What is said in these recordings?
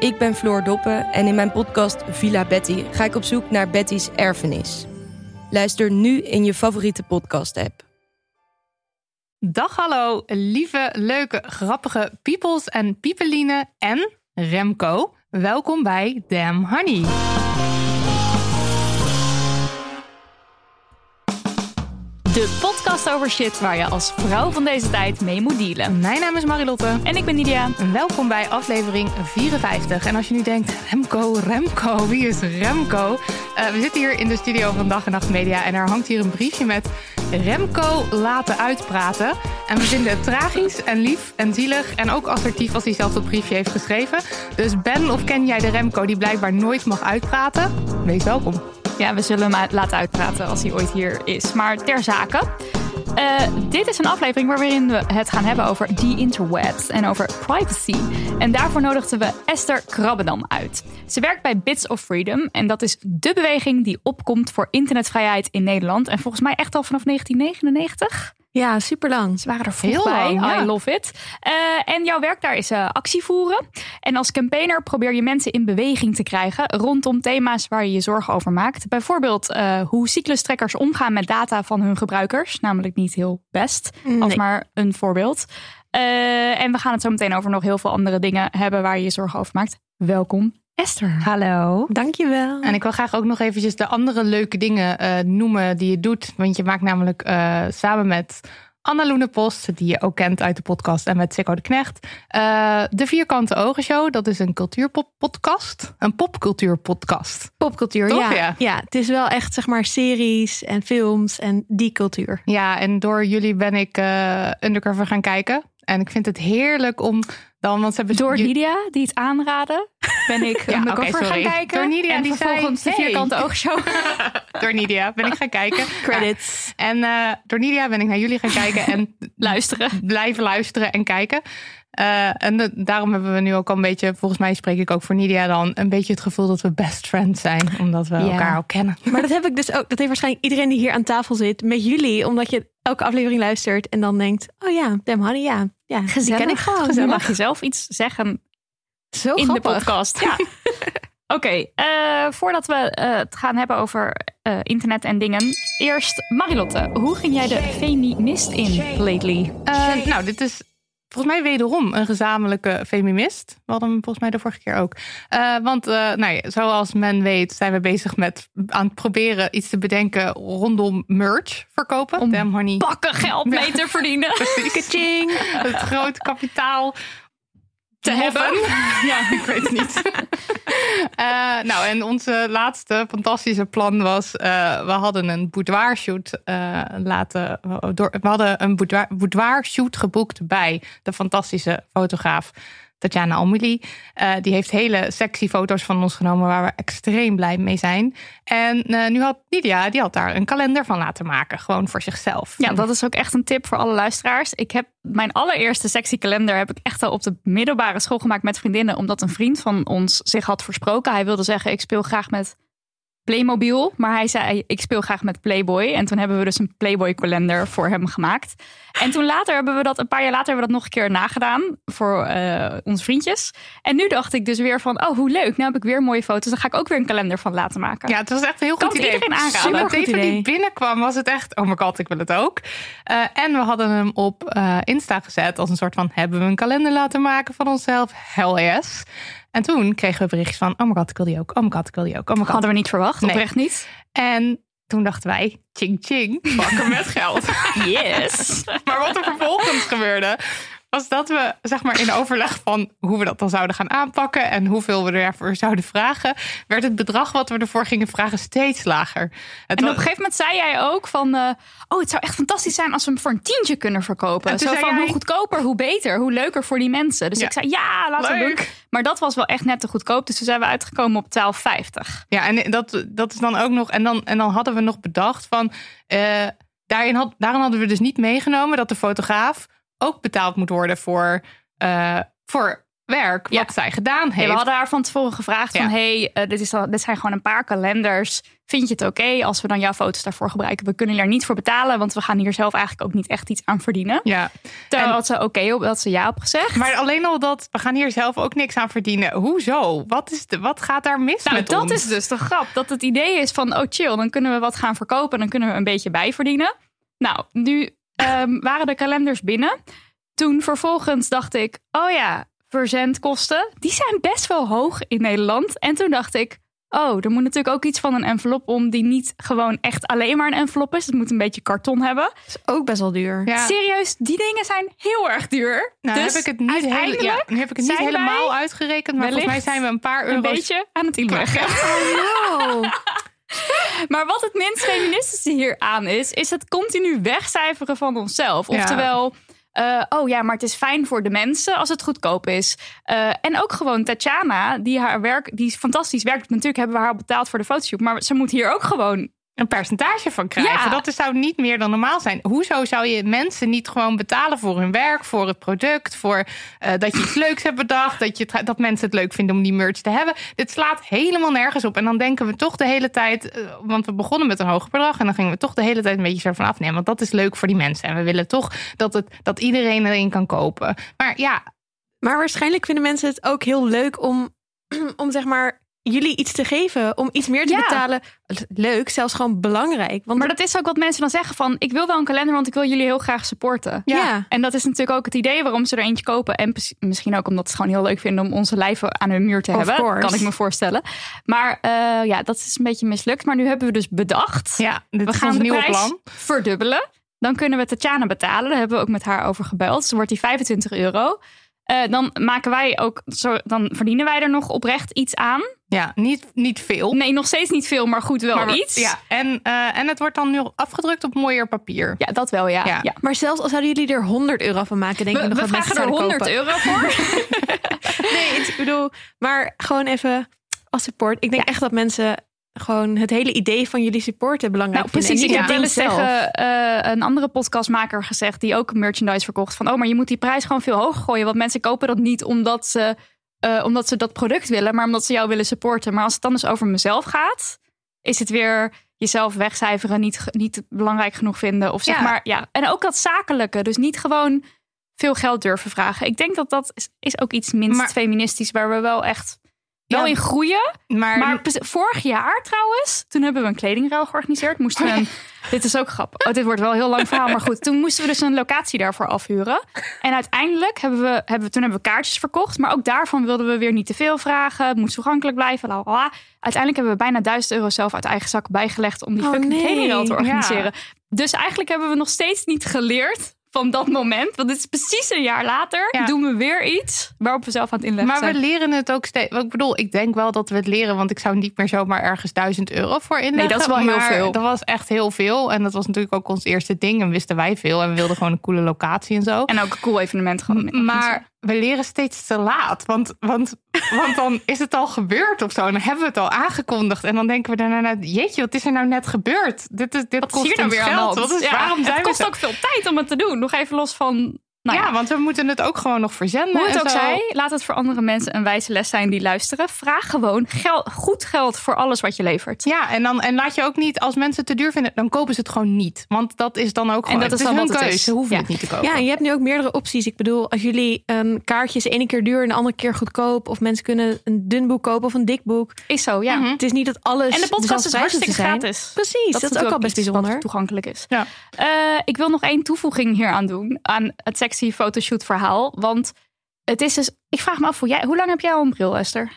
Ik ben Floor Doppen en in mijn podcast Villa Betty ga ik op zoek naar Betty's erfenis. Luister nu in je favoriete podcast-app. Dag hallo, lieve, leuke, grappige peoples en piepeline en Remco. Welkom bij Damn Honey. De podcast over shit waar je als vrouw van deze tijd mee moet dealen. Mijn naam is Marilotte. En ik ben Nidia. Welkom bij aflevering 54. En als je nu denkt, Remco, Remco, wie is Remco? Uh, we zitten hier in de studio van Dag en Nacht Media en er hangt hier een briefje met Remco laten uitpraten. En we vinden het tragisch en lief en zielig en ook assertief als hij zelf dat briefje heeft geschreven. Dus ben of ken jij de Remco die blijkbaar nooit mag uitpraten? Wees welkom. Ja, we zullen hem laten uitpraten als hij ooit hier is. Maar ter zake. Uh, dit is een aflevering waarin we het gaan hebben over the interwebs en over privacy. En daarvoor nodigden we Esther Krabbendam uit. Ze werkt bij Bits of Freedom en dat is de beweging die opkomt voor internetvrijheid in Nederland. En volgens mij echt al vanaf 1999. Ja, super lang. Ze waren er veel bij. I love it. Uh, en jouw werk daar is uh, actie voeren. En als campaigner probeer je mensen in beweging te krijgen rondom thema's waar je je zorgen over maakt. Bijvoorbeeld uh, hoe cyclustrekkers omgaan met data van hun gebruikers. Namelijk niet heel best, nee. als maar een voorbeeld. en we gaan het zo meteen over nog heel veel andere dingen hebben waar je je zorgen over maakt. Welkom Esther. Hallo. Dankjewel. En ik wil graag ook nog eventjes de andere leuke dingen uh, noemen die je doet. Want je maakt namelijk uh, samen met Anna Loene Post, die je ook kent uit de podcast, en met Sikko de Knecht, uh, de Vierkante Ogen Show. Dat is een cultuurpodcast. Een popcultuurpodcast. Popcultuur, Toch? ja. ja. Ja, het is wel echt zeg maar series en films en die cultuur. Ja, en door jullie ben ik Undercover gaan kijken. En ik vind het heerlijk om dan, want ze hebben door Nidia die het aanraden, ben ik ja, undercover okay, gaan kijken. Door Nidia en die vervolgens zei, de vierkante hey. oogshow. door Nidia ben ik gaan kijken. Credits. Ja. En uh, door Nidia ben ik naar jullie gaan kijken en luisteren, blijven luisteren en kijken. Uh, en de, daarom hebben we nu ook al een beetje, volgens mij spreek ik ook voor Nidia dan, een beetje het gevoel dat we best friends zijn, omdat we elkaar ook kennen. Maar dat heb ik dus ook, dat heeft waarschijnlijk iedereen die hier aan tafel zit met jullie, omdat je elke aflevering luistert en dan denkt, oh ja, Dem Honey, ja, ja, gezellig. die ken ik gewoon. Gezellig. Mag je zelf iets zeggen Zo in grappig. de podcast? Ja. Oké, okay, uh, voordat we uh, het gaan hebben over uh, internet en dingen. Eerst Marilotte, hoe ging jij de feminist in lately? nou, dit is volgens mij wederom een gezamenlijke feminist. We hadden hem volgens mij de vorige keer ook. Want nou ja, zoals men weet zijn we bezig met aan het proberen iets te bedenken rondom merch verkopen. Om Damn honey. bakken geld mee te verdienen. Het groot kapitaal te hebben. ja, ik weet het niet. uh, nou, en onze laatste fantastische plan was: uh, we hadden een boudoir shoot uh, laten. Door, we hadden een boudoir, boudoir shoot geboekt bij de fantastische fotograaf. Tatjana Almuli. Uh, die heeft hele sexy foto's van ons genomen waar we extreem blij mee zijn. En uh, nu had Lydia, die had daar een kalender van laten maken. Gewoon voor zichzelf. Ja, dat is ook echt een tip voor alle luisteraars. Ik heb mijn allereerste sexy kalender heb ik echt al op de middelbare school gemaakt met vriendinnen. Omdat een vriend van ons zich had versproken. Hij wilde zeggen, ik speel graag met Playmobil. Maar hij zei, ik speel graag met Playboy. En toen hebben we dus een Playboy kalender voor hem gemaakt. En toen later hebben we dat, een paar jaar later hebben we dat nog een keer nagedaan voor uh, onze vriendjes. En nu dacht ik dus weer van, oh hoe leuk, nu heb ik weer mooie foto's. Dan ga ik ook weer een kalender van laten maken. Ja, het was echt een heel goed idee. iedereen aanraden. Super goed idee. die binnenkwam was het echt, oh my god, ik wil het ook. Uh, en we hadden hem op uh, Insta gezet als een soort van, hebben we een kalender laten maken van onszelf? Hell yes. En toen kregen we berichtjes van, oh my god, ik wil die ook. Oh my god, ik wil die ook. Oh my god. Hadden we niet verwacht, nee. oprecht niet. En toen dachten wij, ching ching, pakken met geld. yes. maar wat er vervolgens gebeurde, was dat we zeg maar in overleg van hoe we dat dan zouden gaan aanpakken en hoeveel we ervoor zouden vragen, werd het bedrag wat we ervoor gingen vragen steeds lager. Het en op een gegeven moment zei jij ook van, uh, oh het zou echt fantastisch zijn als we hem voor een tientje kunnen verkopen. Zo van hoe goedkoper, hoe beter, hoe leuker voor die mensen. Dus ik zei ja, laten we doen. Maar dat was wel echt net te goedkoop, dus toen zijn we uitgekomen op 12,50. Ja, en dat, dat is dan ook nog, en dan, en dan hadden we nog bedacht van, uh, daarin had, daarin hadden we dus niet meegenomen dat de fotograaf ook betaald moet worden voor, uh, voor werk wat zij gedaan heeft. we hadden haar van tevoren gevraagd van... hey, uh, dit, is al, dit zijn gewoon een paar kalenders. Vind je het oké als we dan jouw foto's daarvoor gebruiken? We kunnen er niet voor betalen, want we gaan hier zelf eigenlijk ook niet echt iets aan verdienen. Ja. Terwijl had ze oké okay op, dat ze ja op gezegd. Maar alleen al dat, we gaan hier zelf ook niks aan verdienen. Hoezo? Wat, is de, wat gaat daar mis nou, met dat ons? is dus de grap. Dat het idee is van, oh chill, dan kunnen we wat gaan verkopen. Dan kunnen we een beetje bijverdienen. Nou, nu um, waren de kalenders binnen toen vervolgens dacht ik, oh ja, verzendkosten, die zijn best wel hoog in Nederland. En toen dacht ik, oh, er moet natuurlijk ook iets van een envelop om die niet gewoon echt alleen maar een envelop is. Het moet een beetje karton hebben. Dat is ook best wel duur. Ja. Serieus, die dingen zijn heel erg duur. Nou, dus heb ik het niet, ja, heb ik het niet helemaal uitgerekend, maar volgens mij zijn we een paar euro's... Een beetje aan het inleggen. Oh, no. maar wat het minst feministische hier aan is, is het continu wegcijferen van onszelf. Oftewel... Uh, oh ja, maar het is fijn voor de mensen als het goedkoop is. Uh, en ook gewoon Tatjana, die haar werk, die fantastisch werkt. Natuurlijk hebben we haar betaald voor de fotoshoot. Maar ze moet hier ook gewoon een percentage van krijgen. Ja. Dat zou niet meer dan normaal zijn. Hoezo zou je mensen niet gewoon betalen voor hun werk, voor het product, voor uh, dat je iets leuks hebt bedacht, dat, je, dat mensen het leuk vinden om die merch te hebben? Dit slaat helemaal nergens op. En dan denken we toch de hele tijd, uh, want we begonnen met een hoger bedrag en dan gingen we toch de hele tijd een beetje ervan afnemen. Want dat is leuk voor die mensen. En we willen toch dat, het, dat iedereen erin kan kopen. Maar ja. Maar waarschijnlijk vinden mensen het ook heel leuk om, om zeg maar jullie iets te geven, om iets meer te betalen. Leuk, zelfs gewoon belangrijk. Want maar dat is ook wat mensen dan zeggen van... ik wil wel een kalender, want ik wil jullie heel graag supporten. Ja. En dat is natuurlijk ook het idee waarom ze er eentje kopen. En misschien ook omdat ze het gewoon heel leuk vinden... om onze lijven aan hun muur te hebben. Kan ik me voorstellen. Maar uh, ja, dat is een beetje mislukt. Maar nu hebben we dus bedacht... Ja, dit we gaan de nieuwe prijs plan. verdubbelen. Dan kunnen we Tatjana betalen. Daar hebben we ook met haar over gebeld. Dan wordt die 25 euro. Uh, dan maken wij ook, zo, dan verdienen wij er nog oprecht iets aan. Ja, niet, niet veel. Nee, nog steeds niet veel, maar goed, wel maar, iets. Ja, en, uh, en het wordt dan nu afgedrukt op mooier papier. Ja, dat wel, ja. ja. Maar zelfs als zouden jullie er 100 euro van maken, denk ik nog we vragen er 100 euro voor. nee, ik bedoel, maar gewoon even als support. Ik denk echt dat mensen gewoon het hele idee van jullie supporten belangrijk nou. Precies, ik heb wel eens tegen uh, een andere podcastmaker gezegd die ook merchandise verkocht van oh, maar je moet die prijs gewoon veel hoger gooien, want mensen kopen dat niet omdat ze uh, omdat ze dat product willen, maar omdat ze jou willen supporten. Maar als het dan dus over mezelf gaat, is het weer jezelf wegcijferen, niet, niet belangrijk genoeg vinden. Of zeg ja. maar, ja. En ook dat zakelijke. Dus niet gewoon veel geld durven vragen. Ik denk dat dat is, is ook iets minst maar, feministisch, waar we wel echt wel in groeien. Maar, maar, vorig jaar trouwens, toen hebben we een kledingruil georganiseerd. Moesten we een, dit is ook grappig. Oh, dit wordt wel een heel lang verhaal. Maar goed, toen moesten we dus een locatie daarvoor afhuren. En uiteindelijk hebben we, hebben we, toen hebben we kaartjes verkocht. Maar ook daarvan wilden we weer niet te veel vragen. Het moest toegankelijk blijven. Lalala. Uiteindelijk hebben we bijna 1000 euro zelf uit eigen zak bijgelegd om die oh, fucking nee. kledingruil te organiseren. Ja. Dus eigenlijk hebben we nog steeds niet geleerd van dat moment. Want dit is precies een jaar later. Ja. Doen we weer iets waarop we zelf aan het inleggen maar zijn. Maar we leren het ook steeds. Ik bedoel, ik denk wel dat we het leren. Want ik zou niet meer zomaar ergens duizend euro voor inleggen. Nee, dat is wel heel veel. Dat was echt heel veel. En dat was natuurlijk ook ons eerste ding. En wisten wij veel. En we wilden gewoon een coole locatie en zo. En ook een cool evenement. Gewoon maar we leren steeds te laat. Want, want, want dan is het al gebeurd of zo. En dan hebben we het al aangekondigd. En dan denken we daarna, jeetje, wat is er nou net gebeurd? Dit, is, dit wat kost hier nou weer geld. Wat is, ja, waarom zijn het kost we ook veel tijd om het te doen. Nog even los van Nou ja, want we moeten het ook gewoon nog verzenden. Hoe het en ook zo. zij, laat het voor andere mensen een wijze les zijn die luisteren. Vraag gewoon gel- goed geld voor alles wat je levert. Ja, en, dan, en laat je ook niet, als mensen het te duur vinden, dan kopen ze het gewoon niet. Want dat is dan ook gewoon dat is het dan hun wat het keuze. is. Ze hoeven Ja. het niet te kopen. Ja, en je hebt nu ook meerdere opties. Ik bedoel, als jullie een kaartje is de ene keer duur en de andere keer goedkoop. Of mensen kunnen een dun boek kopen of een dik boek. Is zo, ja. Mhm. Het is niet dat alles. En de podcast is hartstikke gratis. Precies, dat, is ook al best bijzonder. toegankelijk is. Ja. Eh, ik wil nog één toevoeging hier aan doen. Aan het sexy fotoshoot verhaal. Want het is dus... Ik vraag me af, hoe, jij, hoe lang heb jij al een bril, Esther?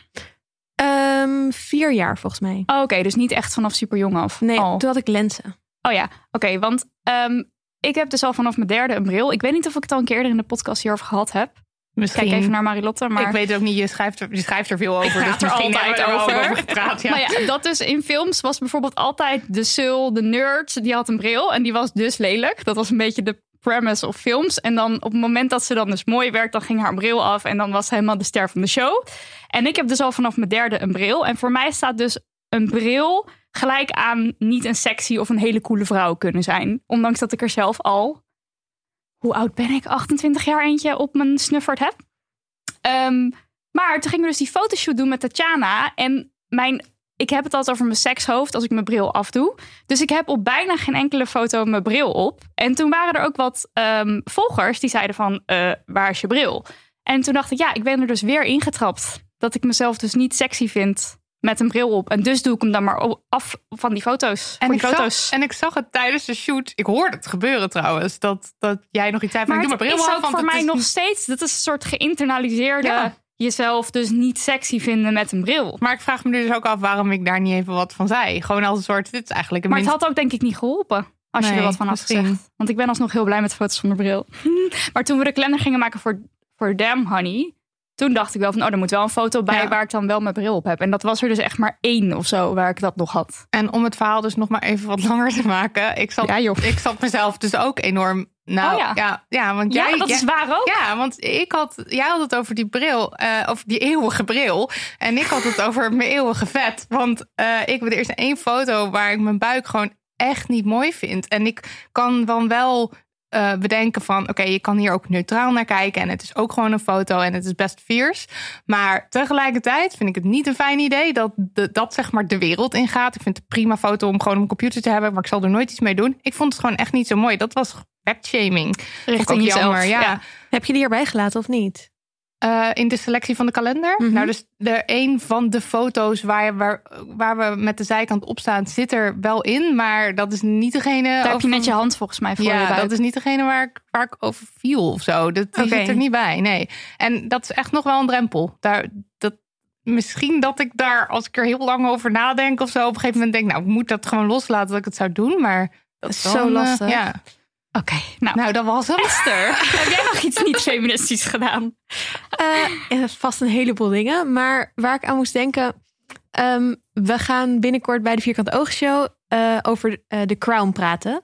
Ehm, vier jaar volgens mij. Oh, Oké, dus niet echt vanaf super jong af. Nee, al. toen had ik lenzen. Oh ja, oké. want ehm, ik heb dus al vanaf mijn derde een bril. Ik weet niet of ik het al een keer eerder in de podcast hierover gehad heb. Misschien. Kijk even naar Marilotte. Maar... Ik weet het ook niet, je schrijft er, je schrijft er veel over. dus er altijd er over. over gepraat. Ja. Maar ja, dat dus in films was bijvoorbeeld altijd de sul, de nerd, die had een bril en die was dus lelijk. Dat was een beetje de premise of films. En dan op het moment dat ze dan dus mooi werd, dan ging haar bril af en dan was ze helemaal de ster van de show. En ik heb dus al vanaf mijn derde een bril. En voor mij staat dus een bril gelijk aan niet een sexy of een hele coole vrouw kunnen zijn. Ondanks dat ik er zelf al, hoe oud ben ik? 28 jaar eentje op mijn snuffert heb. Ehm, maar toen gingen we dus die fotoshoot doen met Tatjana. En mijn, ik heb het altijd over mijn sekshoofd als ik mijn bril afdoe. Dus ik heb op bijna geen enkele foto mijn bril op. En toen waren er ook wat ehm, volgers die zeiden van, eh, waar is je bril? En toen dacht ik, ja, ik ben er dus weer ingetrapt. Dat ik mezelf dus niet sexy vind met een bril op. En dus doe ik hem dan maar af van die foto's. En voor ik, foto's. zag, en ik zag het tijdens de shoot. Ik hoorde het gebeuren trouwens. Dat, dat jij nog iets zei van maar ik doe het mijn bril is af. ook want voor het mij is nog steeds, dat is een soort geïnternaliseerde... Ja. Jezelf dus niet sexy vinden met een bril. Maar ik vraag me dus ook af waarom ik daar niet even wat van zei. Gewoon als een soort, dit is eigenlijk een Maar het had ook denk ik niet geholpen. Als je er wat van had gezegd. Want ik ben alsnog heel blij met de foto's zonder bril. maar toen we de kalender gingen maken voor, voor Damn Honey. Toen dacht ik wel van, oh, er moet wel een foto bij Ja. waar ik dan wel mijn bril op heb. En dat was er dus echt maar één of zo waar ik dat nog had. En om het verhaal dus nog maar even wat langer te maken. Ik zat, Ja, ik zat mezelf dus ook enorm... Nou, Oh ja. ja. Ja, want Ja, jij, dat is waar ook. Ja, want ik had, jij had het over die bril, eh, over die eeuwige bril. En ik had het over mijn eeuwige vet. Want eh, ik heb er eerst één foto waar ik mijn buik gewoon echt niet mooi vind. En ik kan dan wel eh, bedenken van, oké, je kan hier ook neutraal naar kijken. En het is ook gewoon een foto en het is best fierce. Maar tegelijkertijd vind ik het niet een fijn idee dat de, dat zeg maar de wereld ingaat. Ik vind het een prima foto om gewoon op mijn computer te hebben. Maar ik zal er nooit iets mee doen. Ik vond het gewoon echt niet zo mooi. Dat was fatshaming. Richting jezelf. jammer, ja. Ja. Heb je die erbij gelaten of niet? Eh, in de selectie van de kalender. Mhm. Nou, dus de een van de foto's waar, waar, waar we met de zijkant op staan, zit er wel in. Maar dat is niet degene. Daar heb je met je hand volgens mij voor je Ja, dat is niet degene waar ik, waar ik over viel of zo. Dat die zit er niet bij. Nee. En dat is echt nog wel een drempel. Daar, dat, misschien dat ik daar, als ik er heel lang over nadenk of zo, op een gegeven moment denk, nou, ik moet dat gewoon loslaten dat ik het zou doen. Maar dat is Zo eh, lastig. ja. Oké, nou, Nou, dat was hem. Esther, heb jij nog iets niet feministisch gedaan? Ja, vast een heleboel dingen. Maar waar ik aan moest denken. ehm, we gaan binnenkort bij de Vierkante Oogshow eh over eh, The Crown praten.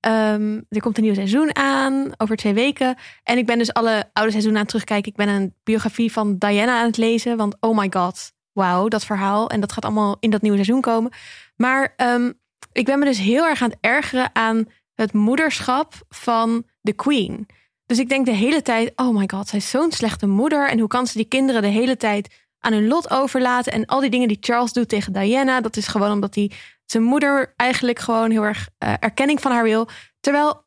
Ehm, er komt een nieuw seizoen aan over twee weken. En ik ben dus alle oude seizoenen aan het terugkijken. Ik ben een biografie van Diana aan het lezen. Want oh my god, wauw, dat verhaal. En dat gaat allemaal in dat nieuwe seizoen komen. Maar ehm, ik ben me dus heel erg aan het ergeren aan het moederschap van de Queen. Dus ik denk de hele tijd, oh my god, zij is zo'n slechte moeder. En hoe kan ze die kinderen de hele tijd aan hun lot overlaten? En al die dingen die Charles doet tegen Diana, dat is gewoon omdat hij zijn moeder eigenlijk gewoon heel erg eh, erkenning van haar wil. Terwijl,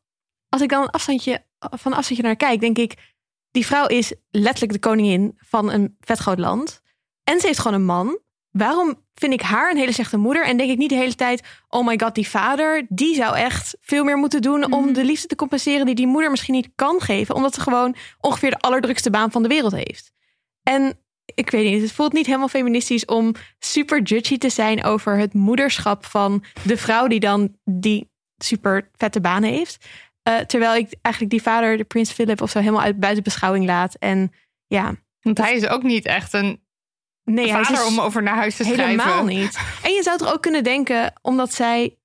als ik dan een afstandje, van een afstandje naar kijk, denk ik, die vrouw is letterlijk de koningin van een vet groot land. En ze heeft gewoon een man. Waarom vind ik haar een hele slechte moeder? En denk ik niet de hele tijd, oh my god, die vader, die zou echt veel meer moeten doen om de liefde te compenseren die die moeder misschien niet kan geven, omdat ze gewoon ongeveer de allerdrukste baan van de wereld heeft. En ik weet niet, het voelt niet helemaal feministisch om super judgy te zijn over het moederschap van de vrouw die dan die super vette baan heeft. Eh, terwijl ik eigenlijk die vader, de prins Philip of zo, helemaal uit buiten beschouwing laat. En ja, Want hij is ook niet echt een nee, hij is vader dus- om over naar huis te schrijven. Helemaal niet. En je zou toch ook kunnen denken, omdat zij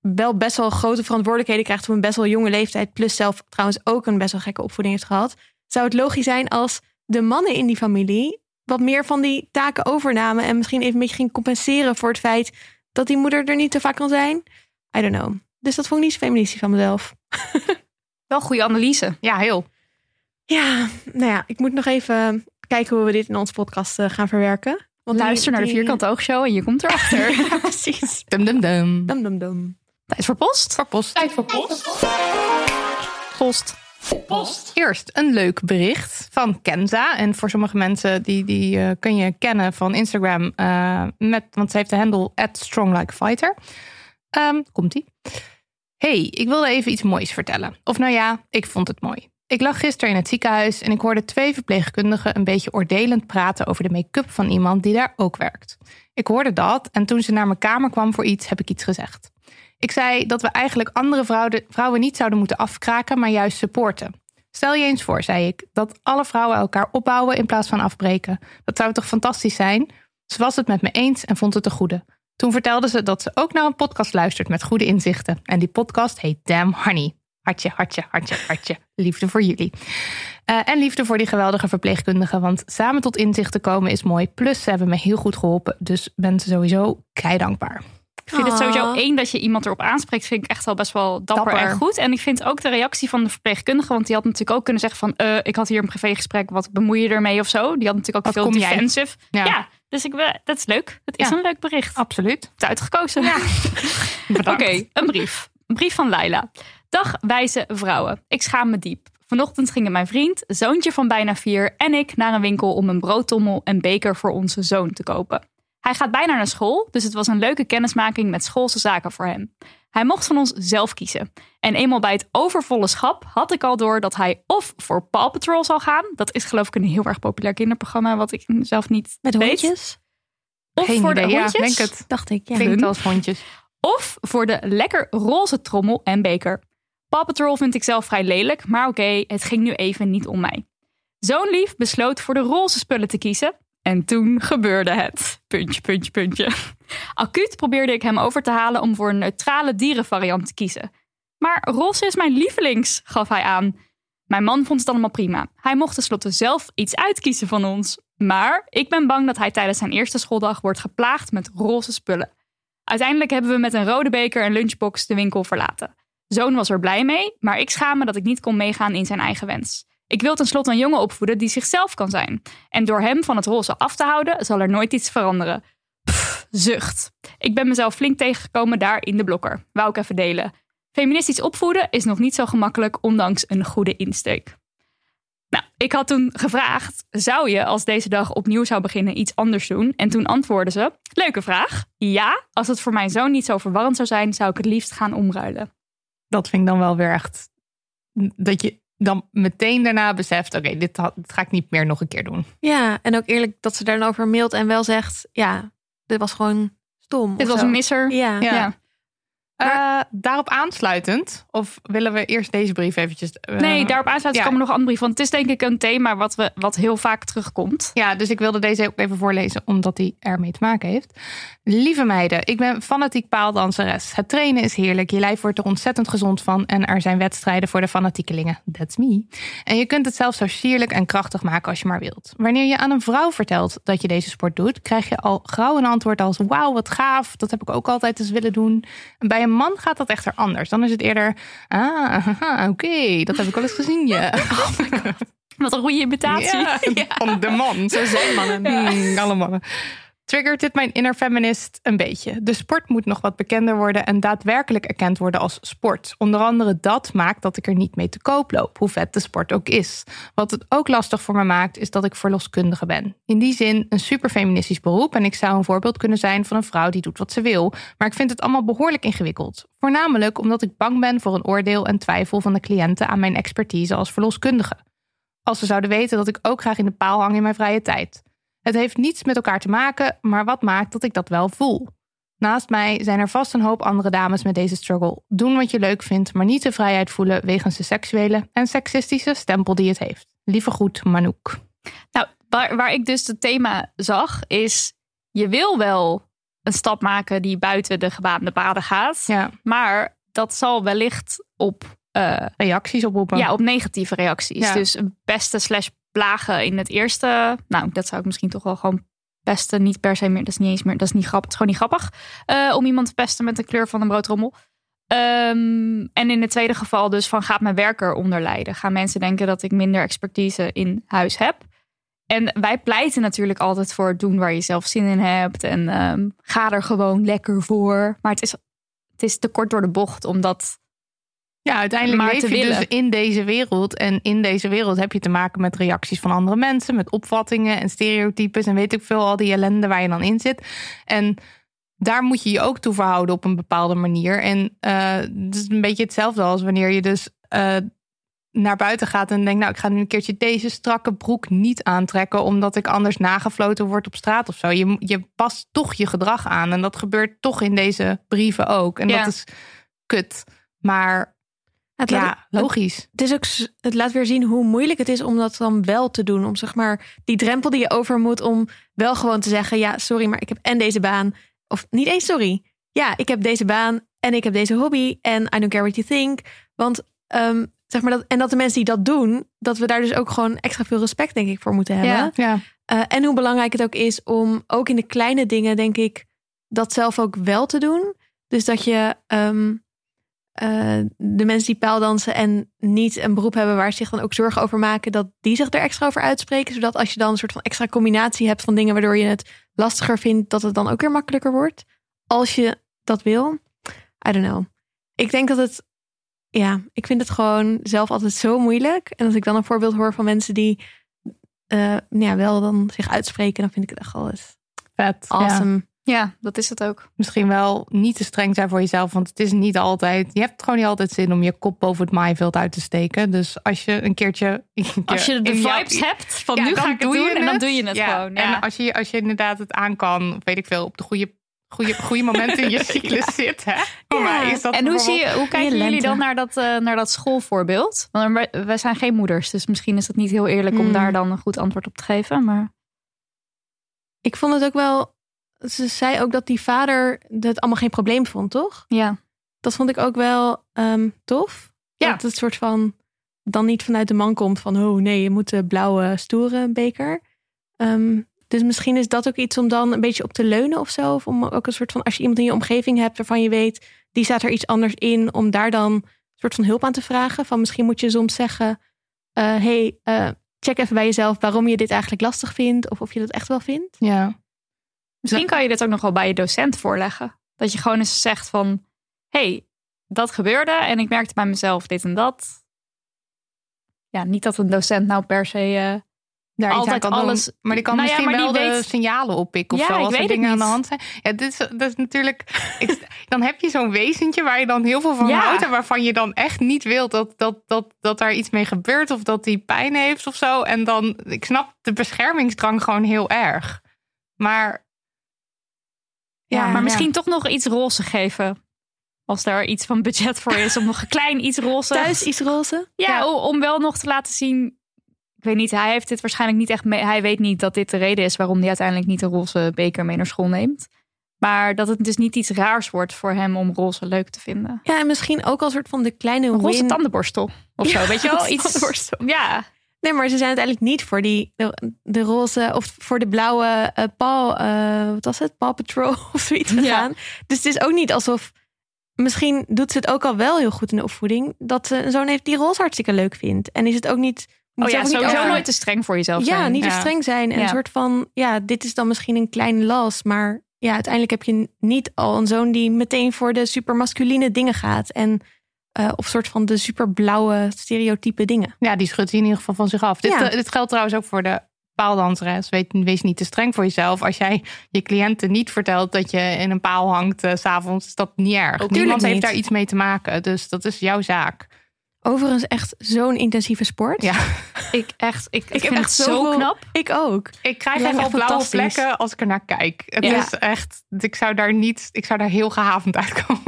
wel best wel grote verantwoordelijkheden krijgt op een best wel jonge leeftijd, plus zelf trouwens ook een best wel gekke opvoeding heeft gehad, zou het logisch zijn als de mannen in die familie wat meer van die taken overnamen en misschien even een beetje ging compenseren voor het feit dat die moeder er niet te vaak kan zijn. I don't know. Dus dat vond ik niet zo feministisch van mezelf. Wel goede analyse. Ja, heel. Ja, nou ja, ik moet nog even kijken hoe we dit in onze podcast uh, gaan verwerken. Want Luister naar de Vierkante Oogshow en je komt erachter. ja, precies. Dum, dum, dum. Dum, dum, dum. Tijd voor post. Voor post. Tijd voor post. Post. Post. Eerst een leuk bericht van Kenza. En voor sommige mensen die, die uh, kun je kennen van Instagram. Uh, met, want ze heeft de handle at stronglikefighter. Um, Komt-ie. Hey, ik wilde even iets moois vertellen. Of nou ja, ik vond het mooi. Ik lag gisteren in het ziekenhuis en ik hoorde twee verpleegkundigen een beetje oordelend praten over de make-up van iemand die daar ook werkt. Ik hoorde dat en toen ze naar mijn kamer kwam voor iets, heb ik iets gezegd. Ik zei dat we eigenlijk andere vrouwen, vrouwen niet zouden moeten afkraken, maar juist supporten. Stel je eens voor, zei ik, dat alle vrouwen elkaar opbouwen in plaats van afbreken. Dat zou toch fantastisch zijn? Ze was het met me eens en vond het een goede. Toen vertelde ze dat ze ook naar een podcast luistert met goede inzichten. En die podcast heet Damn Honey. Hartje, hartje, hartje, hartje. Liefde voor jullie. Uh, en liefde voor die geweldige verpleegkundigen. Want samen tot inzichten komen is mooi. Plus ze hebben me heel goed geholpen. Dus ben ze sowieso kei dankbaar. Ik vind het sowieso één dat je iemand erop aanspreekt, vind ik echt wel best wel dapper, en goed. En ik vind ook de reactie van de verpleegkundige, want die had natuurlijk ook kunnen zeggen van, uh, ik had hier een privégesprek, wat bemoei je ermee of zo. Die had natuurlijk ook veel defensive. Ja. ja. dus ik, dat is leuk. Het is ja. een leuk bericht. Absoluut. Het uitgekozen. Ja. Oké, een brief. Een brief van Laila. Dag wijze vrouwen. Ik schaam me diep. Vanochtend gingen mijn vriend, zoontje van bijna vier en ik naar een winkel om een broodtommel en beker voor onze zoon te kopen. Hij gaat bijna naar school, dus het was een leuke kennismaking met schoolse zaken voor hem. Hij mocht van ons zelf kiezen. En eenmaal bij het overvolle schap had ik al door dat hij of voor Paw Patrol zal gaan. Dat is geloof ik een heel erg populair kinderprogramma, wat ik zelf niet Met weet. hondjes? Of Geen voor idee, de ja, hondjes. denk het. Dacht ik, ja. Klinkt als hondjes. Of voor de lekker roze trommel en beker. Paw Patrol vind ik zelf vrij lelijk, maar oké, het ging nu even niet om mij. Zo'n lief besloot voor de roze spullen te kiezen. En toen gebeurde het. Puntje, puntje, puntje. Acuut probeerde ik hem over te halen om voor een neutrale dierenvariant te kiezen. Maar roze is mijn lievelings, gaf hij aan. Mijn man vond het allemaal prima. Hij mocht tenslotte zelf iets uitkiezen van ons. Maar ik ben bang dat hij tijdens zijn eerste schooldag wordt geplaagd met roze spullen. Uiteindelijk hebben we met een rode beker en lunchbox de winkel verlaten. Zoon was er blij mee, maar ik schaam me dat ik niet kon meegaan in zijn eigen wens. Ik wil tenslotte een jongen opvoeden die zichzelf kan zijn. En door hem van het roze af te houden, zal er nooit iets veranderen. Pff, zucht. Ik ben mezelf flink tegengekomen daar in de blokker. Wou ik even delen. Feministisch opvoeden is nog niet zo gemakkelijk, ondanks een goede insteek. Nou, ik had toen gevraagd: zou je als deze dag opnieuw zou beginnen iets anders doen? En toen antwoordde ze: leuke vraag. Ja, als het voor mijn zoon niet zo verwarrend zou zijn, zou ik het liefst gaan omruilen. Dat vind ik dan wel weer echt. Dat je dan meteen daarna beseft: oké, dit, ga ik niet meer nog een keer doen. Ja, en ook eerlijk dat ze daar dan over mailt en wel zegt, ja, dit was gewoon stom. Dit was zo. een misser. Ja. Ja. Ja. Eh, daarop aansluitend, of willen we eerst deze brief eventjes... eh, Nee, daarop aansluiten ja. komen nog andere brieven. Want het is denk ik een thema wat, we, wat heel vaak terugkomt. Ja, dus ik wilde deze ook even voorlezen, omdat die ermee te maken heeft. Lieve meiden, ik ben fanatiek paaldanseres. Het trainen is heerlijk, je lijf wordt er ontzettend gezond van... en er zijn wedstrijden voor de fanatiekelingen. That's me. En je kunt het zelfs zo sierlijk en krachtig maken als je maar wilt. Wanneer je aan een vrouw vertelt dat je deze sport doet... krijg je al gauw een antwoord als... wauw, wat gaaf, dat heb ik ook altijd eens willen doen. En bij een man gaat dat echter anders. Dan is het eerder... ah, oké, dat heb ik wel eens gezien, ja. Wat een goede imitatie. Ja, van de man. Zo zijn mannen. alle mannen. Triggert dit mijn inner feminist een beetje. De sport moet nog wat bekender worden en daadwerkelijk erkend worden als sport. Onder andere dat maakt dat ik er niet mee te koop loop, hoe vet de sport ook is. Wat het ook lastig voor me maakt, is dat ik verloskundige ben. In die zin een super feministisch beroep en ik zou een voorbeeld kunnen zijn van een vrouw die doet wat ze wil. Maar ik vind het allemaal behoorlijk ingewikkeld. Voornamelijk omdat ik bang ben voor een oordeel en twijfel van de cliënten aan mijn expertise als verloskundige als ze zouden weten dat ik ook graag in de paal hang in mijn vrije tijd. Het heeft niets met elkaar te maken, maar wat maakt dat ik dat wel voel? Naast mij zijn er vast een hoop andere dames met deze struggle. Doen wat je leuk vindt, maar niet de vrijheid voelen wegens de seksuele en seksistische stempel die het heeft. Lieve groet, Manouk. Nou, waar, waar ik dus het thema zag, is je wil wel een stap maken die buiten de gebaande paden gaat. Ja, Maar dat zal wellicht op, eh, reacties oproepen. ja, op negatieve reacties. Ja. Dus een pesten slash plagen in het eerste. Nou, dat zou ik misschien toch wel gewoon pesten. Niet per se meer. Dat is niet eens meer. Dat is niet grappig. Het is gewoon niet grappig. eh, om iemand te pesten met de kleur van een broodrommel. Ehm, en in het tweede geval dus van gaat mijn werker onder lijden? Gaan mensen denken dat ik minder expertise in huis heb? En wij pleiten natuurlijk altijd voor doen waar je zelf zin in hebt. En ehm, ga er gewoon lekker voor. Maar het is, het is te kort door de bocht, omdat ja, uiteindelijk maar leef je dus in deze wereld. En in deze wereld heb je te maken met reacties van andere mensen, met opvattingen en stereotypes en weet ik veel, al die ellende waar je dan in zit. En daar moet je je ook toe verhouden op een bepaalde manier. En eh, het is een beetje hetzelfde als wanneer je dus eh, naar buiten gaat en denkt, nou, ik ga nu een keertje deze strakke broek niet aantrekken, omdat ik anders nagefloten word op straat of zo. Je, je past toch je gedrag aan. En dat gebeurt toch in deze brieven ook. En Ja. dat is kut. Maar Het laat, ja, logisch. het, is ook, het laat weer zien hoe moeilijk het is om dat dan wel te doen. Om zeg maar die drempel die je over moet om wel gewoon te zeggen: ja, sorry, maar ik heb en deze baan. Of niet eens sorry. Ja, ik heb deze baan en ik heb deze hobby en I don't care what you think. Want ehm, zeg maar dat, en dat de mensen die dat doen, dat we daar dus ook gewoon extra veel respect, denk ik, voor moeten hebben. Ja. Ja, Eh, en hoe belangrijk het ook is om ook in de kleine dingen, denk ik, dat zelf ook wel te doen. Dus dat je ehm, eh, de mensen die paaldansen en niet een beroep hebben waar ze zich dan ook zorgen over maken, dat die zich er extra over uitspreken. Zodat als je dan een soort van extra combinatie hebt van dingen waardoor je het lastiger vindt, dat het dan ook weer makkelijker wordt. Als je dat wil. I don't know. Ik denk dat het. Ja, ik vind het gewoon zelf altijd zo moeilijk. En als ik dan een voorbeeld hoor van mensen die eh, ja, wel dan zich uitspreken, dan vind ik het echt alles vet. Awesome. ja, dat is het ook. Misschien wel niet te streng zijn voor jezelf, want het is niet altijd. Je hebt gewoon niet altijd zin om je kop boven het maaiveld uit te steken. Dus als je een keertje. een Als je de vibes hebt van Ja, nu ga ik het doen en dan doe je het Ja, gewoon. Ja. En als je, als je inderdaad het aan kan, weet ik veel, op de goede, goede, goede momenten in je cyclus zit. Hè? Voor Ja. mij is dat En hoe, zie je, hoe kijken lente. jullie dan naar dat, eh, naar dat schoolvoorbeeld? Want wij, wij zijn geen moeders, dus misschien is het niet heel eerlijk om Hmm. daar dan een goed antwoord op te geven. Maar Ik vond het ook wel. Ze zei ook dat die vader het allemaal geen probleem vond, toch? ja, Dat vond ik ook wel ehm, tof. Ja. Dat het soort van dan niet vanuit de man komt van oh nee, je moet de blauwe stoere beker. Ehm, dus misschien is dat ook iets om dan een beetje op te leunen of zo. Of om ook een soort van als je iemand in je omgeving hebt waarvan je weet die staat er iets anders in, om daar dan een soort van hulp aan te vragen. Van misschien moet je soms zeggen: eh, hey, eh, check even bij jezelf waarom je dit eigenlijk lastig vindt of of je dat echt wel vindt. Ja. Misschien kan je dit ook nog wel bij je docent voorleggen. Dat je gewoon eens zegt van, hey, dat gebeurde en ik merkte bij mezelf dit en dat. Ja, niet dat een docent nou per se... eh, Daar iets Altijd aan kan alles- Doen, maar die kan Nou misschien wel de signalen oppikken of Ja, zo. Als er dingen aan de hand zijn. Ja, dit is, dat is natuurlijk. ik, dan heb je zo'n wezentje waar je dan heel veel van Ja. houdt. En waarvan je dan echt niet wilt dat, dat, dat, dat daar iets mee gebeurt. Of dat die pijn heeft of zo. En dan, ik snap de beschermingsdrang gewoon heel erg. Maar. Ja, maar misschien toch nog iets roze geven. Als daar iets van budget voor is om nog een klein iets roze... Thuis iets roze? Ja, om wel nog te laten zien. Ik weet niet, hij heeft dit waarschijnlijk niet echt mee. Hij weet niet dat dit de reden is waarom hij uiteindelijk niet een roze beker mee naar school neemt. Maar dat het dus niet iets raars wordt voor hem om roze leuk te vinden. Ja, en misschien ook als soort van de kleine Een roze win. tandenborstel of zo, weet je wel? Iets. Ja, Nee, maar ze zijn uiteindelijk niet voor die de, de roze of voor de blauwe eh Paw, eh, wat was het? Paw Patrol of zoiets Ja. gegaan. Dus het is ook niet alsof. Misschien doet ze het ook al wel heel goed in de opvoeding. Dat ze een zoon heeft die roze hartstikke leuk vindt. En is het ook niet. oh ja, niet sowieso over- nooit te streng voor jezelf Ja, zijn. niet te Ja. streng zijn. En Ja. een soort van. Ja, dit is dan misschien een kleine last. Maar ja, uiteindelijk heb je niet al een zoon die meteen voor de super masculine dingen gaat. En. Eh, of soort van de super blauwe stereotype dingen. Ja, die schudt hij in ieder geval van zich af. Dit, Ja. eh, dit geldt trouwens ook voor de paaldanseres. Weet, wees niet te streng voor jezelf. Als jij je cliënten niet vertelt dat je in een paal hangt s s'avonds, is dat niet erg. Tuurlijk Niemand heeft daar iets mee te maken. Dus dat is jouw zaak. Overigens echt zo'n intensieve sport. Ja. Ik echt, ik, ik heb vind echt het zo knap. Ik ook. Ik krijg echt al blauwe plekken als ik er naar kijk. Het Ja. is echt, ik zou daar niet, ik zou daar heel gehavend uitkomen.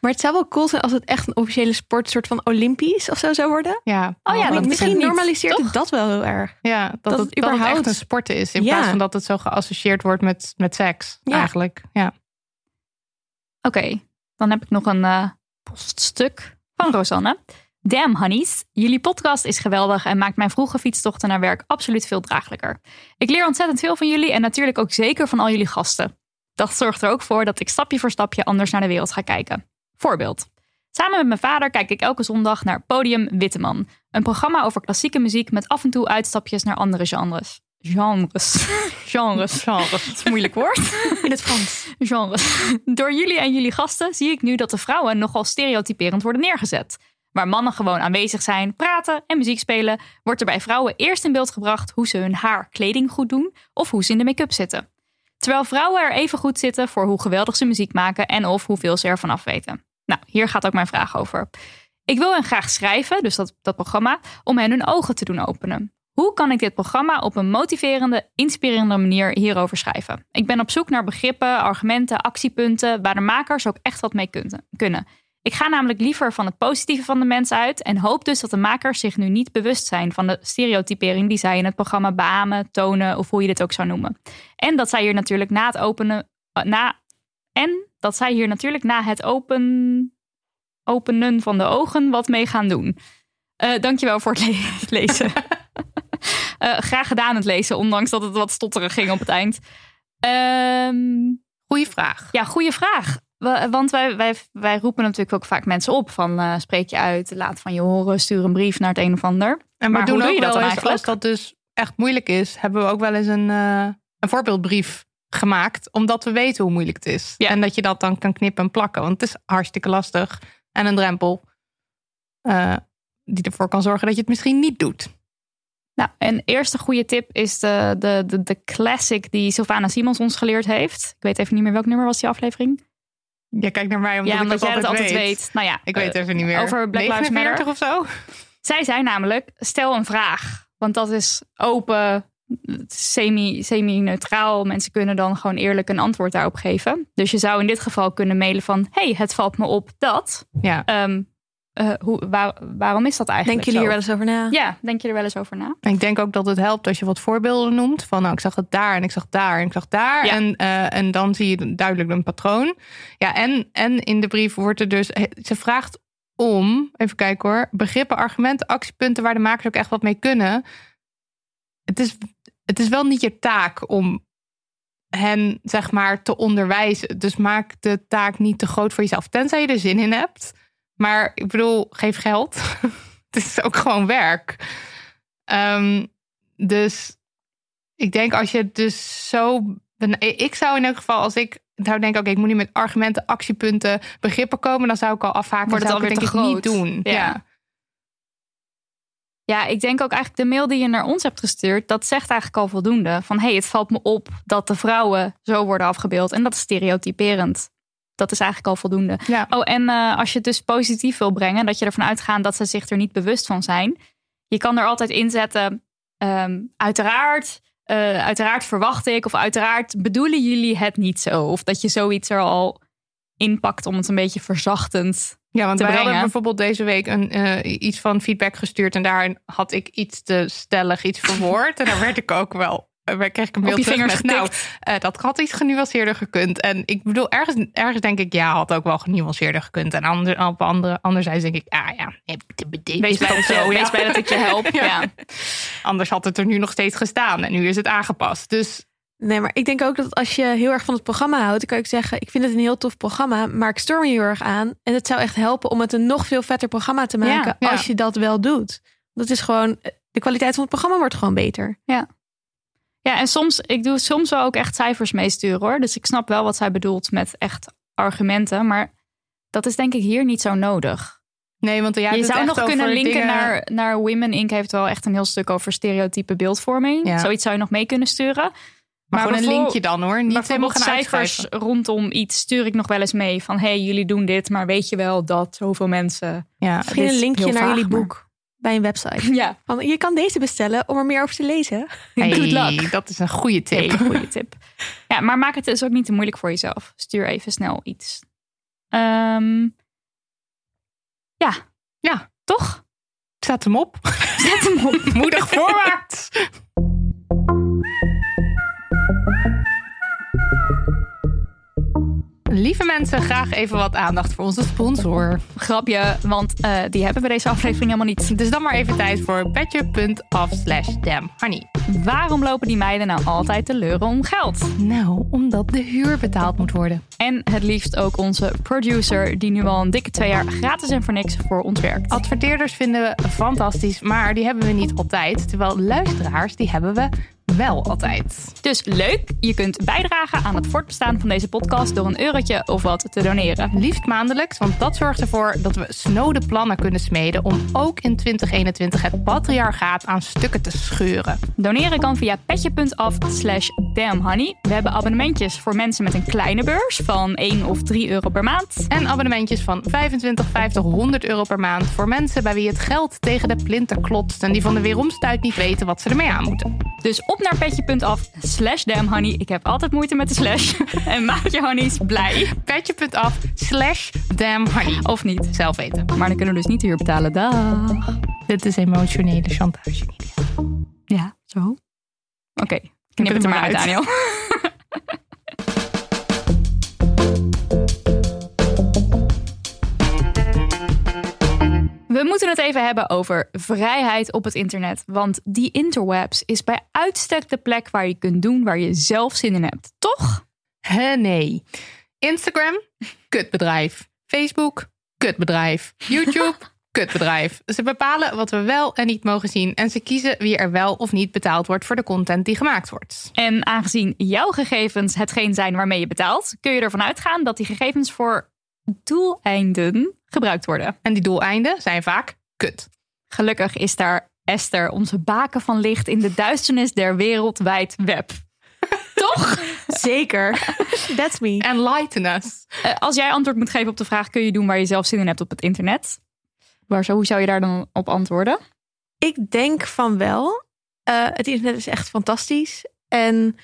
Maar het zou wel cool zijn als het echt een officiële sport, soort van Olympisch of zo zou worden. Ja, Oh ja, dat Misschien niet, normaliseert toch? het dat wel heel erg. ja dat, dat het, dat het echt überhaupt- een sport is. In Ja. plaats van dat het zo geassocieerd wordt met, met seks. Ja. Eigenlijk. Ja. Oké, dan heb ik nog een eh, poststuk van Rosanne. Damn honeys, jullie podcast is geweldig en maakt mijn vroege fietstochten naar werk absoluut veel draaglijker. Ik leer ontzettend veel van jullie en natuurlijk ook zeker van al jullie gasten. Dat zorgt er ook voor dat ik stapje voor stapje anders naar de wereld ga kijken. Voorbeeld. Samen met mijn vader kijk ik elke zondag naar Podium Witteman. Een programma over klassieke muziek met af en toe uitstapjes naar andere genres. Genres. Genres. Genres. Dat is een moeilijk woord. In het Frans. Genres. Door jullie en jullie gasten zie ik nu dat de vrouwen nogal stereotyperend worden neergezet. Waar mannen gewoon aanwezig zijn, praten en muziek spelen, wordt er bij vrouwen eerst in beeld gebracht hoe ze hun haar, kleding goed doen of hoe ze in de make-up zitten. Terwijl vrouwen er even goed zitten voor hoe geweldig ze muziek maken en of hoeveel ze ervan afweten. Nou, hier gaat ook mijn vraag over. Ik wil hen graag schrijven, dus dat, dat programma, om hen hun ogen te doen openen. Hoe kan ik dit programma op een motiverende, inspirerende manier hierover schrijven? Ik ben op zoek naar begrippen, argumenten, actiepunten waar de makers ook echt wat mee kunnen. Ik ga namelijk liever van het positieve van de mens uit en hoop dus dat de makers zich nu niet bewust zijn van de stereotypering die zij in het programma beamen, tonen of hoe je dit ook zou noemen. En dat zij hier natuurlijk na het openen, na, en dat zij hier natuurlijk na het open, openen van de ogen wat mee gaan doen. Uh, dankjewel voor het lezen. uh, graag gedaan het lezen, ondanks dat het wat stotterig ging op het eind. Um, goeie vraag. Ja, goede vraag. Want wij, wij, wij roepen natuurlijk ook vaak mensen op van uh, spreek je uit, laat van je horen, stuur een brief naar het een of ander. En maar hoe doe je dat dan eigenlijk? Als dat dus echt moeilijk is, hebben we ook wel eens een, uh, een voorbeeldbrief gemaakt, omdat we weten hoe moeilijk het is. Ja. En dat je dat dan kan knippen en plakken, want het is hartstikke lastig. En een drempel uh, die ervoor kan zorgen dat je het misschien niet doet. Nou, een eerste goede tip is de, de, de, de classic die Sylvana Simons ons geleerd heeft. Ik weet even niet meer welk nummer was die aflevering. Ja, kijk naar mij, omdat, ja, omdat ik jij het altijd weet. weet. Nou ja, ik weet even niet meer. Over Black Lives Matter of zo. Zij zei namelijk: stel een vraag, want dat is open, semi, semi-neutraal. Mensen kunnen dan gewoon eerlijk een antwoord daarop geven. Dus je zou in dit geval kunnen mailen van: hey, het valt me op dat. Ja. Um, uh, hoe, waar, waarom is dat eigenlijk? Denken jullie er wel eens over na? Ja, denk je er wel eens over na? Ik denk ook dat het helpt als je wat voorbeelden noemt. Van nou, ik zag het daar en ik zag daar en ik zag daar. Ja. En, uh, en dan zie je duidelijk een patroon. Ja, en, en in de brief wordt er dus. Ze vraagt om, even kijken hoor, begrippen, argumenten, actiepunten waar de makers ook echt wat mee kunnen. Het is, het is wel niet je taak om hen, zeg maar, te onderwijzen. Dus maak de taak niet te groot voor jezelf, tenzij je er zin in hebt. Maar ik bedoel, geef geld. het is ook gewoon werk. Um, dus ik denk als je dus zo. Ik zou in elk geval, als ik zou denken, oké, ik moet nu met argumenten, actiepunten, begrippen komen, dan zou ik al afhaken. Wordt het alweer te ik niet groot. doen. Ja. Ja. Ja, ik denk ook eigenlijk de mail die je naar ons hebt gestuurd, dat zegt eigenlijk al voldoende. Van hé, hey, het valt me op dat de vrouwen zo worden afgebeeld. En dat is stereotyperend. Dat is eigenlijk al voldoende. Ja. Oh, en uh, als je het dus positief wil brengen, dat je ervan uitgaat dat ze zich er niet bewust van zijn. Je kan er altijd inzetten, um, uiteraard, uh, uiteraard verwacht ik, of uiteraard bedoelen jullie het niet zo. Of dat je zoiets er al inpakt om het een beetje verzachtend Ja, want wij brengen. hadden bijvoorbeeld deze week een, uh, iets van feedback gestuurd. En daarin had ik iets te stellig, iets verwoord. en daar werd ik ook wel. Uh, kreeg ik een mail je terug vingers met, nou, getikt. uh, dat had iets genuanceerder gekund. En ik bedoel, ergens, ergens denk ik, ja, had ook wel genuanceerder gekund. En ander, op andere, anderzijds denk ik, ah ja, wees blij, dat, je, wees blij dat ik je help. ja. ja. Anders had het er nu nog steeds gestaan. En nu is het aangepast. Dus Nee, maar ik denk ook dat als je heel erg van het programma houdt, dan kan ik zeggen: Ik vind het een heel tof programma, maar ik stoor me heel erg aan. En het zou echt helpen om het een nog veel vetter programma te maken Ja, als je dat wel doet. Dat is gewoon, de kwaliteit van het programma wordt gewoon beter. Ja, en soms, ik doe soms wel ook echt cijfers meesturen hoor. Dus ik snap wel wat zij bedoelt met echt argumenten. Maar dat is denk ik hier niet zo nodig. nee, want ja, je zou nog kunnen linken naar, naar Women Inc. heeft wel echt een heel stuk over stereotype beeldvorming. Ja. Zoiets zou je nog mee kunnen sturen. Maar, gewoon een linkje dan hoor. Niet helemaal gaan cijfers uitschrijven. rondom iets stuur ik nog wel eens mee. Van hey, jullie doen dit, maar weet je wel dat zoveel mensen... Ja, Misschien een linkje naar jullie maar- boek bij een website. Ja, Van, je kan deze bestellen om er meer over te lezen. hey, good luck. dat is een goede tip. goede tip. Ja, maar maak het dus ook niet te moeilijk voor jezelf. Stuur even snel iets. Ehm, ja, Ja, toch? zet hem op. Zet hem op. Moedig voorwaarts. Lieve mensen, graag even wat aandacht voor onze sponsor. Grapje, want uh, die hebben we deze aflevering helemaal niet. Dus dan maar even tijd voor petje.af slash damnhoney. Waarom lopen die meiden nou altijd te leuren om geld? Nou, omdat de huur betaald moet worden. En het liefst ook onze producer, die nu al een dikke twee jaar gratis en voor niks voor ons werkt. Adverteerders vinden we fantastisch, maar die hebben we niet altijd. Terwijl luisteraars, die hebben we wel altijd. Dus leuk, je kunt bijdragen aan het voortbestaan van deze podcast door een eurotje of wat te doneren. Liefst maandelijks, want dat zorgt ervoor dat we snode plannen kunnen smeden om ook in 2021 het patriarchaat aan stukken te scheuren. Doneren kan via petje.af slash damnhoney. We hebben abonnementjes voor mensen met een kleine beurs van 1 of 3 euro per maand. En abonnementjes van 25, 50, 100 euro per maand voor mensen bij wie het geld tegen de plinten klotst en die van de weeromstuit niet weten wat ze ermee aan moeten. Dus op naar petje.af slash damnhoney. Ik heb altijd moeite met de slash. en maak je honeys blij. Petje.af slash damnhoney. Of niet. Zelf weten. Maar dan kunnen we dus niet de huur betalen. Dag. Dit is emotionele chantage, Ja, zo. Oké, okay. knip het er maar uit, Daniel. We moeten het even hebben over vrijheid op het internet. Want die interwebs is bij uitstek de plek waar je kunt doen waar je zelf zin in hebt. Toch? He, nee. Instagram, kutbedrijf. Facebook, kutbedrijf. YouTube, kutbedrijf. Ze bepalen wat we wel en niet mogen zien. En ze kiezen wie er wel of niet betaald wordt voor de content die gemaakt wordt. En aangezien jouw gegevens hetgeen zijn waarmee je betaalt, kun je ervan uitgaan dat die gegevens voor doeleinden gebruikt worden. En die doeleinden zijn vaak kut. Gelukkig is daar Esther, onze baken van licht in de duisternis der wereldwijd web. Toch? Zeker. That's me. Enlighten us. Uh, als jij antwoord moet geven op de vraag: kun je doen waar je zelf zin in hebt op het internet? Waar, hoe zou je daar dan op antwoorden? Ik denk van wel. Uh, het internet is echt fantastisch. En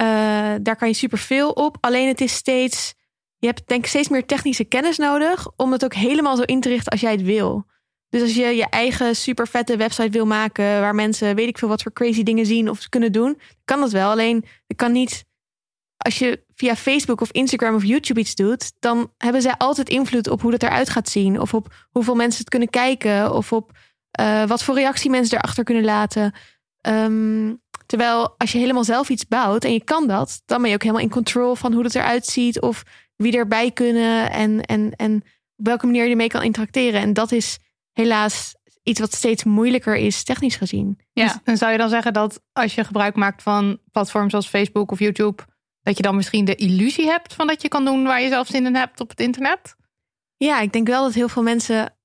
uh, daar kan je superveel op. Alleen het is steeds je hebt denk ik steeds meer technische kennis nodig om het ook helemaal zo in te richten als jij het wil. Dus als je je eigen super vette website wil maken waar mensen weet ik veel wat voor crazy dingen zien of kunnen doen, kan dat wel. Alleen het kan niet. Als je via Facebook of Instagram of YouTube iets doet, dan hebben zij altijd invloed op hoe het eruit gaat zien. Of op hoeveel mensen het kunnen kijken. Of op uh, wat voor reactie mensen erachter kunnen laten. Um, terwijl als je helemaal zelf iets bouwt en je kan dat, dan ben je ook helemaal in control van hoe het eruit ziet. Of wie erbij kunnen en, en, en op welke manier je ermee kan interacteren. En dat is helaas iets wat steeds moeilijker is, technisch gezien. Ja, dus, en zou je dan zeggen dat als je gebruik maakt van platforms zoals Facebook of YouTube, dat je dan misschien de illusie hebt van dat je kan doen waar je zelf zin in hebt op het internet? Ja, ik denk wel dat heel veel mensen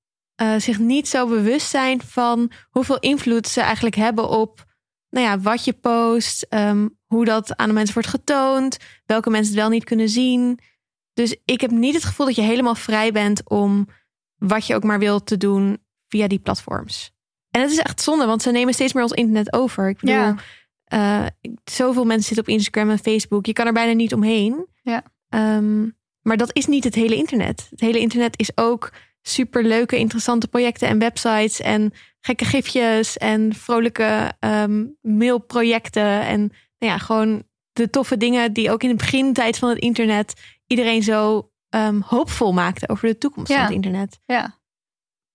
uh, zich niet zo bewust zijn van hoeveel invloed ze eigenlijk hebben op nou ja, wat je post, um, hoe dat aan de mensen wordt getoond, welke mensen het wel niet kunnen zien. Dus ik heb niet het gevoel dat je helemaal vrij bent om wat je ook maar wilt te doen via die platforms. En het is echt zonde, want ze nemen steeds meer ons internet over. Ik bedoel, ja. uh, zoveel mensen zitten op Instagram en Facebook. Je kan er bijna niet omheen. Ja. Um, maar dat is niet het hele internet. Het hele internet is ook super leuke, interessante projecten en websites en gekke gifjes en vrolijke um, mailprojecten. En nou ja, gewoon de toffe dingen die ook in de begintijd van het internet iedereen zo um, hoopvol maakte over de toekomst van het internet. Ja.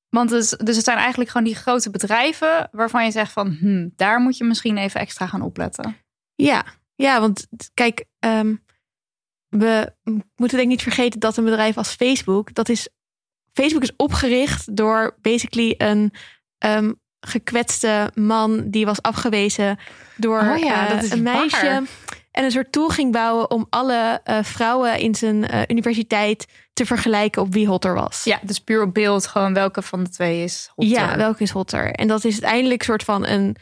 Want dus, dus het zijn eigenlijk gewoon die grote bedrijven waarvan je zegt van hm, daar moet je misschien even extra gaan opletten. Ja, ja want kijk, um, we moeten denk ik niet vergeten dat een bedrijf als Facebook, dat is Facebook is opgericht door basically een um, gekwetste man die was afgewezen door oh ja, uh, is een meisje. Waar. En een soort tool ging bouwen om alle uh, vrouwen in zijn uh, universiteit te vergelijken op wie hotter was. Ja, dus puur op beeld gewoon welke van de twee is hotter. Ja, welke is hotter. En dat is uiteindelijk soort van een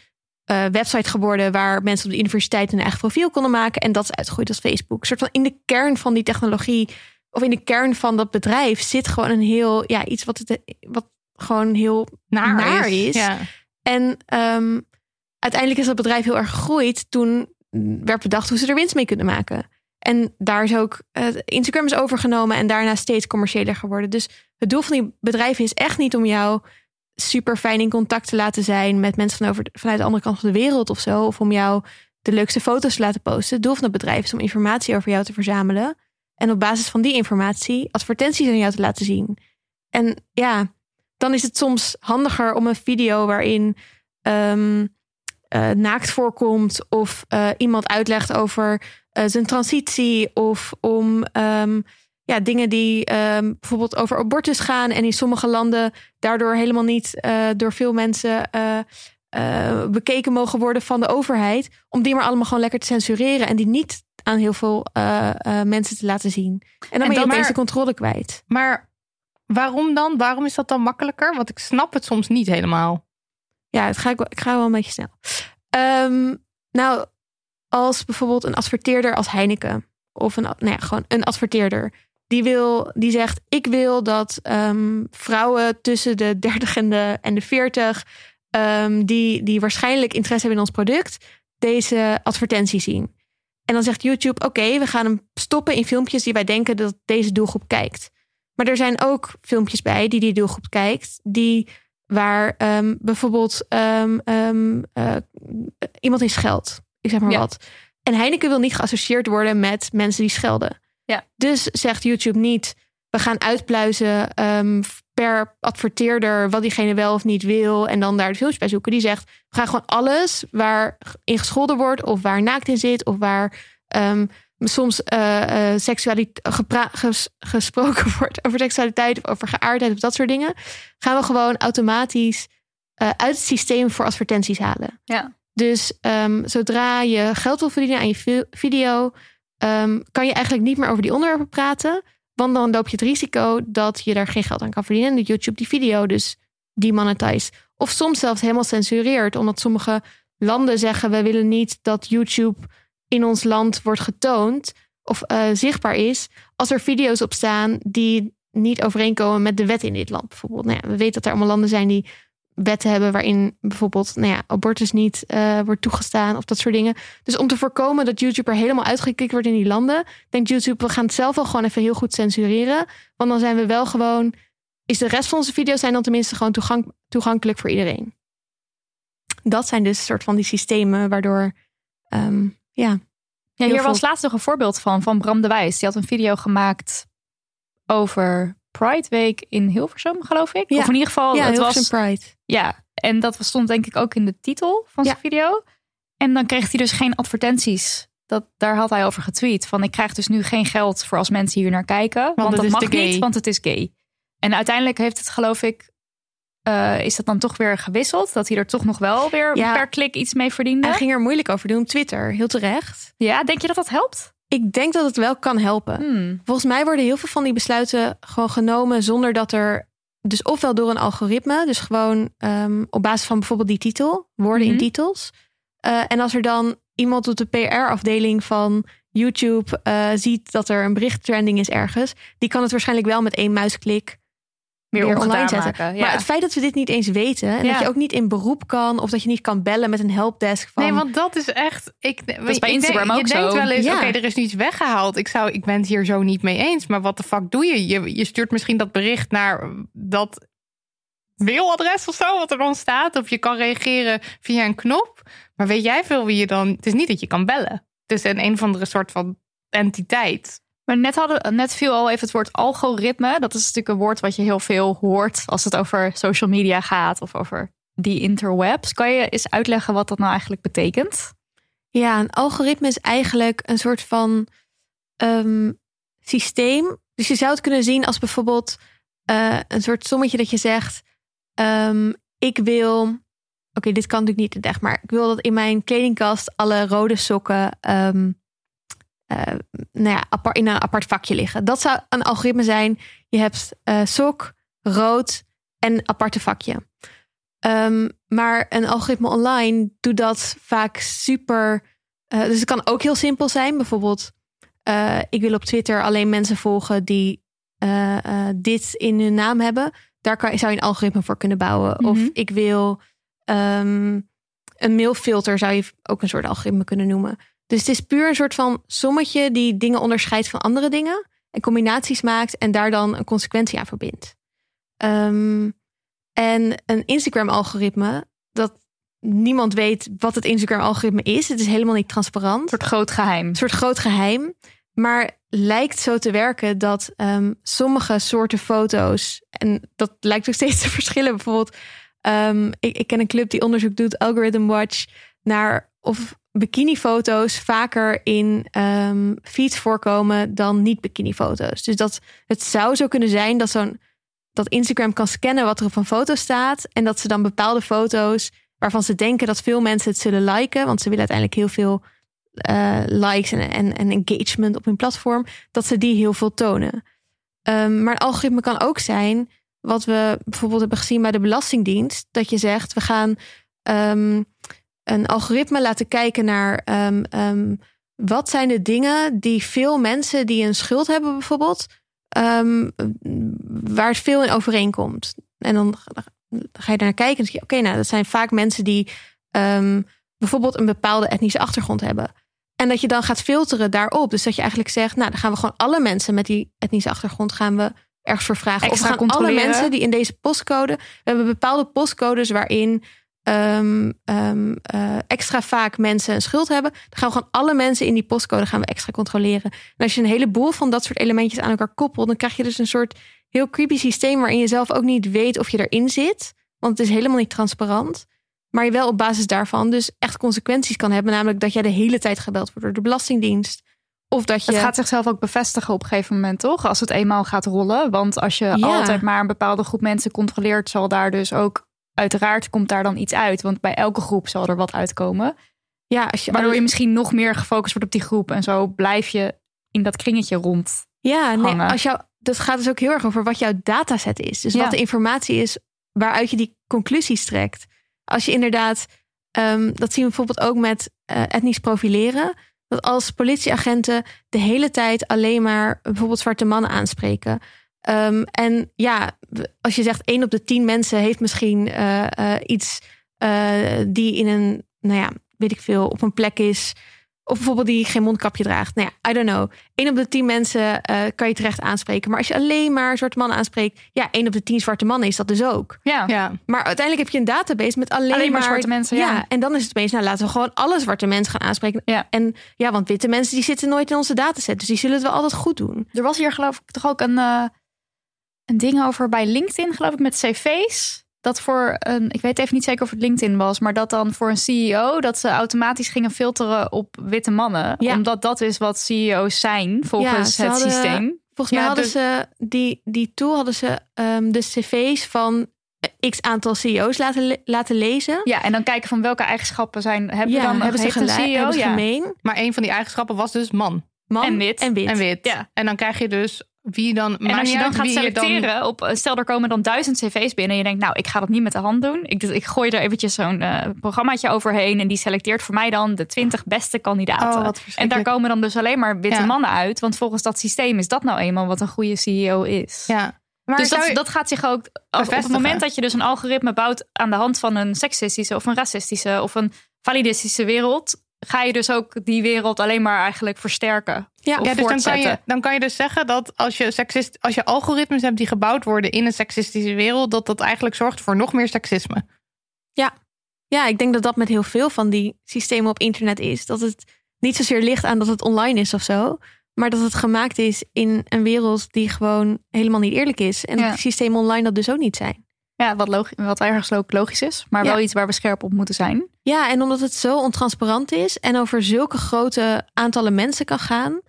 uh, website geworden waar mensen op de universiteit een eigen profiel konden maken. En dat is uitgegroeid als Facebook. Een soort van in de kern van die technologie of in de kern van dat bedrijf zit gewoon een heel, ja, iets wat, het, wat gewoon heel naar, naar is. is. Ja. En um, uiteindelijk is dat bedrijf heel erg gegroeid toen werd bedacht hoe ze er winst mee kunnen maken. En daar is ook uh, Instagram is overgenomen en daarna steeds commerciëler geworden. Dus het doel van die bedrijven is echt niet om jou super fijn in contact te laten zijn met mensen van over, vanuit de andere kant van de wereld of zo. Of om jou de leukste foto's te laten posten. Het doel van het bedrijf is om informatie over jou te verzamelen. En op basis van die informatie advertenties aan jou te laten zien. En ja, dan is het soms handiger om een video waarin um, uh, naakt voorkomt of uh, iemand uitlegt over uh, zijn transitie of om um, ja, dingen die um, bijvoorbeeld over abortus gaan en in sommige landen daardoor helemaal niet door veel mensen bekeken mogen worden van de overheid, om die maar allemaal gewoon lekker te censureren en die niet aan heel veel mensen te laten zien. En dan en ben je maar, deze controle kwijt. Maar waarom dan? Waarom is dat dan makkelijker? Want ik snap het soms niet helemaal. Ja, het ga ik, ga wel een beetje snel. Um, nou, als bijvoorbeeld een adverteerder als Heineken of een, nou ja, gewoon een adverteerder. Die, wil, die zegt: Ik wil dat um, vrouwen tussen de 30 en de, en de 40, um, ehm, die, die waarschijnlijk interesse hebben in ons product, deze advertentie zien. En dan zegt YouTube: Oké, we gaan hem stoppen in filmpjes die wij denken dat deze doelgroep kijkt. Maar er zijn ook filmpjes bij die die doelgroep kijkt, die waar um, bijvoorbeeld um, um, uh, iemand in scheldt. Ik zeg maar wat. En Heineken wil niet geassocieerd worden met mensen die schelden. Ja. Dus zegt YouTube niet, we gaan uitpluizen per adverteerder wat diegene wel of niet wil en dan daar de filmpjes bij zoeken. Die zegt, we gaan gewoon alles waar in gescholden wordt of waar naakt in zit of waar soms uh, gesproken wordt over seksualiteit of over geaardheid of dat soort dingen, gaan we gewoon automatisch uh, uit het systeem voor advertenties halen. Ja. Dus um, zodra je geld wil verdienen aan je video, um, kan je eigenlijk niet meer over die onderwerpen praten. Want dan loop je het risico dat je daar geen geld aan kan verdienen. En dat YouTube die video dus demonetize. Of soms zelfs helemaal censureert. Omdat sommige landen zeggen: we willen niet dat YouTube in ons land wordt getoond of uh, zichtbaar is, als er video's op staan die niet overeenkomen met de wet in dit land bijvoorbeeld. Nou ja, we weten dat er allemaal landen zijn die wetten hebben waarin bijvoorbeeld nou ja, abortus niet uh, wordt toegestaan of dat soort dingen. Dus om te voorkomen dat YouTube er helemaal uitgekikt wordt in die landen, denkt YouTube, we gaan het zelf wel gewoon even heel goed censureren. Want dan zijn we wel gewoon, is de rest van onze video's zijn dan tenminste gewoon toegankelijk voor iedereen. Dat zijn dus soort van die systemen waardoor um, ja. Ja, hier was laatst nog een voorbeeld van, van Bram de Wijs. Die had een video gemaakt over Pride Week in Hilversum, geloof ik. Ja. Of in ieder geval, ja, het Hilversum was Pride. Ja, en dat stond denk ik ook in de titel van zijn video. En dan kreeg hij dus geen advertenties. Dat, daar had hij over getweet. Van ik krijg dus nu geen geld voor als mensen hier naar kijken. Want, dat mag niet, want het is gay. En uiteindelijk heeft het geloof ik uh, is dat dan toch weer gewisseld? Dat hij er toch nog wel weer per klik iets mee verdiende? Hij ging er moeilijk over doen op Twitter, heel terecht. Ja, denk je dat dat helpt? Ik denk dat het wel kan helpen. Hmm. Volgens mij worden heel veel van die besluiten gewoon genomen zonder dat er. Dus ofwel door een algoritme, dus gewoon um, op basis van bijvoorbeeld die titel, woorden in mhm. titels. Uh, en als er dan iemand op de PR-afdeling van YouTube uh, ziet dat er een bericht trending is ergens, die kan het waarschijnlijk wel met één muisklik meer, online zetten. Maken, Maar het feit dat we dit niet eens weten en dat je ook niet in beroep kan of dat je niet kan bellen met een helpdesk van. Nee, want dat is echt. Ik, dat is bij Instagram ook je zo. Je denkt wel eens, oké, er is niets weggehaald. Ik zou, ik ben het hier zo niet mee eens. Maar wat de fuck doe je? je? Je stuurt misschien dat bericht naar dat mailadres of zo, wat er dan staat. Of je kan reageren via een knop. Maar weet jij veel wie je dan? Het is niet dat je kan bellen. Het is een een of andere soort van entiteit. Maar net, hadden, net viel al even het woord algoritme. Dat is natuurlijk een woord wat je heel veel hoort als het over social media gaat of over die interwebs. Kan je eens uitleggen wat dat nou eigenlijk betekent? Ja, een algoritme is eigenlijk een soort van um, systeem. Dus je zou het kunnen zien als bijvoorbeeld uh, een soort sommetje dat je zegt: um, Ik wil. Oké, dit kan natuurlijk niet echt, maar ik wil dat in mijn kledingkast alle rode sokken um, uh, nou ja, apart, in een apart vakje liggen. Dat zou een algoritme zijn. Je hebt uh, sok, rood en aparte vakje. Um, maar een algoritme online doet dat vaak super. Uh, dus het kan ook heel simpel zijn. Bijvoorbeeld, ik wil op Twitter alleen mensen volgen die dit in hun naam hebben. Daar kan, zou je een algoritme voor kunnen bouwen. Mm -hmm. Of mhm. ik wil um, een mailfilter, zou je ook een soort algoritme kunnen noemen. Dus het is puur een soort van sommetje die dingen onderscheidt van andere dingen. En combinaties maakt en daar dan een consequentie aan verbindt. Um, en een Instagram-algoritme, dat niemand weet wat het Instagram-algoritme is. Het is helemaal niet transparant. Een soort groot geheim. Een soort groot geheim. Maar lijkt zo te werken dat ehm, sommige soorten foto's, en dat lijkt ook steeds te verschillen. Bijvoorbeeld, ehm, ik, ik ken een club die onderzoek doet, Algorithm Watch, naar of bikinifoto's vaker in um, feeds voorkomen dan niet-bikinifoto's. Dus dat het zou zo kunnen zijn dat zo'n dat Instagram kan scannen wat er op een foto staat en dat ze dan bepaalde foto's waarvan ze denken dat veel mensen het zullen liken, want ze willen uiteindelijk heel veel uh, likes en, en, en, engagement op hun platform, dat ze die heel veel tonen. Um, maar een algoritme kan ook zijn, wat we bijvoorbeeld hebben gezien bij de Belastingdienst, dat je zegt, we gaan um, een algoritme laten kijken naar um, wat zijn de dingen die veel mensen die een schuld hebben bijvoorbeeld, waar het veel in overeenkomt. En dan, ga je naar kijken en oké, nou dat zijn vaak mensen die bijvoorbeeld een bepaalde etnische achtergrond hebben. En dat je dan gaat filteren daarop. Dus dat je eigenlijk zegt, nou, dan gaan we gewoon alle mensen met die etnische achtergrond gaan we ergens voor vragen. Extra of gaan alle mensen die in deze postcode. We hebben bepaalde postcodes waarin um, um, uh, extra vaak mensen een schuld hebben. Dan gaan we gewoon alle mensen in die postcode gaan we extra controleren. En als je een heleboel van dat soort elementjes aan elkaar koppelt, dan krijg je dus een soort heel creepy systeem waarin je zelf ook niet weet of je erin zit. Want het is helemaal niet transparant. Maar je wel op basis daarvan dus echt consequenties kan hebben. Namelijk dat jij de hele tijd gebeld wordt door de Belastingdienst. Of dat je... Het gaat zichzelf ook bevestigen op een gegeven moment, toch? Als het eenmaal gaat rollen. Want als je altijd maar een bepaalde groep mensen controleert, zal daar dus ook uiteraard komt daar dan iets uit. Want bij elke groep zal er wat uitkomen. Ja, als je Waardoor je misschien nog meer gefocust wordt op die groep. En zo blijf je in dat kringetje rond. Ja, nee, als jou, dat gaat dus ook heel erg over wat jouw dataset is. Dus wat de informatie is waaruit je die conclusies trekt. Als je inderdaad, um, dat zien we bijvoorbeeld ook met uh, etnisch profileren. Dat als politieagenten de hele tijd alleen maar bijvoorbeeld zwarte mannen aanspreken. Um, en ja, als je zegt één op de tien mensen heeft misschien uh, uh, iets die in een, nou ja, weet ik veel, op een plek is of bijvoorbeeld die geen mondkapje draagt. Nou ja, I don't know. Eén op de tien mensen uh, kan je terecht aanspreken. Maar als je alleen maar zwarte mannen aanspreekt. Ja, één op de tien zwarte mannen is dat dus ook. Ja. ja. Maar uiteindelijk heb je een database met alleen, alleen maar, zwarte mensen. Ja. En dan is het opeens, nou laten we gewoon alle zwarte mensen gaan aanspreken. Ja. En ja, want witte mensen die zitten nooit in onze dataset. Dus die zullen het wel altijd goed doen. Er was hier geloof ik toch ook een, uh, een ding over bij LinkedIn, geloof ik, met cv's dat voor een, ik weet even niet zeker of het LinkedIn was, maar dat dan voor een CEO dat ze automatisch gingen filteren op witte mannen, ja. omdat dat is wat CEO's zijn volgens ja, het hadden, systeem. Volgens mij hadden dus, ze die die tool hadden ze um, de cv's van x aantal CEO's laten, laten lezen. Ja, en dan kijken van welke eigenschappen zijn hebben ja, dan hebben ze gelijk, CEO? Hebben ze gemeen. Maar een van die eigenschappen was dus man. Man en wit. En wit. En, wit. Ja. en dan krijg je dus wie dan. En als je dan gaat selecteren dan... op, stel er komen dan duizend cv's binnen en je denkt, nou, ik ga dat niet met de hand doen. Ik, ik gooi er eventjes zo'n uh, programmaatje overheen en die selecteert voor mij dan de twintig beste kandidaten. Oh, en daar komen dan dus alleen maar witte ja. mannen uit, want volgens dat systeem is dat nou eenmaal wat een goede CEO is. Ja. Maar dus dat, dat gaat zich ook op het moment dat je dus een algoritme bouwt aan de hand van een seksistische of een racistische of een validistische wereld, ga je dus ook die wereld alleen maar eigenlijk versterken. Ja, ja dus dan kan, je, dan kan je dus zeggen dat als je, seksist, als je algoritmes hebt die gebouwd worden in een seksistische wereld, dat dat eigenlijk zorgt voor nog meer seksisme. Ja, ja ik denk dat dat met heel veel van die systemen op internet is. Dat het niet zozeer ligt aan dat het online is of zo, maar dat het gemaakt is in een wereld die gewoon helemaal niet eerlijk is. En ja. dat die systemen online dat dus ook niet zijn. Ja, wat, logisch, wat ergens logisch is, maar ja. wel iets waar we scherp op moeten zijn. Ja, en omdat het zo ontransparant is en over zulke grote aantallen mensen kan gaan,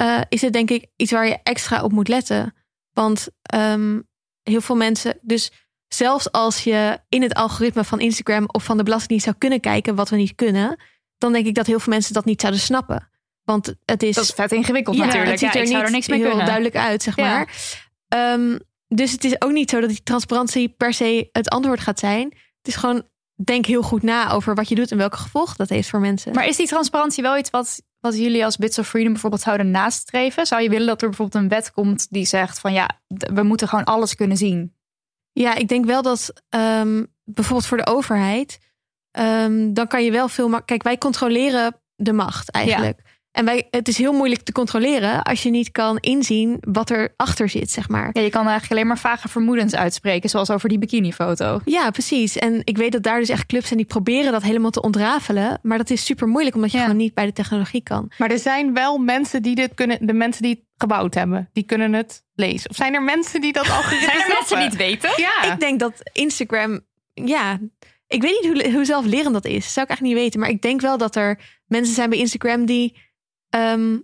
uh, is het denk ik iets waar je extra op moet letten. Want um, heel veel mensen, dus zelfs als je in het algoritme van Instagram of van de Belastingdienst zou kunnen kijken wat we niet kunnen, dan denk ik dat heel veel mensen dat niet zouden snappen. Want het is. Dat is vet ingewikkeld ja, natuurlijk. Het ziet er niet er niks mee heel kunnen. duidelijk uit, zeg maar. Um, dus het is ook niet zo dat die transparantie per se het antwoord gaat zijn. Het is gewoon denk heel goed na over wat je doet en welke gevolgen dat heeft voor mensen. Maar is die transparantie wel iets wat, wat jullie als Bits of Freedom bijvoorbeeld zouden nastreven? Zou je willen dat er bijvoorbeeld een wet komt die zegt van ja, we moeten gewoon alles kunnen zien? Ja, ik denk wel dat um, bijvoorbeeld voor de overheid, um, dan kan je wel veel. Kijk, wij controleren de macht eigenlijk. Ja. En wij, het is heel moeilijk te controleren als je niet kan inzien wat er achter zit, zeg maar. Ja, je kan eigenlijk alleen maar vage vermoedens uitspreken, zoals over die bikinifoto. Ja, precies. En ik weet dat daar dus echt clubs zijn die proberen dat helemaal te ontrafelen. Maar dat is super moeilijk, omdat je gewoon niet bij de technologie kan. Maar er zijn wel mensen die dit kunnen, de mensen die het gebouwd hebben, die kunnen het lezen. Of zijn er mensen die dat al Zijn er mensen die het weten? Ja. Ik denk dat Instagram, ja, ik weet niet hoe, hoe zelflerend dat is. Zou ik echt niet weten. Maar ik denk wel dat er mensen zijn bij Instagram die, ehm,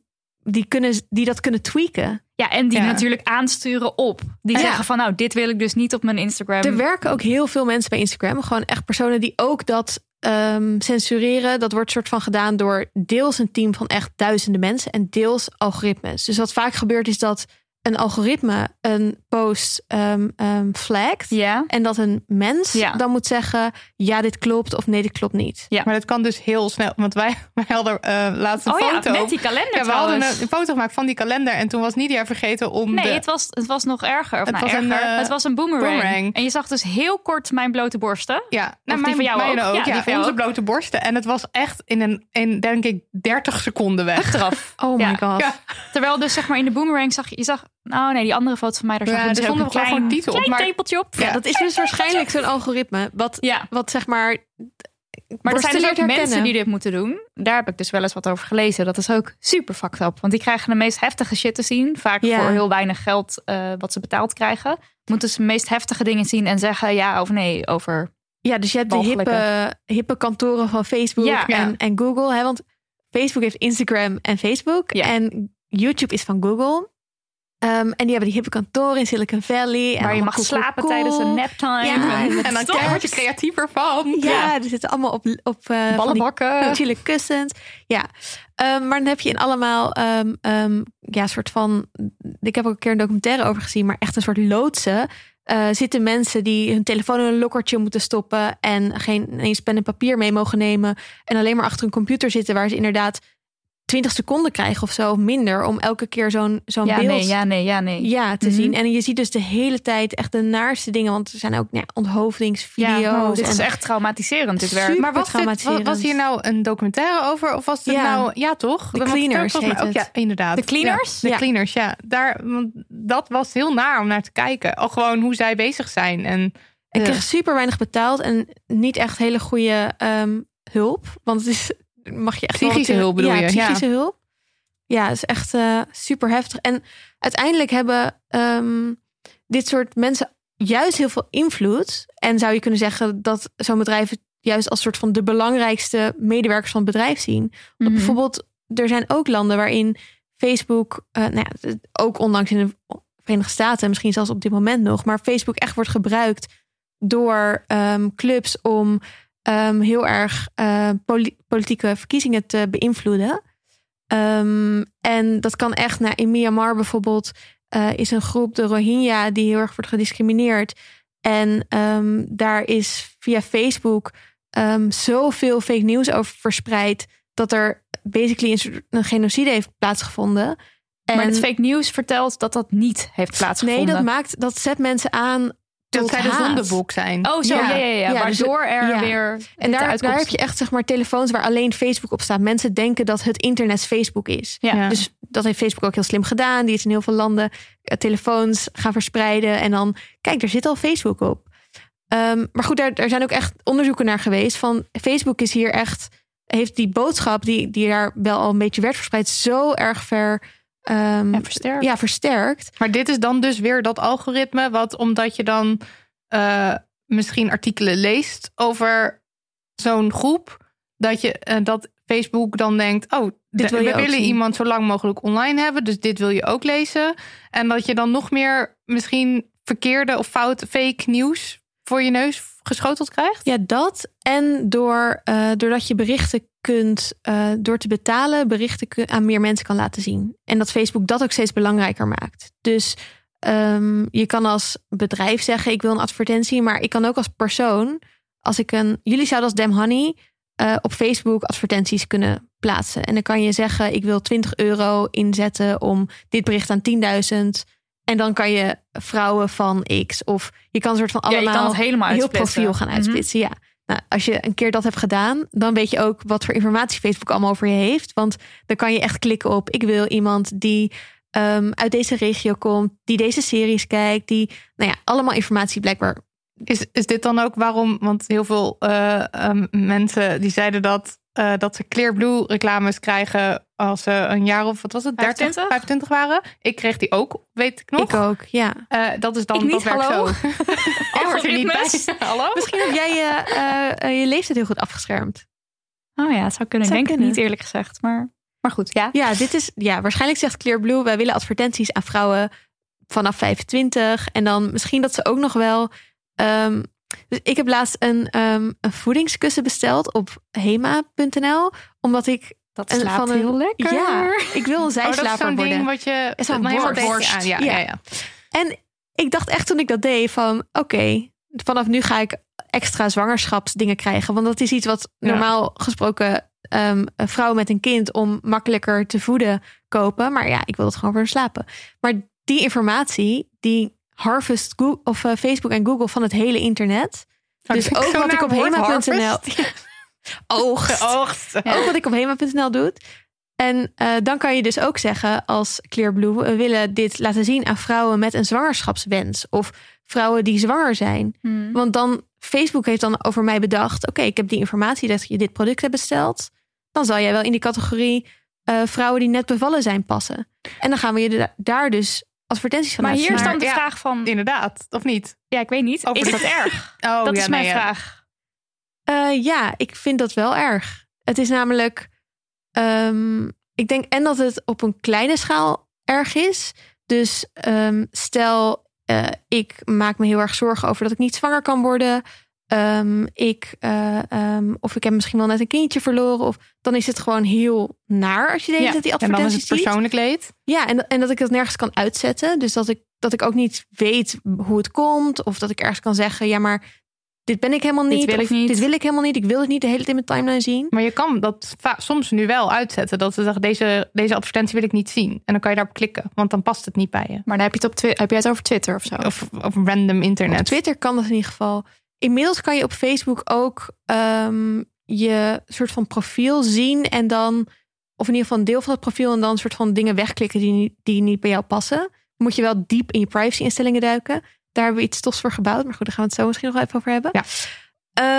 die, kunnen, die dat kunnen tweaken. Ja, en die Ja. natuurlijk aansturen op. Die Ja. zeggen van nou, dit wil ik dus niet op mijn Instagram. Er werken ook heel veel mensen bij Instagram. Gewoon echt personen die ook dat ehm, censureren. Dat wordt soort van gedaan door deels een team van echt duizenden mensen en deels algoritmes. Dus wat vaak gebeurt is dat een algoritme een post ehm ehm, flagt. Ja. En dat een mens Ja. dan moet zeggen: ja, dit klopt of nee, dit klopt niet. Maar dat kan dus heel snel. Want wij, wij hadden eh laatst een Oh ja, foto. met die kalender ja, we hadden trouwens. een, een foto gemaakt van die kalender. En toen was Nidia vergeten om Nee, de... het, was, het was nog erger. Of Het nou, was een, eh, het was een boomerang. boomerang. En je zag dus heel kort mijn blote borsten. Ja, die nou, van jou mijne ook. ook. Ja, Ja, die van jou onze ook. blote borsten. En het was echt in, een, in denk ik, 30 seconden weg. Oh my Ja. god. Ja. Terwijl dus zeg maar in de boomerang zag je, je zag... Oh nee, die andere foto van mij, daar zag Ja, je dus ook een klein, gewoon titel op, maar- tepeltje op. Ja, dat is dus waarschijnlijk zo'n algoritme. Wat, Ja. wat zeg maar. Maar er zijn dus ook mensen die dit moeten doen. Daar heb ik dus wel eens wat over gelezen. Dat is ook super fucked up. Want die krijgen de meest heftige shit te zien. Vaak Ja. voor heel weinig geld eh, wat ze betaald krijgen. Moeten ze de meest heftige dingen zien en zeggen ja of nee over. Ja, dus je hebt de hippe, hippe kantoren van Facebook en, en Google. Hè? Want Facebook heeft Instagram en Facebook. En YouTube is van Google. Ehm, en die hebben die hippe kantoren in Silicon Valley. En waar je mag cool, slapen cool. tijdens een naptime. Ja, en, En dan word je creatiever van. Ja, er zitten allemaal op, op eh, die ballenbakken. chille kussens. Ja, Ehm, maar dan heb je in allemaal ehm, ehm, ja, soort van. Ik heb ook een keer een documentaire over gezien, maar echt een soort loodsen. eh, zitten mensen die hun telefoon in een lokkertje moeten stoppen en geen eens pen en papier mee mogen nemen en alleen maar achter een computer zitten waar ze inderdaad 20 seconden krijgen of zo of minder om elke keer zo'n zo'n Ja, beeld nee, ja, nee, ja, nee. ja, te Mhm. zien. En je ziet dus de hele tijd echt de naarste dingen. Want er zijn ook ja, onthoofdingsvideo's. Ja, oh, dit en is echt traumatiserend, dit werk. Maar was, dit, was, hier nou een documentaire over? Of was het Ja. nou... Ja, toch? De Cleaners heet ook, het. Ja, inderdaad. De Cleaners? Ja, de. Cleaners, ja. Daar, want dat was heel naar om naar te kijken. Al gewoon hoe zij bezig zijn. En, Ik eh, kreeg super weinig betaald en niet echt hele goede ehm, hulp. Want het is, mag je echt Psychische hulp bedoel ja, je? Psychische hulp. Ja, is echt eh, super heftig. En uiteindelijk hebben ehm, dit soort mensen juist heel veel invloed. En zou je kunnen zeggen dat zo'n bedrijf het juist als soort van de belangrijkste medewerkers van het bedrijf zien. Want Mhm. bijvoorbeeld, er zijn ook landen waarin Facebook, eh, nou ja, ook ondanks in de Verenigde Staten, misschien zelfs op dit moment nog, maar Facebook echt wordt gebruikt door ehm, clubs om ehm, heel erg eh, poli- politieke verkiezingen te beïnvloeden. Ehm, en dat kan echt, nou, in Myanmar bijvoorbeeld, eh, is een groep, de Rohingya, die heel erg wordt gediscrimineerd. En ehm, daar is via Facebook zoveel fake news over verspreid dat er basically een, genocide heeft plaatsgevonden. En Maar het fake news vertelt dat dat niet heeft plaatsgevonden. nee, dat maakt dat zet mensen aan dat zij de haat. zondebok zijn. Oh, zo, ja, ja, ja. Ja, dus Waardoor er ja. weer En daar, daar heb je echt zeg maar telefoons waar alleen Facebook op staat. Mensen denken dat het internet Facebook is. Ja. Ja. Dus dat heeft Facebook ook heel slim gedaan. Die is in heel veel landen eh, telefoons gaan verspreiden. En dan, kijk, er zit al Facebook op. Ehm, maar goed, daar, daar zijn ook echt onderzoeken naar geweest. Van Facebook is hier echt, heeft die boodschap die, die daar wel al een beetje werd verspreid, zo erg ver ehm, Ja, versterkt. ja, versterkt. Maar dit is dan dus weer dat algoritme, wat omdat je dan eh, misschien artikelen leest over zo'n groep, dat, je, eh, dat Facebook dan denkt, oh, Dit wil je we ook willen zien. iemand zo lang mogelijk online hebben, dus dit wil je ook lezen. En dat je dan nog meer misschien verkeerde of fout fake nieuws voor je neus geschoteld krijgt. Ja, dat. En door, eh, doordat je berichten kunt, eh, door te betalen, berichten aan meer mensen kan laten zien. En dat Facebook dat ook steeds belangrijker maakt. Dus ehm, je kan als bedrijf zeggen: ik wil een advertentie, maar ik kan ook als persoon, als ik een. Jullie zouden als Damn Honey eh, op Facebook advertenties kunnen plaatsen. En dan kan je zeggen: ik wil 20 euro inzetten om dit bericht aan 10.000. En dan kan je vrouwen van X. Of je kan een soort van Ja, je allemaal kan het helemaal heel profiel gaan Mhm. uitsplitsen. Ja. Nou, als je een keer dat hebt gedaan, dan weet je ook wat voor informatie Facebook allemaal over je heeft. Want dan kan je echt klikken op: ik wil iemand die um, uit deze regio komt, die deze series kijkt, die, nou ja, allemaal informatie blijkbaar. Is, is dit dan ook waarom? Want heel veel uh, um, mensen die zeiden dat uh, dat ze Clearblue reclames krijgen als ze een jaar of wat was het, 30, 25, 25 waren. Ik kreeg die ook, weet ik nog. Ik ook, ja. Uh, dat is dan ik niet, dat hallo. zo. Er niet bij. Hallo? Misschien heb jij je, uh, je leeftijd heel goed afgeschermd. Oh ja, het zou kunnen. Zou ik denk kunnen. het niet eerlijk gezegd, maar, maar goed, ja. Ja, dit is, ja, waarschijnlijk zegt Clearblue, wij willen advertenties aan vrouwen vanaf 25. En dan misschien dat ze ook nog wel um, dus ik heb laatst een, um, een voedingskussen besteld op hema.nl. Omdat ik dat slaapt van een, heel lekker. Ja, ik wil een zijslaper oh, dat is zo'n worden. ding wat je zo'n. Aan. Ja, ja. ja. Ja, En ik dacht echt toen ik dat deed van oké, okay, vanaf nu ga ik extra zwangerschapsdingen krijgen. Want dat is iets wat normaal gesproken um, vrouwen met een kind om makkelijker te voeden kopen. Maar ja, ik wil het gewoon voor slapen. Maar die informatie, die harvest Google, of uh, Facebook en Google van het hele internet. Oh, dus ook wat ik op hema.nl oogst. oogst. Ja. Ook wat ik op hema.nl doe. En uh, dan kan je dus ook zeggen als Clearblue, we willen dit laten zien aan vrouwen met een zwangerschapswens of vrouwen die zwanger zijn. Hmm. Want dan Facebook heeft dan over mij bedacht, oké, okay, ik heb die informatie dat je dit product hebt besteld. Dan zal jij wel in die categorie uh, vrouwen die net bevallen zijn passen. En dan gaan we je daar dus advertenties van Maar hier is dan de ja, vraag van... Inderdaad, of niet? Ja, ik weet niet. Over is dat erg? Oh, dat ja, is mijn nee, ja. vraag. Uh, ja, ik vind dat wel erg. Het is namelijk, um, ik denk en dat het op een kleine schaal erg is. Dus um, stel, uh, ik maak me heel erg zorgen over dat ik niet zwanger kan worden. Um, ik, uh, of ik heb misschien wel net een kindje verloren. Of dan is het gewoon heel naar als je denkt Ja, dat die En dan is advertenties het persoonlijk leed. Ja, en, en dat ik dat nergens kan uitzetten. Dus dat ik, dat ik ook niet weet hoe het komt. Of dat ik ergens kan zeggen, ja, maar dit ben ik helemaal Dit niet. wil ik of niet. Dit wil ik helemaal niet. Ik wil het niet de hele tijd in mijn timeline zien. Maar je kan dat soms nu wel uitzetten. Dat ze zeggen, deze, deze advertentie wil ik niet zien. En dan kan je daarop klikken. Want dan past het niet bij je. Maar dan heb je het, op Twi- heb je het over Twitter of zo? Of op random internet. Op Twitter kan dat in ieder geval. Inmiddels kan je op Facebook ook um, je soort van profiel zien. En dan, of in ieder geval een deel van het profiel. En dan een soort van dingen wegklikken die, niet- die niet bij jou passen. Moet je wel diep in je privacy instellingen duiken. Daar hebben we iets tofs voor gebouwd. Maar goed, daar gaan we het zo misschien nog even over hebben. Ja.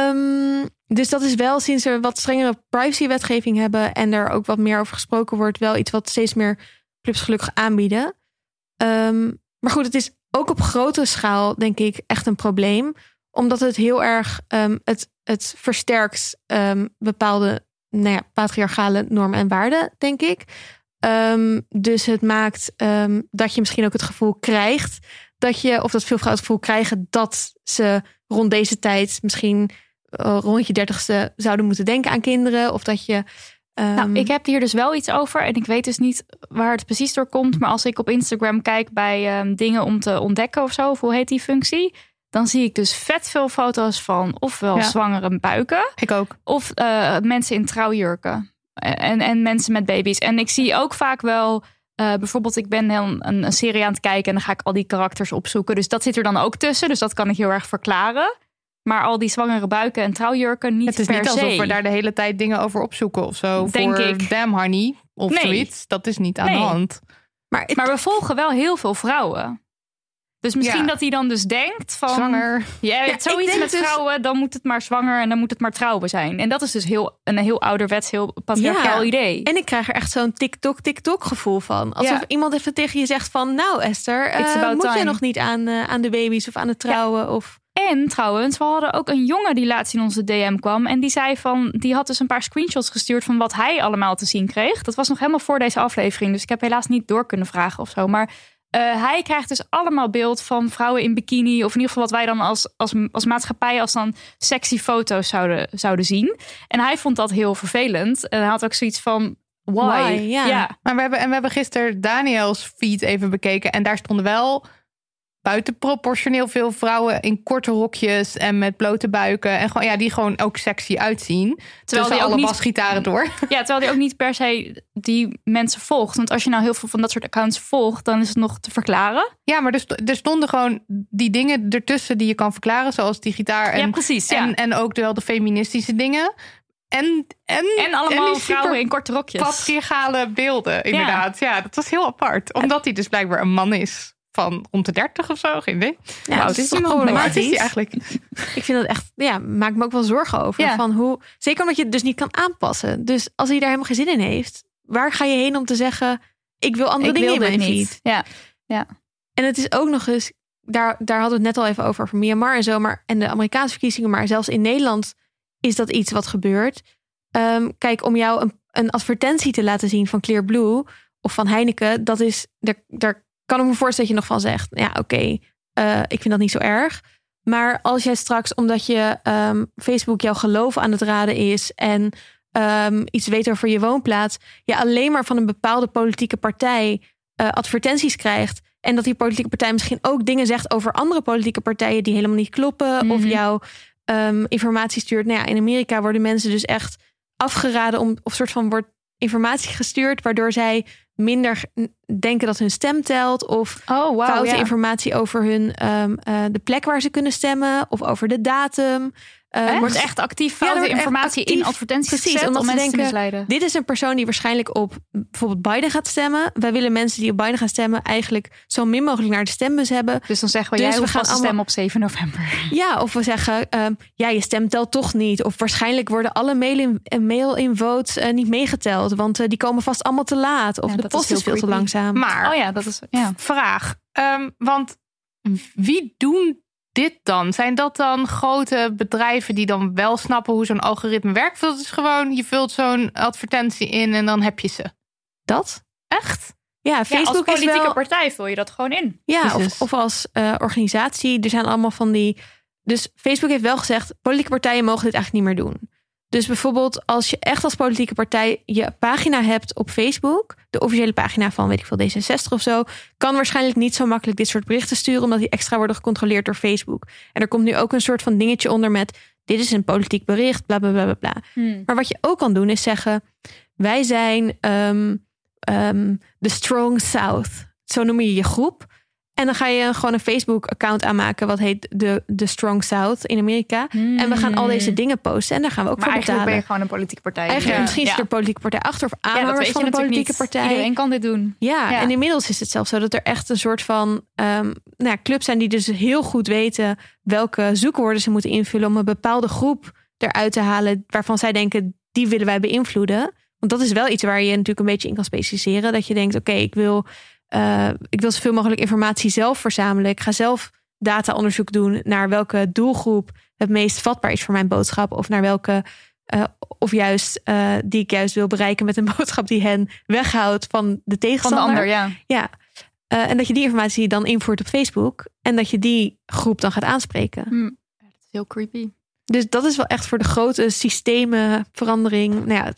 Um, dus dat is wel sinds we wat strengere privacywetgeving hebben. En er ook wat meer over gesproken wordt. Wel iets wat steeds meer clubs gelukkig aanbieden. Um, maar goed, het is ook op grotere schaal, denk ik, echt een probleem. Omdat het heel erg, um, het, het versterkt bepaalde nou ja, patriarchale normen en waarden, denk ik. Dus het maakt dat je misschien ook het gevoel krijgt dat je, of dat veel vrouwen het gevoel krijgen dat ze rond deze tijd misschien uh, rond je dertigste zouden moeten denken aan kinderen. Of dat je. Um, Nou, ik heb hier dus wel iets over en ik weet dus niet waar het precies door komt. Maar als ik op Instagram kijk bij um, dingen om te ontdekken of zo, of hoe heet die functie? Dan zie ik dus vet veel foto's van ofwel Ja. zwangere buiken Ik ook. of uh, mensen in trouwjurken en, en mensen met baby's. En ik zie ook vaak wel, uh, bijvoorbeeld ik ben een, een, een serie aan het kijken en dan ga ik al die karakters opzoeken. Dus dat zit er dan ook tussen, dus dat kan ik heel erg verklaren. Maar al die zwangere buiken en trouwjurken niet Het is per niet alsof se. we daar de hele tijd dingen over opzoeken of zo. Denk voor ik. Damn honey of Nee. zoiets. Dat is niet aan Nee. de hand. maar, het- Maar we volgen wel heel veel vrouwen. Dus misschien Ja. dat hij dan dus denkt van... Zwanger. Ja, ik zoiets met dus- vrouwen, dan moet het maar zwanger en dan moet het maar trouwen zijn. En dat is dus heel, een heel ouderwets, heel patriarchaal Ja. idee. En ik krijg er echt zo'n TikTok-TikTok gevoel van. Alsof Ja. iemand even tegen je zegt van... Nou Esther, about moet je time. nog niet aan, eh, aan de baby's of aan het trouwen? Of... En trouwens, we hadden ook een jongen die laatst in onze DM kwam. En die zei van, die had dus een paar screenshots gestuurd van wat hij allemaal te zien kreeg. Dat was nog helemaal voor deze aflevering. Dus ik heb helaas niet door kunnen vragen of zo. Maar eh, hij krijgt dus allemaal beeld van vrouwen in bikini. Of in ieder geval wat wij dan als, als, als maatschappij als dan sexy foto's zouden, zouden zien. En hij vond dat heel vervelend. En hij had ook zoiets van, why? Why, ja. Maar we hebben, en we hebben gisteren Daniels feed even bekeken. En daar stonden wel buitenproportioneel veel vrouwen in korte rokjes en met blote buiken. En gewoon, ja, die gewoon ook sexy uitzien. Terwijl die alle niet, basgitaren door. Ja, terwijl die ook niet per se die mensen volgt. Want als je nou heel veel van dat soort accounts volgt, dan is het nog te verklaren. Ja, maar er, er stonden gewoon die dingen ertussen die je kan verklaren, zoals die gitaar. En, ja, precies. Ja. En, en ook wel de feministische dingen. En, en, en allemaal vrouwen in korte rokjes. Patriarchale beelden, inderdaad. Ja. ja, dat was heel apart. Omdat hij dus blijkbaar een man is van rond de 30 of zo, geen idee. Ja, het is problematisch eigenlijk. Ik vind dat echt, ja, maak me ook wel zorgen over. Van hoe, zeker omdat je het dus niet kan aanpassen. Dus als hij daar helemaal geen zin in heeft, waar ga je heen om te zeggen, ik wil andere dingen in mijn feed? Ja, ja. En het is ook nog eens, daar, daar hadden we het net al even over, over Myanmar en zo, maar en de Amerikaanse verkiezingen, maar zelfs in Nederland is dat iets wat gebeurt. Ehm, kijk, om jou een, een advertentie te laten zien van Clearblue of van Heineken, dat is, daar, daar kan ik me voorstellen dat je nog van zegt, ja oké, eh, ik vind dat niet zo erg. Maar als jij straks, omdat je um, Facebook jouw geloof aan het raden is en um, iets weet over je woonplaats, je alleen maar van een bepaalde politieke partij uh, advertenties krijgt. En dat die politieke partij misschien ook dingen zegt over andere politieke partijen die helemaal niet kloppen. Of mhm. jou um, informatie stuurt. Nou ja, in Amerika worden mensen dus echt afgeraden om, of soort van wordt informatie gestuurd, waardoor zij minder denken dat hun stem telt. Of oh, wow, foute informatie over hun, um, uh, de plek waar ze kunnen stemmen. Of over de datum. Uh, wordt echt actief foute informatie in advertenties Precies, gezet om mensen denken, te misleiden. Dit is een persoon die waarschijnlijk op bijvoorbeeld Biden gaat stemmen. Wij willen mensen die op Biden gaan stemmen eigenlijk zo min mogelijk naar de stembus hebben. Dus dan zeggen we, dus jij we gaan stemmen op 7 november. Ja, of we zeggen, um, ja, je stem telt toch niet. Of waarschijnlijk worden alle mail-in mail in votes uh, niet meegeteld. Want uh, die komen vast allemaal te laat. Of ja, de post is, is veel te langzaam. Maar, oh ja, dat is, ja. vraag. Um, want wie doen dit dan? Zijn dat dan grote bedrijven die dan wel snappen hoe zo'n algoritme werkt? Of het is gewoon, je vult zo'n advertentie in en dan heb je ze. Dat? Echt? Ja, Facebook ja, als politieke is wel... partij vul je dat gewoon in. Ja, of, of, als uh, organisatie. Er zijn allemaal van die... Dus Facebook heeft wel gezegd, politieke partijen mogen dit eigenlijk niet meer doen. Dus bijvoorbeeld als je echt als politieke partij je pagina hebt op Facebook, de officiële pagina van weet ik veel D66 of zo, kan waarschijnlijk niet zo makkelijk dit soort berichten sturen, omdat die extra worden gecontroleerd door Facebook. En er komt nu ook een soort van dingetje onder met dit is een politiek bericht, bla bla bla bla. Hmm. Maar wat je ook kan doen is zeggen, wij zijn um, um, the Strong South. Zo noem je je groep. En dan ga je gewoon een Facebook-account aanmaken, wat heet de, de Strong South in Amerika. En we gaan al deze hmm. dingen posten en daar gaan we ook maar voor betalen. ben je gewoon een politieke partij. Eigenlijk ja. misschien is er een politieke partij achter of aanhangers van een politieke partij. Iedereen kan dit doen. Ja, en inmiddels is het zelfs zo dat er echt een soort van um, nou, clubs zijn die dus heel goed weten welke zoekwoorden ze moeten invullen om een bepaalde groep eruit te halen waarvan zij denken die willen wij beïnvloeden. Want dat is wel iets waar je natuurlijk een beetje in kan specialiseren. Dat je denkt, oké, ik wil uh, ik wil zoveel mogelijk informatie zelf verzamelen. Ik ga zelf dataonderzoek doen naar welke doelgroep het meest vatbaar is voor mijn boodschap. Of naar welke, uh, of juist uh, die ik juist wil bereiken met een boodschap die hen weghoudt van de tegenstander. Van de ander, ja. Ja. en dat je die informatie dan invoert op Facebook. En dat je die groep dan gaat aanspreken. Hm. dat is heel creepy. Dus dat is wel echt voor de grote systemenverandering. Nou ja,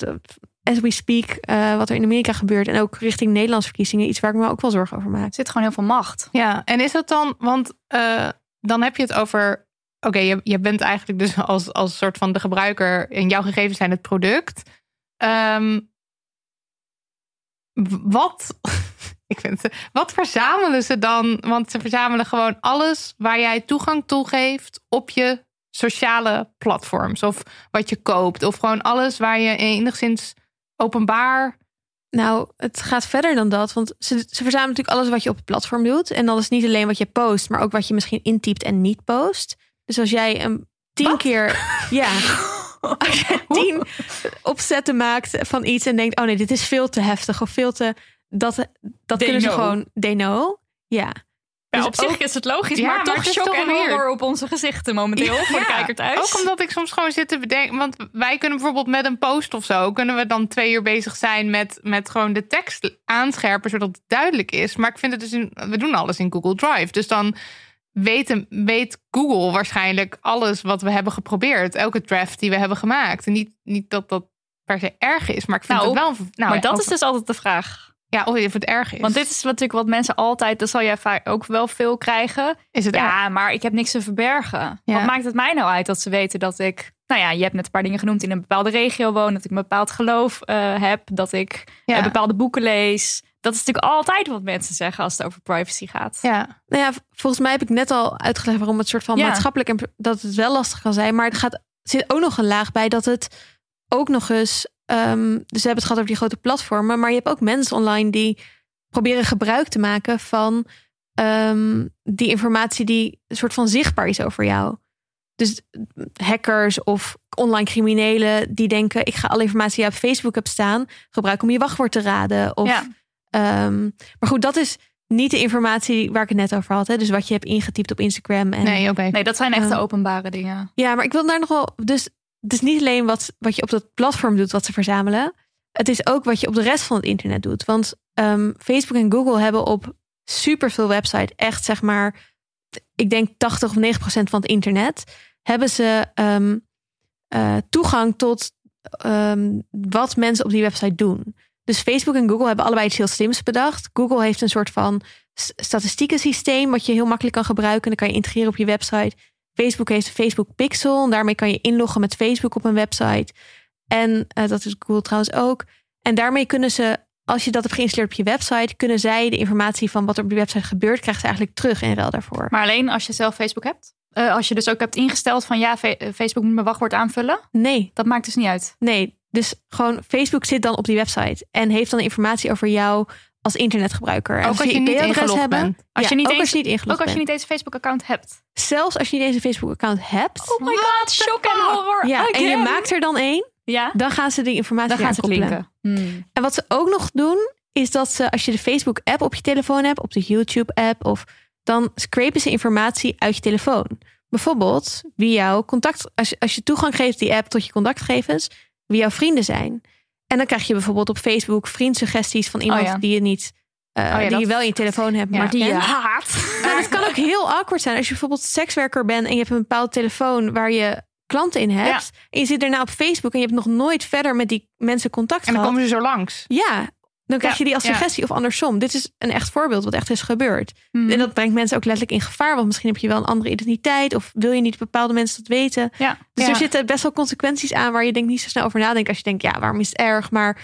as we speak, uh, wat er in Amerika gebeurt. En ook richting Nederlandse verkiezingen. Iets waar ik me ook wel zorgen over maak. Er zit gewoon heel veel macht. Ja, en is dat dan, want uh, dan heb je het over. Oké, je, je bent eigenlijk dus als, als soort van de gebruiker. En jouw gegevens zijn het product. Um, wat. ik vind het, wat verzamelen ze dan? Want ze verzamelen gewoon alles waar jij toegang toe geeft op je sociale platforms. Of wat je koopt. Of gewoon alles waar je enigszins openbaar? Nou, het gaat verder dan dat. Want ze, ze verzamelen natuurlijk alles wat je op het platform doet. En dan is niet alleen wat je post, maar ook wat je misschien intypt en niet post. Dus als jij een tien keer. Ja. Als je tien opzetten maakt van iets en denkt: oh nee, dit is veel te heftig of veel te. Dat, dat kunnen ze gewoon. They know. Ja. Ja, dus op zich is het logisch, maar, maar toch shock en horror op onze gezichten momenteel voor de kijker thuis. Ook omdat ik soms gewoon zit te bedenken, want wij kunnen bijvoorbeeld met een post of zo, kunnen we dan twee uur bezig zijn met, met gewoon de tekst aanscherpen, zodat het duidelijk is. Maar ik vind het dus, in, we doen alles in Google Drive, dus dan weet, weet Google waarschijnlijk alles wat we hebben geprobeerd, elke draft die we hebben gemaakt. En niet, niet dat dat per se erg is, maar ik vind nou, het wel... Nou, maar dat is dus altijd de vraag. Ja, of het erg is. Want dit is natuurlijk wat mensen altijd, dat zal jij vaak ook wel veel krijgen. is het Ja, erg? maar ik heb niks te verbergen. Ja. Wat maakt het mij nou uit dat ze weten dat ik, nou ja, je hebt net een paar dingen genoemd, in een bepaalde regio woon, dat ik een bepaald geloof eh, heb, dat ik Ja. eh, bepaalde boeken lees. Dat is natuurlijk altijd wat mensen zeggen als het over privacy gaat. Ja, Nou ja, volgens mij heb ik net al uitgelegd waarom het soort van Ja. maatschappelijk en dat het wel lastig kan zijn. Maar er gaat, zit ook nog een laag bij dat het ook nog eens. Ehm, dus we hebben het gehad over die grote platformen, maar je hebt ook mensen online die proberen gebruik te maken van ehm, die informatie die een soort van zichtbaar is over jou. Dus hackers of online criminelen die denken: ik ga alle informatie die je op Facebook hebt staan gebruiken om je wachtwoord te raden. Of, Ja. ehm, maar goed, dat is niet de informatie waar ik het net over had. Hè? Dus wat je hebt ingetypt op Instagram. En, nee, oké. Nee, dat zijn echt de openbare dingen. Ja, maar ik wil daar nog wel. Dus het is niet alleen wat, wat je op dat platform doet, wat ze verzamelen. Het is ook wat je op de rest van het internet doet. Want ehm, Facebook en Google hebben op superveel websites, echt zeg maar, ik denk 80 of 90 procent van het internet, hebben ze ehm, eh, toegang tot ehm, wat mensen op die website doen. Dus Facebook en Google hebben allebei iets heel slims bedacht. Google heeft een soort van s- statistieken systeem wat je heel makkelijk kan gebruiken. En dan kan je integreren op je website. Facebook heeft een Facebook Pixel. En daarmee kan je inloggen met Facebook op een website. En eh, dat is Google trouwens ook. En daarmee kunnen ze, als je dat hebt geïnstalleerd op je website, kunnen zij de informatie van wat er op die website gebeurt, krijgen ze eigenlijk terug in ruil daarvoor. Maar alleen als je zelf Facebook hebt. Eh, als je dus ook hebt ingesteld van ja, eh, Facebook moet mijn wachtwoord aanvullen. Nee, Dat maakt dus niet uit. nee. Dus gewoon Facebook zit dan op die website en heeft dan informatie over jou als internetgebruiker. En Ook als je niet ingelogd hebben, bent. Als ja, je niet ook eens- als je niet ingelogd Ook als je niet eens Facebook-account hebt. Zelfs als je niet deze Facebook-account hebt. Oh my god, shock en horror. ja, en je maakt er dan één, Ja, dan gaan ze die informatie dan gaan ze. Hmm. En wat ze ook nog doen, is dat ze als je de Facebook-app op je telefoon hebt, op de YouTube-app, of dan scrapen ze informatie uit je telefoon. Bijvoorbeeld wie jouw contact, als je, als je toegang geeft die app tot je contactgegevens, wie jouw vrienden zijn. En dan krijg je bijvoorbeeld op Facebook vriendsuggesties van iemand Oh ja. die je niet, ja, die dat- je wel in je telefoon hebt, maar Die je haat. Nou, het kan ook heel awkward zijn als je bijvoorbeeld sekswerker bent en je hebt een bepaald telefoon waar je klanten in hebt. En je zit daarna op Facebook en je hebt nog nooit verder met die mensen contact En dan gehad. komen ze zo langs. Ja, dan krijg je die als suggestie of andersom. Dit is een echt voorbeeld wat echt is gebeurd. Hmm. En dat brengt mensen ook letterlijk in gevaar. Want misschien heb je wel een andere identiteit. Of wil je niet bepaalde mensen dat weten. Dus er zitten best wel consequenties aan waar je denk niet zo snel over nadenkt. Als je denkt, ja, waarom is het erg? Maar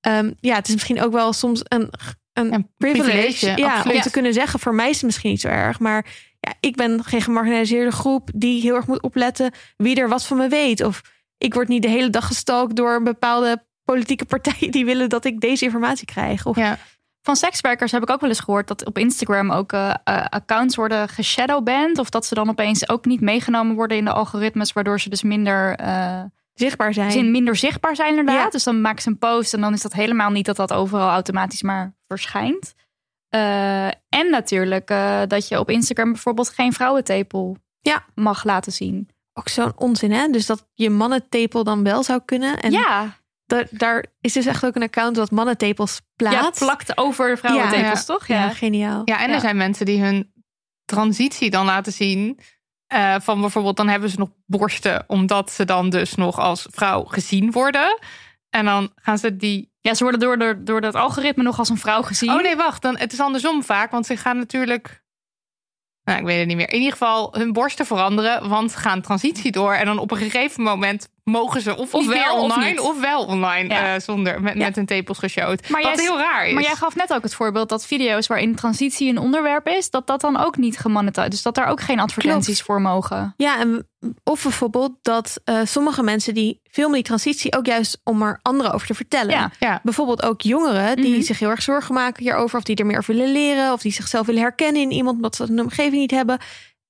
ehm, ja, het is misschien ook wel soms een, een, Een privilege. privilege, ja, om te kunnen zeggen, voor mij is het misschien niet zo erg. Maar ja, ik ben geen gemarginaliseerde groep die heel erg moet opletten wie er wat van me weet. Of ik word niet de hele dag gestalkt door een bepaalde politieke partij die willen dat ik deze informatie krijg. Of Ja. Van sekswerkers heb ik ook wel eens gehoord dat op Instagram ook eh, eh, accounts worden geshadowband. Of dat ze dan opeens ook niet meegenomen worden in de algoritmes, waardoor ze dus minder, eh, zichtbaar zijn. zin, minder zichtbaar zijn inderdaad. Ja. Dus dan maken ze een post en dan is dat helemaal niet dat dat overal automatisch maar verschijnt. En natuurlijk dat je op Instagram bijvoorbeeld geen vrouwentepel Ja. mag laten zien. Ook zo'n onzin, hè? Dus dat je mannentepel dan wel zou kunnen. En ja, daar, daar is dus echt ook een account dat mannentepels ja, plaatst. plakt over de vrouwentepels, Ja. toch? Ja, Ja. geniaal. Ja, en Ja. er zijn mensen die hun transitie dan laten zien. eh, van bijvoorbeeld, dan hebben ze nog borsten, omdat ze dan dus nog als vrouw gezien worden. En dan gaan ze die. Ja, ze worden door, door, door dat algoritme nog als een vrouw gezien. Oh nee, wacht. Dan, het is andersom vaak, want ze gaan natuurlijk. Nou, ik weet het niet meer. In ieder geval hun borsten veranderen, want ze gaan transitie door. En dan op een gegeven moment mogen ze of, Of wel, online, of, wel online, Ja. eh, zonder met, Ja. met hun tepels geshowd. Maar Wat jij- heel raar is. Maar jij gaf net ook het voorbeeld dat video's waarin transitie een onderwerp is, dat dat dan ook niet gemonetiseerd Dus dat daar ook geen advertenties voor mogen. Ja, en of bijvoorbeeld dat eh, sommige mensen die filmen die transitie ook juist om er anderen over te vertellen. Ja. Ja. Bijvoorbeeld ook jongeren die Mhm. zich heel erg zorgen maken hierover, of die er meer over willen leren, of die zichzelf willen herkennen in iemand omdat ze de omgeving niet hebben.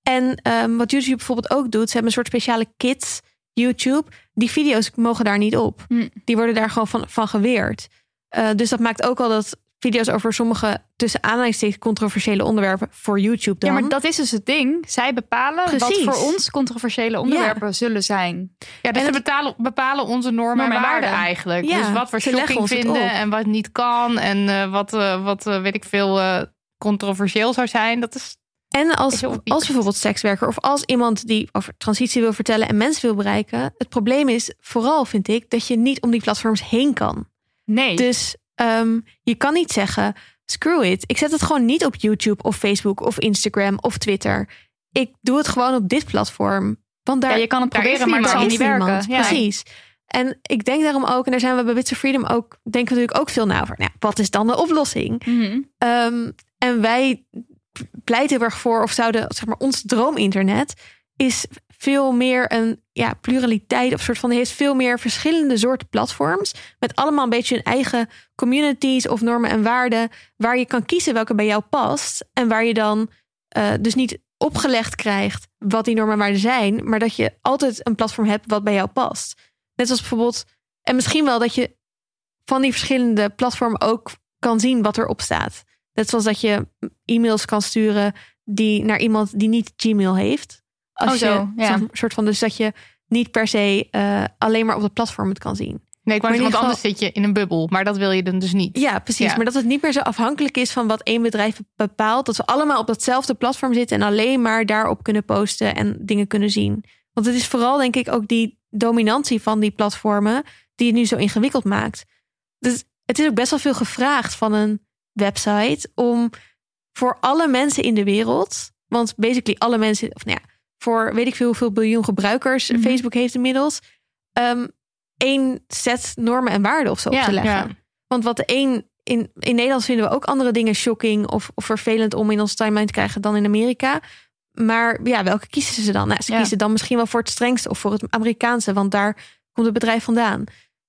En ehm, wat YouTube bijvoorbeeld ook doet, ze hebben een soort speciale kids YouTube. Die video's mogen daar niet op. Hm. Die worden daar gewoon van, van geweerd. Eh, dus dat maakt ook al dat video's over sommige tussen aanhalingstekens controversiële onderwerpen voor YouTube dan. Ja, maar dat is dus het ding. Zij bepalen Precies. wat voor ons controversiële onderwerpen zullen zijn. Ja, dus En ze het- betalen, bepalen onze normen, en en waarden eigenlijk. Ja, dus wat we ze shocking vinden en wat niet kan. En eh, wat, eh, wat weet ik veel, controversieel zou zijn. Dat is En als, als bijvoorbeeld sekswerker of als iemand die over transitie wil vertellen en mensen wil bereiken. Het probleem is vooral, vind ik, dat je niet om die platforms heen kan. Nee. Dus ehm, je kan niet zeggen, screw it. Ik zet het gewoon niet op YouTube of Facebook of Instagram of Twitter. Ik doe het gewoon op dit platform. Want daar, ja, je kan het proberen, maar het zal niet werken. Ja. Precies. En ik denk daarom ook, en daar zijn we bij Bits of Freedom ook, denken we natuurlijk ook veel naar over. Nou, wat is dan de oplossing? Mhm. Um, en wij pleiten heel erg voor, of zouden, zeg maar, ons droominternet is veel meer een ja, pluraliteit, of soort van, heeft veel meer verschillende soorten platforms. Met allemaal een beetje hun eigen communities of normen en waarden. Waar je kan kiezen welke bij jou past. En waar je dan uh, dus niet opgelegd krijgt wat die normen en waarden zijn. Maar dat je altijd een platform hebt wat bij jou past. Net als bijvoorbeeld, en misschien wel dat je van die verschillende platformen ook kan zien wat erop staat. Net zoals dat je e-mails kan sturen die naar iemand die niet Gmail heeft. Als oh, zo, je ja. een soort van, dus dat je niet per se uh, alleen maar op het platform het kan zien. Nee, ik wou want geval... anders zit je in een bubbel, maar dat wil je dan dus niet. Ja, precies. Ja. Maar dat het niet meer zo afhankelijk is van wat één bedrijf bepaalt. Dat we allemaal op datzelfde platform zitten en alleen maar daarop kunnen posten en dingen kunnen zien. Want het is vooral, denk ik, ook die dominantie van die platformen die het nu zo ingewikkeld maakt. Dus het is ook best wel veel gevraagd van een website om voor alle mensen in de wereld, want basically alle mensen, of nou ja, voor weet ik veel hoeveel biljoen gebruikers Mhm. Facebook heeft inmiddels, um, één set normen en waarden of zo op te leggen. ja. Want wat de een in, in Nederland vinden we ook andere dingen shocking of, of vervelend om in onze timeline te krijgen dan in Amerika. Maar ja, welke kiezen ze dan? Nou, ze Ja. kiezen dan misschien wel voor het strengste of voor het Amerikaanse, want daar komt het bedrijf vandaan.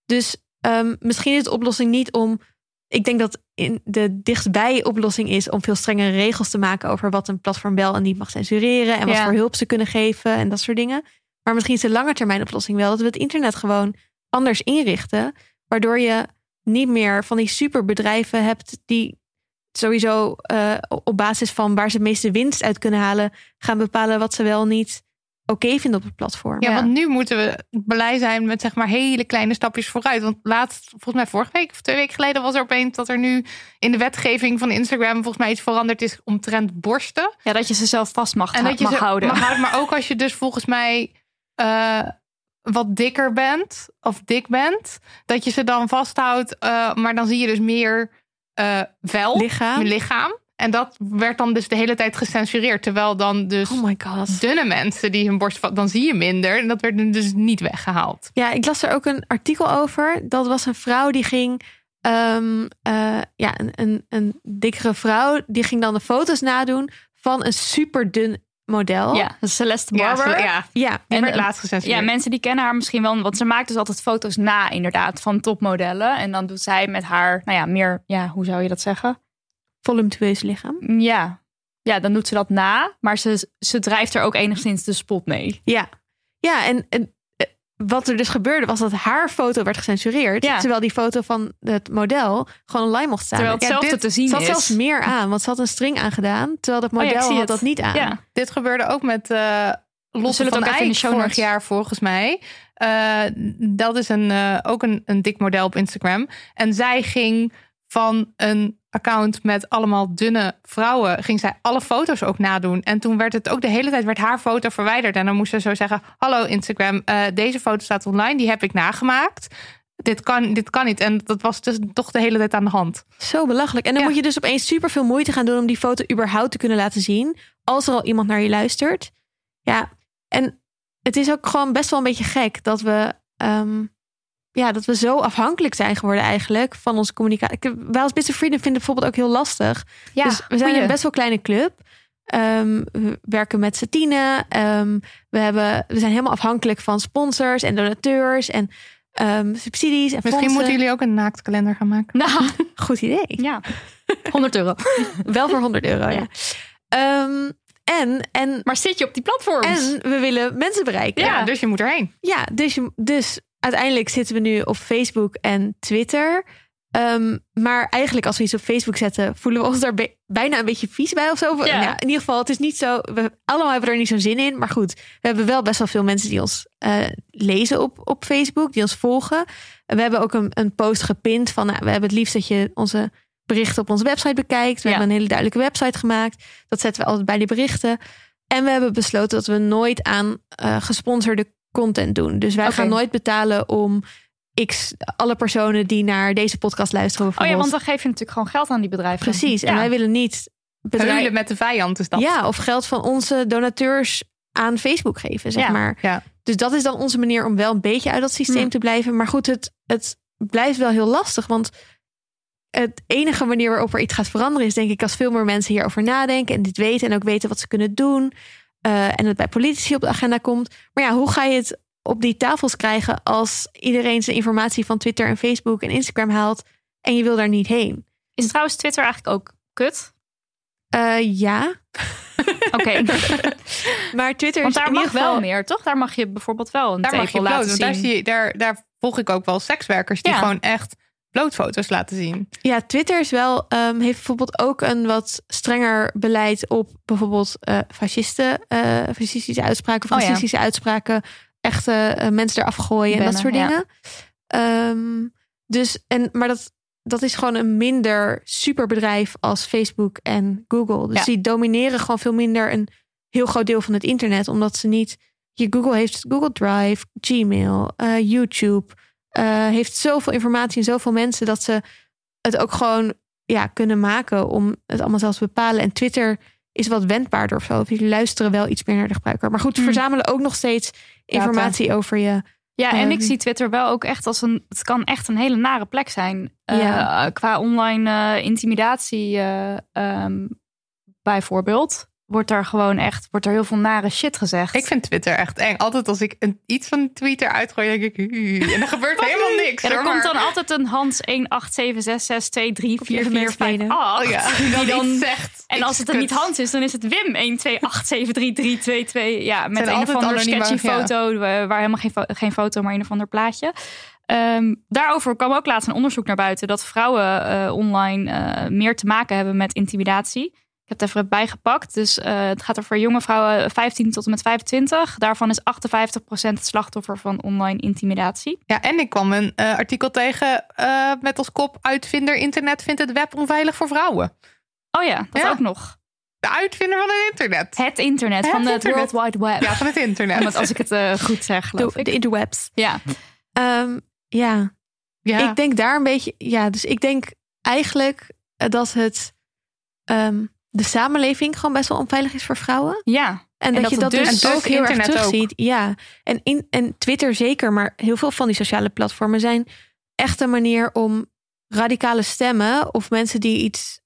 Dus um, misschien is de oplossing niet om. Ik denk dat in de dichtstbij oplossing is om veel strengere regels te maken over wat een platform wel en niet mag censureren en wat Ja. voor hulp ze kunnen geven en dat soort dingen. Maar misschien is de lange termijn oplossing wel dat we het internet gewoon anders inrichten, waardoor je niet meer van die superbedrijven hebt die sowieso uh, op basis van waar ze het meeste winst uit kunnen halen, gaan bepalen wat ze wel niet oké vinden op het platform. Ja, Ja. want nu moeten we blij zijn met zeg maar hele kleine stapjes vooruit. Want laatst, volgens mij vorige week of twee weken geleden was er opeens dat er nu in de wetgeving van Instagram volgens mij iets veranderd is omtrent borsten. Ja, dat je ze zelf vast mag, En dat je mag ze houden. mag houden. Maar ook als je dus volgens mij eh, wat dikker bent of dik bent, dat je ze dan vasthoudt. eh, maar dan zie je dus meer eh vel, lichaam. En dat werd dan dus de hele tijd gecensureerd. Terwijl dan dus Oh my god. dunne mensen die hun borst vat, dan zie je minder. En dat werd dus niet weggehaald. Ja, ik las er ook een artikel over. Dat was een vrouw die ging. ehm, eh, ja, een, een, een dikkere vrouw. Die ging dan de foto's nadoen van een super dun model. Ja, Celeste Ja, Barber. ja, ja. die En- werd laatst gecensureerd. Ja, mensen die kennen haar misschien wel, want ze maakt dus altijd foto's na, inderdaad, van topmodellen. En dan doet zij met haar, nou ja, meer, ja, hoe zou je dat zeggen? Volumtueus lichaam. Ja, ja dan doet ze dat na, maar ze, ze drijft er ook enigszins de spot mee. Ja, ja en, en eh, wat er dus gebeurde was dat haar foto werd gecensureerd. Ja. Terwijl die foto van het model gewoon online mocht staan. Terwijl Ja, hetzelfde dit- te zien Ze had is. zelfs meer aan, want ze had een string aangedaan. Terwijl dat Oh ja, model zie had het. dat niet aan. Ja, Dit gebeurde ook met eh Lotte van ook even in de Eyck show vorig jaar volgens mij. Eh, dat is een, eh, ook een, een dik model op Instagram. En zij ging van een account met allemaal dunne vrouwen... ging zij alle foto's ook nadoen. En toen werd het ook de hele tijd werd haar foto verwijderd. En dan moest ze zo zeggen... hallo Instagram, eh, deze foto staat online. Die heb ik nagemaakt. Dit kan, dit kan niet. En dat was dus toch de hele tijd aan de hand. Zo belachelijk. En dan Ja. moet je dus opeens super veel moeite gaan doen om die foto überhaupt te kunnen laten zien. Als er al iemand naar je luistert. Ja, en het is ook gewoon best wel een beetje gek dat we, ehm, ja, dat we zo afhankelijk zijn geworden eigenlijk van onze communicatie. Wij als of Freedom vinden het bijvoorbeeld ook heel lastig. ja dus we zijn goeie. een best wel kleine club. Ehm, we werken met z'n tienen. Ehm, we, hebben, we zijn helemaal afhankelijk van sponsors en donateurs en ehm, subsidies en Misschien fondsen. moeten jullie ook een naaktkalender gaan maken. Nou, Goed idee. ja. 100 euro. Wel voor 100 euro, ja. Ehm, en, en, Maar zit je op die platforms? en we willen mensen bereiken. Ja, Ja, dus je moet erheen. ja dus, je- dus uiteindelijk zitten we nu op Facebook en Twitter. Ehm, maar eigenlijk als we iets op Facebook zetten, voelen we ons daar bijna een beetje vies bij of zo. Ja. Nou, in ieder geval, het is niet zo. We allemaal hebben er niet zo'n zin in. Maar goed, we hebben wel best wel veel mensen die ons eh, lezen op, op Facebook, die ons volgen. En we hebben ook een, een post gepind van. Nou, we hebben het liefst dat je onze berichten op onze website bekijkt. We Ja. hebben een hele duidelijke website gemaakt. Dat zetten we altijd bij die berichten. En we hebben besloten dat we nooit aan eh, gesponsorde content doen. Dus wij gaan nooit betalen om x alle personen die naar deze podcast luisteren. Oh ja, want dan geef je natuurlijk gewoon geld aan die bedrijven. Precies. En wij willen niet bedrijven met de vijand. Dus dat. Ja, of geld van onze donateurs aan Facebook geven, zeg maar. Ja. Dus dat is dan onze manier om wel een beetje uit dat systeem te blijven. Maar goed, het, het blijft wel heel lastig. Want het enige manier waarop er iets gaat veranderen is, denk ik, als veel meer mensen hierover nadenken en dit weten en ook weten wat ze kunnen doen. Uh, en het bij politici op de agenda komt. Maar ja, hoe ga je het op die tafels krijgen als iedereen zijn informatie van Twitter en Facebook en Instagram haalt en je wil daar niet heen? Is trouwens Twitter eigenlijk ook kut? Uh, ja. Oké. maar Twitter Want is daar in mag ieder geval... wel meer, toch? Daar mag je bijvoorbeeld wel een daar mag je laten bloot, zien. Daar, zie je, daar, daar volg ik ook wel sekswerkers die Ja. gewoon echt blootfoto's laten zien. Ja, Twitter is wel, ehm, heeft bijvoorbeeld ook een wat strenger beleid op bijvoorbeeld eh fascisten, eh, fascistische uitspraken, Oh ja. fascistische uitspraken, echte eh, mensen eraf gooien en dat soort ja. dingen. Ehm, dus, en, maar dat, dat is gewoon een minder superbedrijf als Facebook en Google. Dus Ja. die domineren gewoon veel minder een heel groot deel van het internet, omdat ze niet. Je Google heeft Google Drive, Gmail, YouTube, eh, heeft zoveel informatie en zoveel mensen dat ze het ook gewoon ja, kunnen maken om het allemaal zelfs te bepalen. En Twitter is wat wendbaarder of zo. Of die luisteren wel iets meer naar de gebruiker. Maar goed, ze Hmm. verzamelen ook nog steeds informatie over je. Ja, en ik zie Twitter wel ook echt als een. Het kan echt een hele nare plek zijn. eh, qua online eh, intimidatie, eh, ehm, bijvoorbeeld. Wordt er gewoon echt. Wordt er heel veel nare shit gezegd. Ik vind Twitter echt eng. Altijd als ik een, iets van een tweet eruit gooi, denk ik... En er gebeurt helemaal niks. ja, er hoor, komt maar- dan altijd een Hans 18766234458. meervijnen. Oh ja, die die dan zegt. En als het dan niet. Hans is, dan is het Wim 128733322. Ja, met een of andere sketchy foto, waar helemaal geen, geen foto, maar een of ander plaatje. Ehm, daarover kwam ook laatst een onderzoek naar buiten dat vrouwen eh, online eh, meer te maken hebben met intimidatie. Ik heb het even bijgepakt. Dus eh, het gaat er voor jonge vrouwen 15 tot en met 25. Daarvan is 58% het slachtoffer van online intimidatie. Ja, en ik kwam een eh, artikel tegen eh, met als kop... Uitvinder internet vindt het web onveilig voor vrouwen. Oh ja, dat Ja. ook nog. De uitvinder van het internet. Het internet Het van het. World Wide Web. Ja, van het internet. Want als ik het eh, goed zeg, geloof De, ik. de interwebs. Ja, Ehm, ja, ja. ik denk daar een beetje. Ja, dus ik denk eigenlijk eh, dat het. ehm, de samenleving gewoon best wel onveilig is voor vrouwen. ja. En, dat, dat je dat dus- dus ook heel erg terugziet. Ja, en, in, en Twitter zeker, maar heel veel van die sociale platformen zijn echt een manier om radicale stemmen of mensen die iets,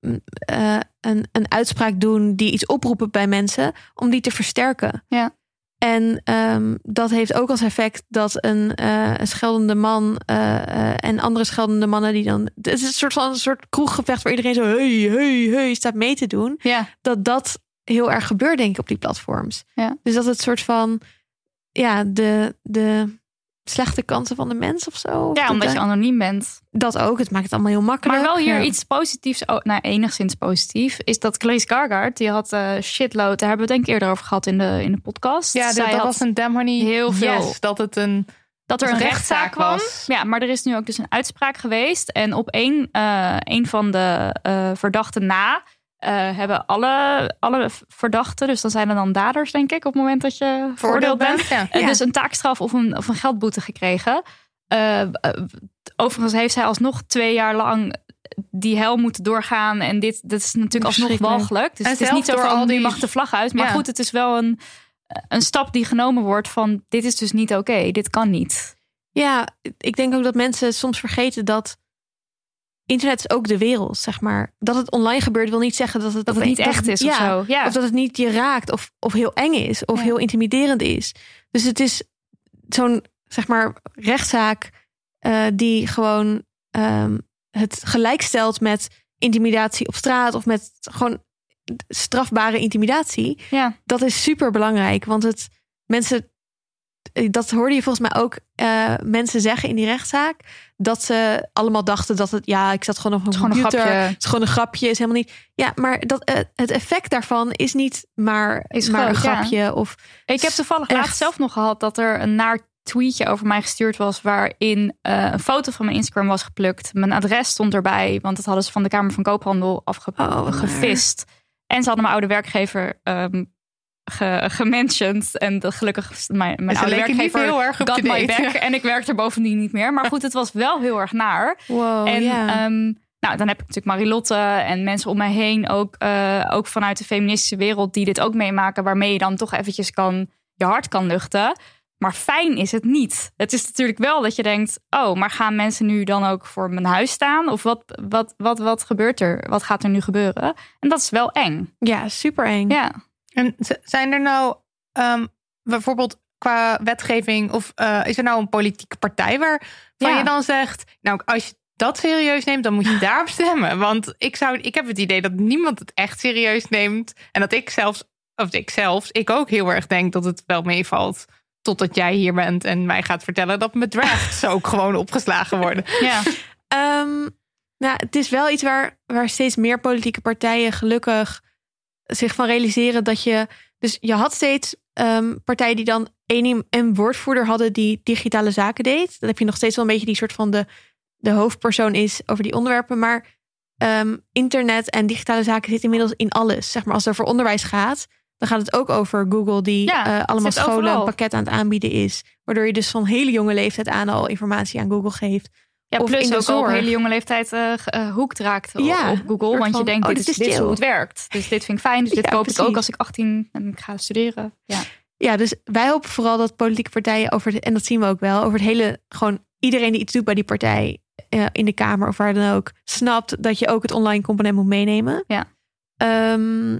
mm, eh, een, een uitspraak doen, die iets oproepen bij mensen, om die te versterken. Ja. En ehm, dat heeft ook als effect dat een, eh, een scheldende man eh, eh, en andere scheldende mannen die dan. Het is een soort van een soort kroeggevecht waar iedereen zo hey, hey, hey staat mee te doen Ja, dat dat heel erg gebeurt, denk ik, op die platforms. Ja. Dus dat het soort van, ja, de, de slechte kanten van de mens of zo. ja dat, omdat je anoniem bent. dat ook. Het maakt het allemaal heel makkelijk. Maar wel hier Ja. iets positiefs, oh, nou enigszins positief, is dat Claes Gargard, die had eh shitload, daar hebben we het denk ik eerder over gehad in de, in de podcast. ja, Zij dat, had was een damn honey heel veel- yes, dat het een... dat er een een rechtszaak rechtszaak kwam. was. Ja, maar er is nu ook dus een uitspraak geweest. En op één, eh, één van de eh, verdachten na eh, hebben alle, alle verdachten, dus dan zijn er dan daders, denk ik, op het moment dat je veroordeeld bent. Ja. Eh, Ja. Dus een taakstraf of een, of een geldboete gekregen. Eh, eh, overigens heeft zij alsnog twee jaar lang die hel moeten doorgaan. En dit, dit is natuurlijk alsnog walgelijk. Dus En het is niet zo van, al die- mag de vlag uit. Maar Ja. goed, het is wel een, een stap die genomen wordt van... dit is dus niet oké, dit kan niet. Ja, ik denk ook dat mensen soms vergeten dat internet is ook de wereld, zeg maar. Dat het online gebeurt wil niet zeggen dat het, Dat het niet echt is ja, of zo. Ja. Of dat het niet je raakt of, of heel eng is of Ja. heel intimiderend is. Dus het is zo'n, zeg maar, rechtszaak eh, die gewoon ehm, het gelijkstelt met intimidatie op straat of met gewoon strafbare intimidatie. ja. Dat is super belangrijk, want het mensen. Dat hoorde je volgens mij ook eh, mensen zeggen in die rechtszaak. Dat ze allemaal dachten dat het... Ja, ik zat gewoon op een Het is gewoon een computer. grapje. Het is gewoon een grapje, is helemaal niet. Ja, maar dat, eh, het effect daarvan is niet maar, Is maar een ja. grapje. Of, Ik heb toevallig Echt. laatst zelf nog gehad dat er een naar tweetje over mij gestuurd was. waarin eh, een foto van mijn Instagram was geplukt. Mijn adres stond erbij, want dat hadden ze van de Kamer van Koophandel Oh, afgevist. en ze hadden mijn oude werkgever ehm, ge, gementiond. En de, gelukkig, mijn, mijn oude werkgever heel erg got my back. En ik werk er bovendien niet meer. Maar goed, het was wel heel erg naar. Wow, en ehm, nou, dan heb ik natuurlijk Marilotte en mensen om mij heen. Ook, eh, ook vanuit de feministische wereld die dit ook meemaken. Waarmee je dan toch eventjes kan, je hart kan luchten. Maar fijn is het niet. Het is natuurlijk wel dat je denkt... oh, maar gaan mensen nu dan ook voor mijn huis staan? Of wat, wat, wat, wat gebeurt er? Wat gaat er nu gebeuren? En dat is wel eng. ja, super eng. Ja. En zijn er nou ehm, bijvoorbeeld qua wetgeving of eh, is er nou een politieke partij Ja. je dan zegt, nou als je dat serieus neemt, dan moet je daarop stemmen. Want ik zou, ik heb het idee dat niemand het echt serieus neemt en dat ik zelfs, of ik zelfs, ik ook heel erg denk dat het wel meevalt. Totdat jij hier bent en mij gaat vertellen dat mijn drafts ook gewoon opgeslagen worden. ja. Ehm, nou, het is wel iets waar, waar steeds meer politieke partijen gelukkig zich van realiseren dat je. Dus je had steeds ehm, partijen die dan één een woordvoerder hadden die digitale zaken deed. Dan heb je nog steeds wel een beetje die soort van de, de hoofdpersoon is over die onderwerpen. Maar ehm, internet en digitale zaken zitten inmiddels in alles. Zeg maar als het over onderwijs gaat, dan gaat het ook over Google die Ja, eh, allemaal scholen overal. een pakket aan het aanbieden is. Waardoor je dus van hele jonge leeftijd aan al informatie aan Google geeft. Ja, Of plus in de ook op hele jonge leeftijd eh ge- eh, hoekt raakt op- Ja, op Google. Want je denkt, oh, dit, is, dit is hoe het werkt. Dus dit vind ik fijn. Dus dit Ja, koop ik ook als ik 18 en ik ga studeren. Ja. Ja, dus wij hopen vooral dat politieke partijen over het, en dat zien we ook wel, over het hele, gewoon iedereen die iets doet bij die partij eh, in de Kamer of waar dan ook, snapt dat je ook het online component moet meenemen. Ja. Ehm,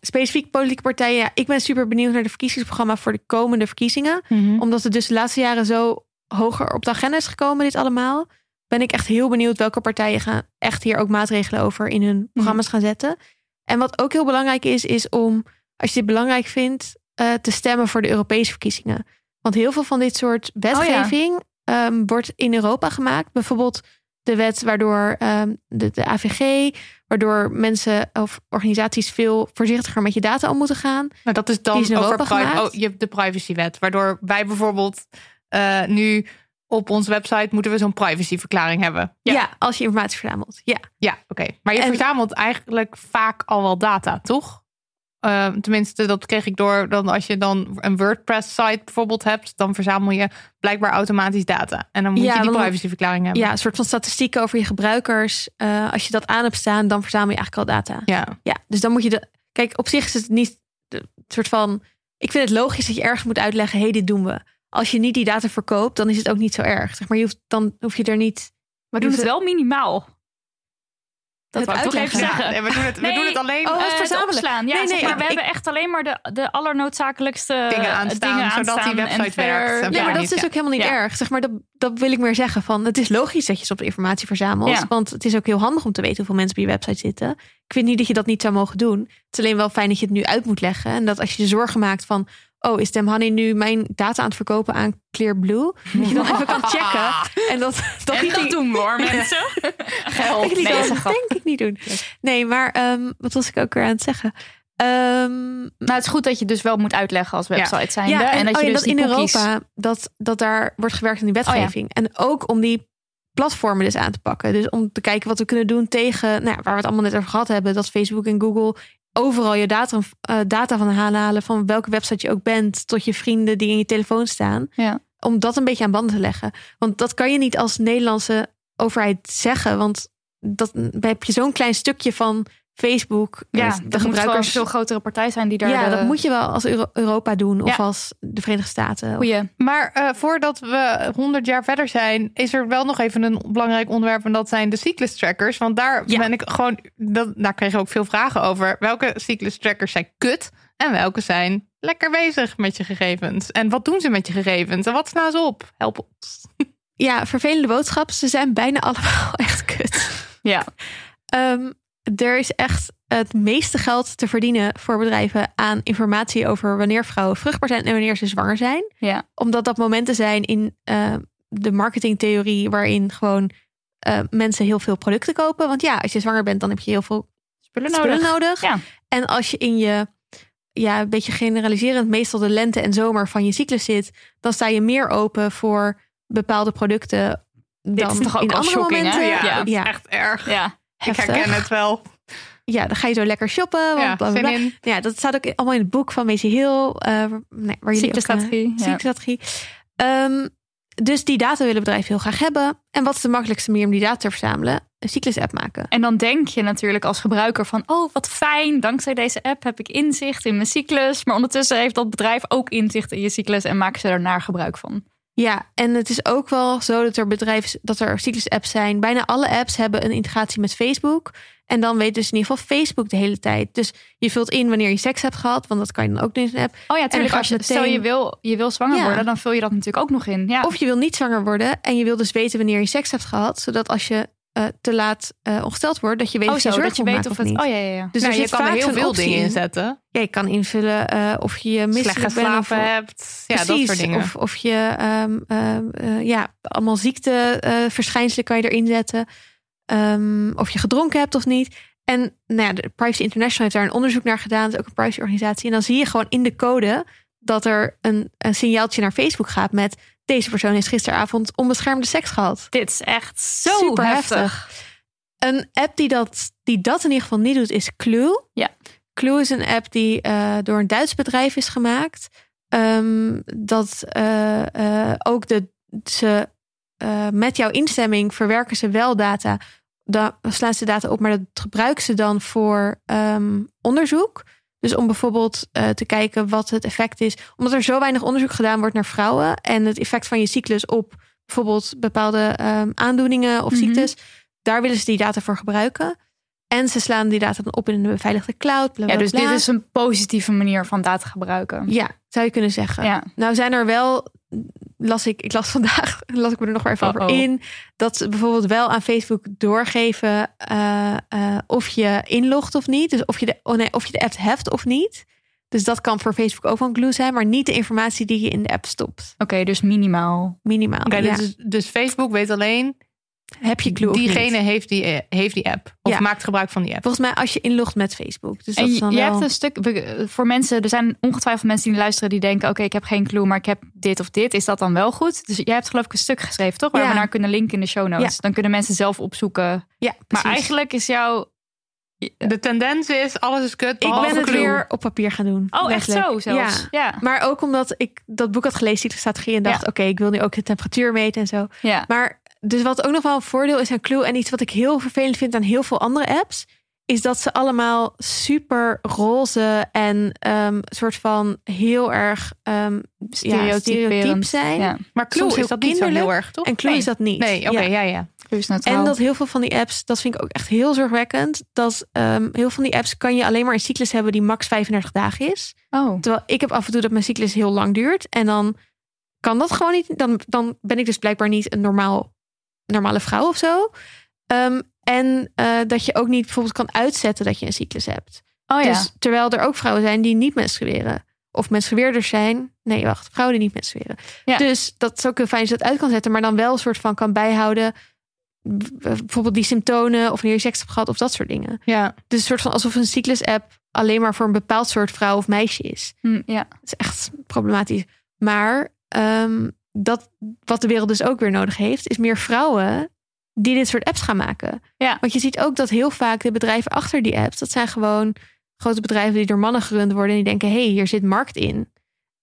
specifiek politieke partijen, ja, ik ben super benieuwd naar de verkiezingsprogramma voor de komende verkiezingen. Omdat het dus de laatste jaren zo hoger op de agenda is gekomen, dit allemaal. Ben ik echt heel benieuwd welke partijen gaan echt hier ook maatregelen over in hun programma's gaan zetten. En wat ook heel belangrijk is, is om, als je dit belangrijk vindt, eh, te stemmen voor de Europese verkiezingen. Want heel veel van dit soort wetgeving ehm, wordt in Europa gemaakt. Bijvoorbeeld de wet waardoor ehm, de, de AVG, waardoor mensen of organisaties veel voorzichtiger met je data om moeten gaan. Maar dat is dan Die is in Europa gemaakt. oh, je hebt de privacywet. Waardoor wij bijvoorbeeld eh, nu op onze website moeten we zo'n privacyverklaring hebben. Ja. als je informatie verzamelt. Ja. Ja, oké. Maar je En- verzamelt eigenlijk vaak al wel data, toch? Eh, tenminste, dat kreeg ik door. Dan als je dan een WordPress-site bijvoorbeeld hebt, dan verzamel je blijkbaar automatisch data. En dan moet Ja, je die privacyverklaring hebben. ja, een soort van statistieken over je gebruikers. Eh, als je dat aan hebt staan, dan verzamel je eigenlijk al data. ja. Ja, dus dan moet je de. Kijk, op zich is het niet de soort van. Ik vind het logisch dat je ergens moet uitleggen: hé, hey, dit doen we. Als je niet die data verkoopt, dan is het ook niet zo erg. Zeg maar, je hoeft, dan hoef je er niet. We doen het wel minimaal. Dat Het wou ik toch even uitleggen. zeggen. Nee, we doen het, we Nee. doen het alleen. Oh, Eh, het het verzamelen. opslaan. Ja, Nee, zeg nee, maar, we ik- hebben echt alleen maar de, de allernoodzakelijkste Dingen aanstaan, dingen zodat die website verder- werkt. Nee, Ja, maar dat is dus ja. ook helemaal niet Ja. erg. Zeg maar, dat, dat wil ik meer zeggen. Van, het is logisch dat je soms informatie verzamelt. Ja. Want het is ook heel handig om te weten hoeveel mensen op je website zitten. Ik vind niet dat je dat niet zou mogen doen. Het is alleen wel fijn dat je het nu uit moet leggen. En dat als je je zorgen maakt van... Oh, is Dem Honey nu mijn data aan het verkopen aan Clearblue? Dat je dan even kan checken. En dat, dat En niet dat doen hoor, mensen. Geld. ik Nee, grap. denk ik niet doen. Nee, maar ehm, wat was ik ook weer aan het zeggen? Ehm, Nou, het is goed dat je dus wel moet uitleggen als website zijnde. ja, en, en dat oh je ja, dus dat in cookies- Europa dat, dat daar wordt gewerkt aan die wetgeving. En ook om die platformen dus aan te pakken. Dus om te kijken wat we kunnen doen tegen, nou, ja, waar we het allemaal net over gehad hebben, dat Facebook en Google overal je data, eh, data van halen, van welke website je ook bent, tot je vrienden die in je telefoon staan. Ja. Om dat een beetje aan banden te leggen. Want dat kan je niet als Nederlandse overheid zeggen, want dat heb je zo'n klein stukje van Facebook. Ja, Dus dat moet gewoon een veel grotere partij zijn die daar ja, de dat moet je wel als Euro- Europa doen of Ja. als de Verenigde Staten. goeie... Maar eh, voordat we 100 jaar verder zijn, is er wel nog even een belangrijk onderwerp. En dat zijn de cyclus trackers. Want daar Ja. ben ik gewoon. Dat, daar kregen we ook veel vragen over. Welke cyclus trackers zijn kut? En welke zijn lekker bezig met je gegevens? En wat doen ze met je gegevens? En wat slaan ze op? Help ons. Ja, vervelende boodschap. Ze zijn bijna allemaal echt kut. Ja. Ehm, er is echt het meeste geld te verdienen voor bedrijven aan informatie over wanneer vrouwen vruchtbaar zijn en wanneer ze zwanger zijn. Ja. Omdat dat momenten zijn in eh, de marketingtheorie waarin gewoon eh, mensen heel veel producten kopen. Want ja, als je zwanger bent, dan heb je heel veel Spullen spullen nodig. nodig. Ja. En als je in je, ja, een beetje generaliserend, meestal de lente en zomer van je cyclus zit, dan sta je meer open voor bepaalde producten dan is toch ook in al andere hè? momenten. Ja, dat is ja. echt erg. Ja. Ik herken het wel. Ja, dan ga je zo lekker shoppen. Want Ja, bla, dat staat ook allemaal in het boek van Macy Hill. eh, nee, waar jullie ook, eh, Ziektestrategie, ja. ziektestrategie. Ehm, dus die data willen bedrijven heel graag hebben. En wat is de makkelijkste manier om die data te verzamelen? Een cyclus-app maken. En dan denk je natuurlijk als gebruiker van, oh wat fijn, dankzij deze app heb ik inzicht in mijn cyclus. Maar ondertussen heeft dat bedrijf ook inzicht in je cyclus en maken ze daarnaar gebruik van. Ja, en het is ook wel zo dat er bedrijven, dat er cyclus-apps zijn. Bijna alle apps hebben een integratie met Facebook. En dan weet dus in ieder geval Facebook de hele tijd. Dus je vult in wanneer je seks hebt gehad, want dat kan je dan ook doen in een app. Oh ja, gaat Als je, meteen- stel je wil, je wil zwanger Ja. worden, dan vul je dat natuurlijk ook nog in. Ja. Of je wil niet zwanger worden en je wil dus weten wanneer je seks hebt gehad, zodat als je eh, te laat eh, ongesteld wordt, dat je weet oh of je zo, dat je weet of het... niet. Oh ja, ja, ja. Dus Nou, er je zit kan er heel veel dingen in. inzetten. Ja, je kan invullen eh, of je misselijk bent. Of, hebt. Ja, dat precies, soort dingen. Of, of je, ehm, ehm, eh, ja, allemaal ziekteverschijnselen kan je erin zetten. Ehm, of je gedronken hebt of niet. En nou ja, de Privacy International heeft daar een onderzoek naar gedaan. Het is ook een privacyorganisatie. En dan zie je gewoon in de code dat er een, een signaaltje naar Facebook gaat met... deze persoon heeft gisteravond onbeschermde seks gehad. Dit is echt zo Super heftig. heftig. Een app die dat, die dat in ieder geval niet doet is Clue. Ja. Clue is een app die eh, door een Duits bedrijf is gemaakt. Ehm, dat eh, eh, ook de, ze met jouw instemming verwerken ze wel data. Dan slaan ze data op, maar dat gebruiken ze dan voor ehm, onderzoek. Dus om bijvoorbeeld eh, te kijken wat het effect is. Omdat er zo weinig onderzoek gedaan wordt naar vrouwen. En het effect van je cyclus op bijvoorbeeld bepaalde ehm, aandoeningen of Mhm. ziektes. Daar willen ze die data voor gebruiken. En ze slaan die data dan op in een beveiligde cloud. Bla, Ja, dus bla. dit is een positieve manier van data gebruiken. Ja, zou je kunnen zeggen. Ja. Nou zijn er wel, las ik, ik las vandaag, las ik me er nog maar even over in, dat ze bijvoorbeeld wel aan Facebook doorgeven eh, eh, of je inlogt of niet. Dus of je, de, oh nee, of je de app hebt of niet. Dus dat kan voor Facebook ook van Glue zijn, maar niet de informatie die je in de app stopt. Oké, dus minimaal. Minimaal. Oké, ja. dus, dus Facebook weet alleen, Heb je Glue of diegene heeft die, eh, heeft die app. Of Ja. maakt gebruik van die app. Volgens mij als je inlogt met Facebook. Dus dat En is je, dan je wel... hebt een stuk voor mensen, er zijn ongetwijfeld mensen die luisteren die denken: Oké, ik heb geen clue, maar ik heb dit of dit. Is dat dan wel goed? Dus jij hebt geloof ik een stuk geschreven, toch? Waar Ja. we naar kunnen linken in de show notes. Ja. Dan kunnen mensen zelf opzoeken. Ja, Maar precies. eigenlijk is jouw. De tendens is, alles is kut, ik ben het Clue. weer op papier gaan doen. Oh, echt zo zelfs. Ja. Ja. Maar ook omdat ik dat boek had gelezen, Cyclusstrategie, en dacht: Ja. oké, ik wil nu ook de temperatuur meten en zo. ja. Maar dus wat ook nog wel een voordeel is aan Clue en iets wat ik heel vervelend vind aan heel veel andere apps, is dat ze allemaal super roze en ehm soort van heel erg ja, stereotyp zijn. Ja. Maar Clue Soms is dat niet zo heel erg, toch? En Clue nee. is dat niet. Nee, oké, Ja. ja, ja. Neutraal. En dat heel veel van die apps, dat vind ik ook echt heel zorgwekkend. Dat ehm, heel veel van die apps kan je alleen maar een cyclus hebben die max 35 dagen is. Oh. Terwijl ik heb af en toe dat mijn cyclus heel lang duurt. En dan kan dat gewoon niet. Dan, dan ben ik dus blijkbaar niet een normaal, normale vrouw of zo. Ehm, en eh, dat je ook niet bijvoorbeeld kan uitzetten dat je een cyclus hebt. Oh ja. Dus terwijl er ook vrouwen zijn die niet menstrueren. Of menstrueerders zijn. Nee, wacht. Vrouwen die niet menstrueren. Ja. Dus dat is ook heel fijn als je dat uit kan zetten. Maar dan wel een soort van kan bijhouden. Bijvoorbeeld die symptomen. Of wanneer je seks hebt gehad. Of dat soort dingen. ja. Dus een soort van alsof een cyclus-app alleen maar voor een bepaald soort vrouw of meisje is. Hm, ja. Dat is echt problematisch. Maar ehm, dat, wat de wereld dus ook weer nodig heeft, is meer vrouwen die dit soort apps gaan maken. Ja. Want je ziet ook dat heel vaak de bedrijven achter die apps, dat zijn gewoon grote bedrijven die door mannen gerund worden en die denken, hé, hey, hier zit markt in.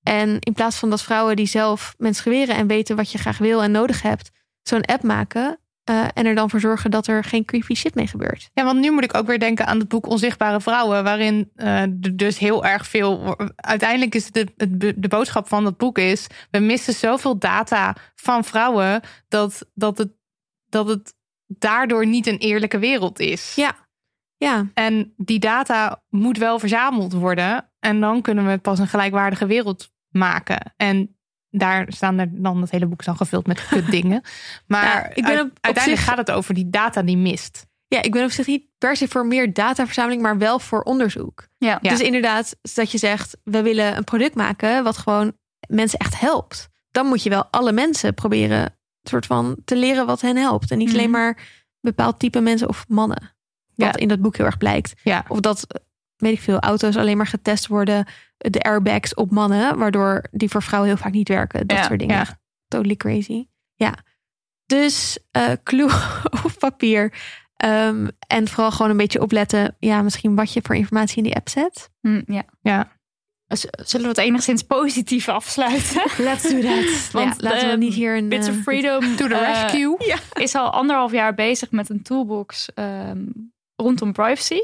En in plaats van dat vrouwen die zelf menstrueren en weten wat je graag wil en nodig hebt, zo'n app maken eh, en er dan voor zorgen dat er geen creepy shit mee gebeurt. Ja, want nu moet ik ook weer denken aan het boek Onzichtbare Vrouwen, waarin er dus heel erg veel. Uiteindelijk is de, de boodschap van dat boek is: we missen zoveel data van vrouwen dat, dat, het, dat het daardoor niet een eerlijke wereld is. Ja. Ja, En die data moet wel verzameld worden. En dan kunnen we pas een gelijkwaardige wereld maken. En daar staan er dan, het hele boek is dan gevuld met kut dingen. Maar Ja, ik ben uit- op- op uiteindelijk zich- gaat het over die data die mist. Ja, ik ben op zich niet per se voor meer dataverzameling, maar wel voor onderzoek. Ja. Ja. Dus inderdaad, dat je zegt, we willen een product maken wat gewoon mensen echt helpt. Dan moet je wel alle mensen proberen soort van te leren wat hen helpt. En niet Mhm. alleen maar bepaald type mensen of mannen. Wat Ja. in dat boek heel erg blijkt. Ja. Of dat, weet ik veel, auto's alleen maar getest worden, de airbags op mannen, waardoor die voor vrouwen heel vaak niet werken. Dat Ja, soort dingen. ja. Totally crazy. Ja. Dus eh clue op papier. Ehm, en vooral gewoon een beetje opletten, ja, misschien wat je voor informatie in die app zet. Hm, ja. Ja. Zullen we het enigszins positief afsluiten? Let's do that. Want Ja, laten we de niet hier een... Bits of eh, Freedom To the eh, rescue. is al anderhalf jaar bezig met een toolbox ehm, rondom privacy.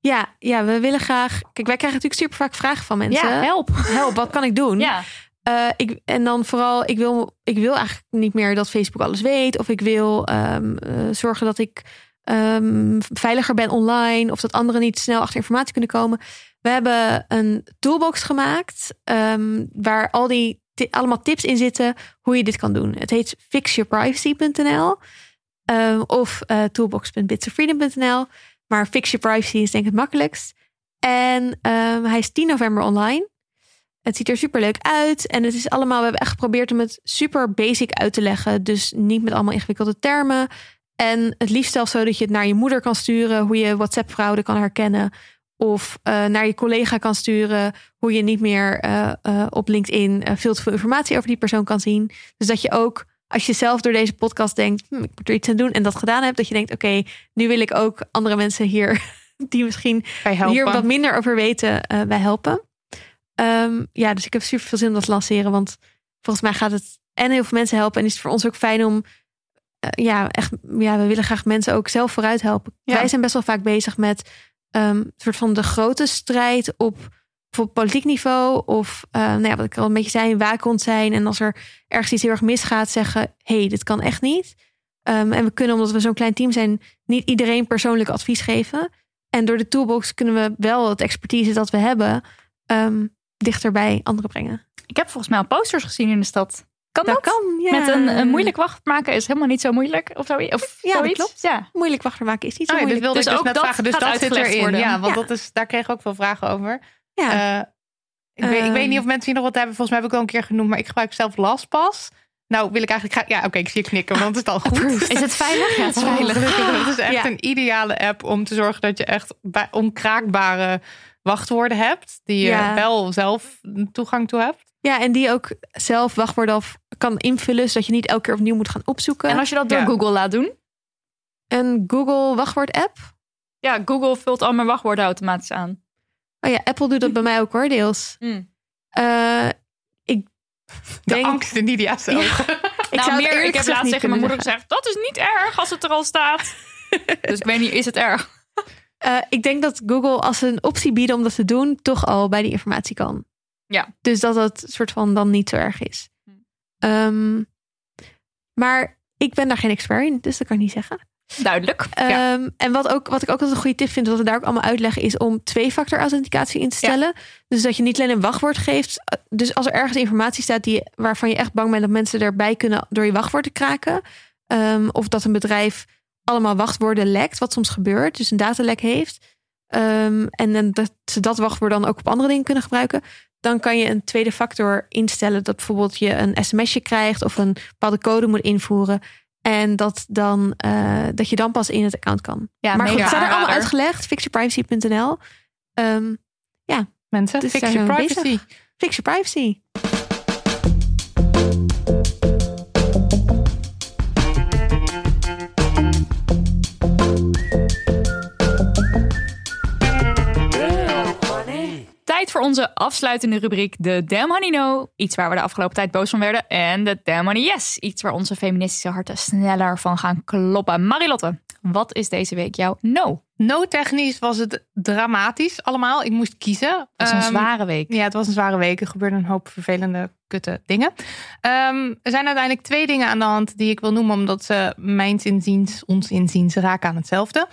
Ja, ja, we willen graag... Kijk, wij krijgen natuurlijk super vaak vragen van mensen. Ja, help. Help, wat kan ik doen? Ja, Eh, ik, en dan vooral, ik wil, ik wil eigenlijk niet meer dat Facebook alles weet. Of ik wil ehm, eh, zorgen dat ik ehm, veiliger ben online. Of dat anderen niet snel achter informatie kunnen komen. We hebben een toolbox gemaakt. ehm, waar al die allemaal tips in zitten hoe je dit kan doen. Het heet fixyourprivacy.nl of toolbox.bitsofreedom.nl. Maar Fix Your Privacy is denk ik het makkelijkst. En ehm, hij is 10 november online. Het ziet er super leuk uit. En het is allemaal, we hebben echt geprobeerd om het super basic uit te leggen. Dus niet met allemaal ingewikkelde termen. En het liefst zelfs zo dat je het naar je moeder kan sturen. Hoe je WhatsApp-fraude kan herkennen. Of eh, naar je collega kan sturen. Hoe je niet meer eh, eh, op LinkedIn veel te veel informatie over die persoon kan zien. Dus dat je ook, als je zelf door deze podcast denkt. Hm, ik moet er iets aan doen. En dat gedaan hebt. Dat je denkt, oké, nu wil ik ook andere mensen hier. Die misschien hier wat minder over weten eh, bij helpen. Ehm, ja, dus ik heb super veel zin om dat te lanceren. Want volgens mij gaat het en heel veel mensen helpen. En is het voor ons ook fijn om. eh, ja, echt. Ja, we willen graag mensen ook zelf vooruit helpen. Ja. Wij zijn best wel vaak bezig met. een soort van de grote strijd op. Bijvoorbeeld politiek niveau. Of eh, nou ja, wat ik al een beetje zei, waakhond zijn. En als er ergens iets heel erg misgaat, zeggen: hé, hey, dit kan echt niet. Ehm, en we kunnen, omdat we zo'n klein team zijn, niet iedereen persoonlijk advies geven. En door de toolbox kunnen we wel het expertise dat we hebben ehm, dichter bij anderen brengen. ik heb volgens mij al posters gezien in de stad. Kan dat? kan, ja. Met een, een moeilijk wacht maken is helemaal niet zo moeilijk. Of, zo, of Ja, dat zoiets. klopt. Ja. Moeilijk wachter maken is niet zo Oh moeilijk. wilde Dus ik dus ook net dat vragen. Dus dat zit erin. worden. Ja, want Ja. Dat is, daar kreeg ik ook veel vragen over. Ja. Eh, ik, weet, ik weet niet Ehm. of mensen hier nog wat hebben. Volgens mij heb ik wel een keer genoemd. Maar ik gebruik zelf LastPass. Nou, wil ik eigenlijk. Ja, oké, ik zie je knikken, want het is al goed. Is het veilig? Ja, het is Oh, veilig. Het is echt Ja. een ideale app om te zorgen dat je echt bij onkraakbare wachtwoorden hebt. Die je Ja. wel zelf toegang toe hebt. Ja, en die ook zelf wachtwoorden af kan invullen, zodat je niet elke keer opnieuw moet gaan opzoeken. En als je dat door Ja. Google laat doen. Een Google wachtwoord app. Ja, Google vult al mijn wachtwoorden automatisch aan. Oh ja, Apple doet dat bij mij ook hoor, deels. Hmm. Eh, ik De denk, angst in Nidia's ogen. ik nou, zou meer, eerlijk ik heb laatst tegen mijn moeder gezegd: dat is niet erg als het er al staat. dus ik weet niet, is het erg? Eh, ik denk dat Google, als ze een optie bieden om dat te doen, toch al bij die informatie kan. Ja. Dus dat het soort van dan niet zo erg is. Hm. Ehm, maar ik ben daar geen expert in, dus dat kan ik niet zeggen. Duidelijk. Ja. Ehm, en wat, ook, wat ik ook altijd een goede tip vind, wat we daar ook allemaal uitleggen, is om twee-factor authenticatie in te stellen. Dus dat je niet alleen een wachtwoord geeft. Dus als er ergens informatie staat die, waarvan je echt bang bent dat mensen erbij kunnen door je wachtwoord te kraken. ehm, of dat een bedrijf allemaal wachtwoorden lekt, wat soms gebeurt, dus een datalek heeft. ehm, en dan dat ze dat wachtwoord dan ook op andere dingen kunnen gebruiken. Dan kan je een tweede factor instellen dat bijvoorbeeld je een sms'je krijgt of een bepaalde code moet invoeren. En dat, dan, eh, dat je dan pas in het account kan. Ja, maar goed, het staat er allemaal uitgelegd. Fixyourprivacy.nl. Ehm Mensen, Dus fix your privacy. fix your privacy. Tijd voor onze afsluitende rubriek, de Damn Honey No. Iets waar we de afgelopen tijd boos van werden. En de Damn Honey Yes. Iets waar onze feministische harten sneller van gaan kloppen. Marilotte, wat is deze week jouw no? No-technisch was het dramatisch allemaal. Ik moest kiezen. Dat is een Ehm, zware week. Ja, het was een zware week. Er gebeurden een hoop vervelende, kutte dingen. Ehm, er zijn uiteindelijk twee dingen aan de hand die ik wil noemen, omdat ze mijns inziens, ons inziens, raken aan hetzelfde.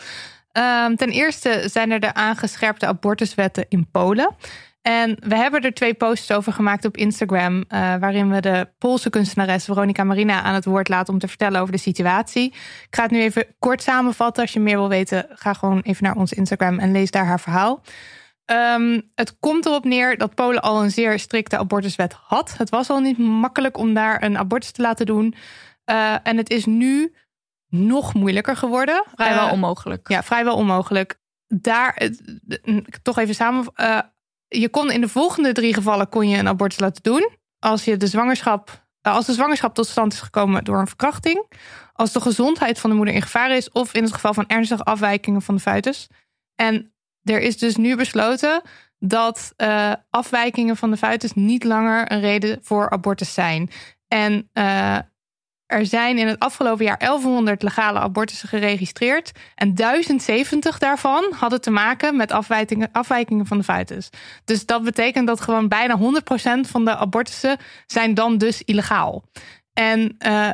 Ehm, ten eerste zijn er de aangescherpte abortuswetten in Polen. En we hebben er twee posts over gemaakt op Instagram, eh, waarin we de Poolse kunstenares Veronica Marina aan het woord laten om te vertellen over de situatie. Ik ga het nu even kort samenvatten. Als je meer wil weten, ga gewoon even naar ons Instagram en lees daar haar verhaal. Ehm, het komt erop neer dat Polen al een zeer strikte abortuswet had. Het was al niet makkelijk om daar een abortus te laten doen. Eh, en het is nu nog moeilijker geworden. Vrijwel Eh, onmogelijk. ja, vrijwel onmogelijk. Daar, het- de- toch even samen. eh, je kon in de volgende drie gevallen kon je een abortus laten doen. Als je de zwangerschap als de zwangerschap tot stand is gekomen door een verkrachting, als de gezondheid van de moeder in gevaar is of in het geval van ernstige afwijkingen van de foetus. En er is dus nu besloten dat uh, afwijkingen van de foetus niet langer een reden voor abortus zijn. En uh, er zijn in het afgelopen jaar 1100 legale abortussen geregistreerd. En 1070 daarvan hadden te maken met afwijkingen, afwijkingen van de foetus. Dus dat betekent dat gewoon bijna 100% van de abortussen zijn dan dus illegaal. En uh,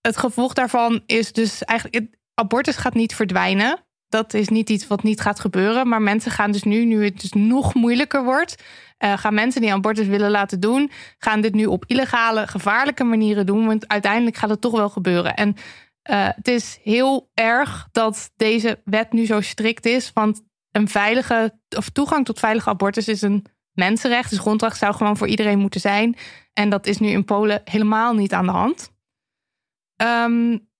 het gevolg daarvan is dus eigenlijk... Abortus gaat niet verdwijnen dat is niet iets wat niet gaat gebeuren. Maar mensen gaan dus nu, nu het dus nog moeilijker wordt, uh, gaan mensen die abortus willen laten doen, gaan dit nu op illegale, gevaarlijke manieren doen. Want uiteindelijk gaat het toch wel gebeuren. En uh, het is heel erg dat deze wet nu zo strikt is. Want een veilige, of toegang tot veilige abortus is een mensenrecht. Dus grondrecht zou gewoon voor iedereen moeten zijn. En dat is nu in Polen helemaal niet aan de hand. Um,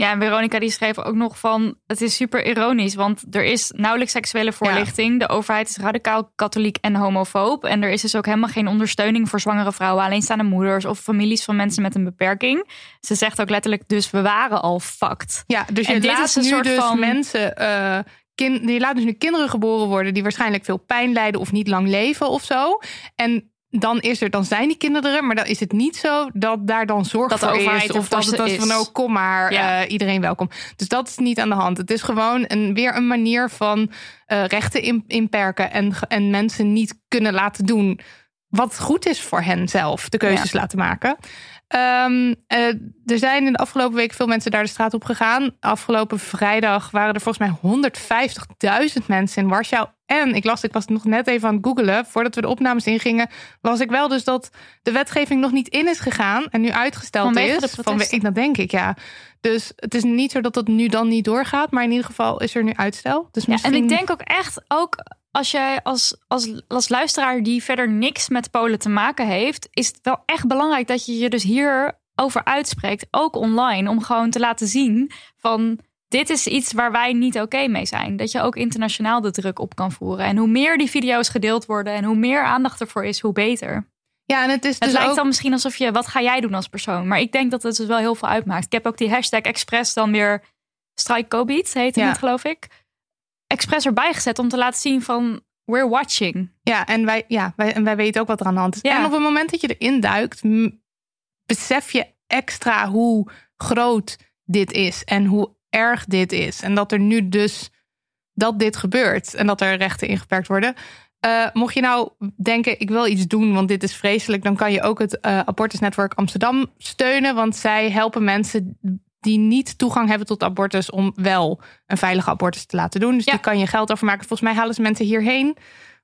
ja, en Veronica die schreef ook nog van... het is super ironisch, want er is nauwelijks seksuele voorlichting. De overheid is radicaal katholiek en homofoob. En er is dus ook helemaal geen ondersteuning voor zwangere vrouwen... alleenstaande moeders of families van mensen met een beperking. Ze zegt ook letterlijk, dus we waren al fucked. Ja, dus je en dit is een soort dus van... mensen... Uh, kind, je laat dus nu kinderen geboren worden... die waarschijnlijk veel pijn lijden of niet lang leven of zo. En dan is er, dan zijn die kinderen er, maar dan is het niet zo dat daar dan zorg dat voor is. Of dat het is van, oh, kom maar, ja. uh, iedereen welkom. Dus dat is niet aan de hand. Het is gewoon een, weer een manier van uh, rechten in, inperken en, en mensen niet kunnen laten doen wat goed is voor hen zelf, de keuzes laten maken. Um, uh, er zijn in de afgelopen week veel mensen daar de straat op gegaan. Afgelopen vrijdag waren er volgens mij 150.000 mensen in Warschau. En ik las, ik was nog net even aan het googelen. Voordat we de opnames ingingen, las ik wel dus dat de wetgeving nog niet in is gegaan. En nu uitgesteld Vanwege is. Vanwege, dat denk ik, ja. Dus het is niet zo dat het nu dan niet doorgaat. Maar in ieder geval is er nu uitstel. Dus misschien... ja, en ik denk ook echt, ook als jij als, als, als luisteraar die verder niks met Polen te maken heeft, is het wel echt belangrijk dat je je dus hier over uitspreekt, ook online, om gewoon te laten zien van dit is iets waar wij niet oké mee zijn. Dat je ook internationaal de druk op kan voeren. En hoe meer die video's gedeeld worden en hoe meer aandacht ervoor is, hoe beter. Ja, en het is dus het lijkt dan misschien alsof je, wat ga jij doen als persoon? Maar ik denk dat het dus wel heel veel uitmaakt. Ik heb ook die hashtag Express dan weer Strike heet het geloof ik expres erbij gezet om te laten zien van we're watching. Ja, en wij, ja, wij, en wij weten ook wat er aan de hand is. Ja. En op het moment dat je erin duikt, besef je extra hoe groot dit is en hoe erg dit is. En dat er nu dus dat dit gebeurt en dat er rechten ingeperkt worden. Uh, mocht je nou denken, ik wil iets doen, want dit is vreselijk, dan kan je ook het uh, Abortusnetwerk Amsterdam steunen. Want zij helpen mensen die niet toegang hebben tot abortus om wel een veilige abortus te laten doen. Dus ja. die kan je geld overmaken. Volgens mij halen ze mensen hierheen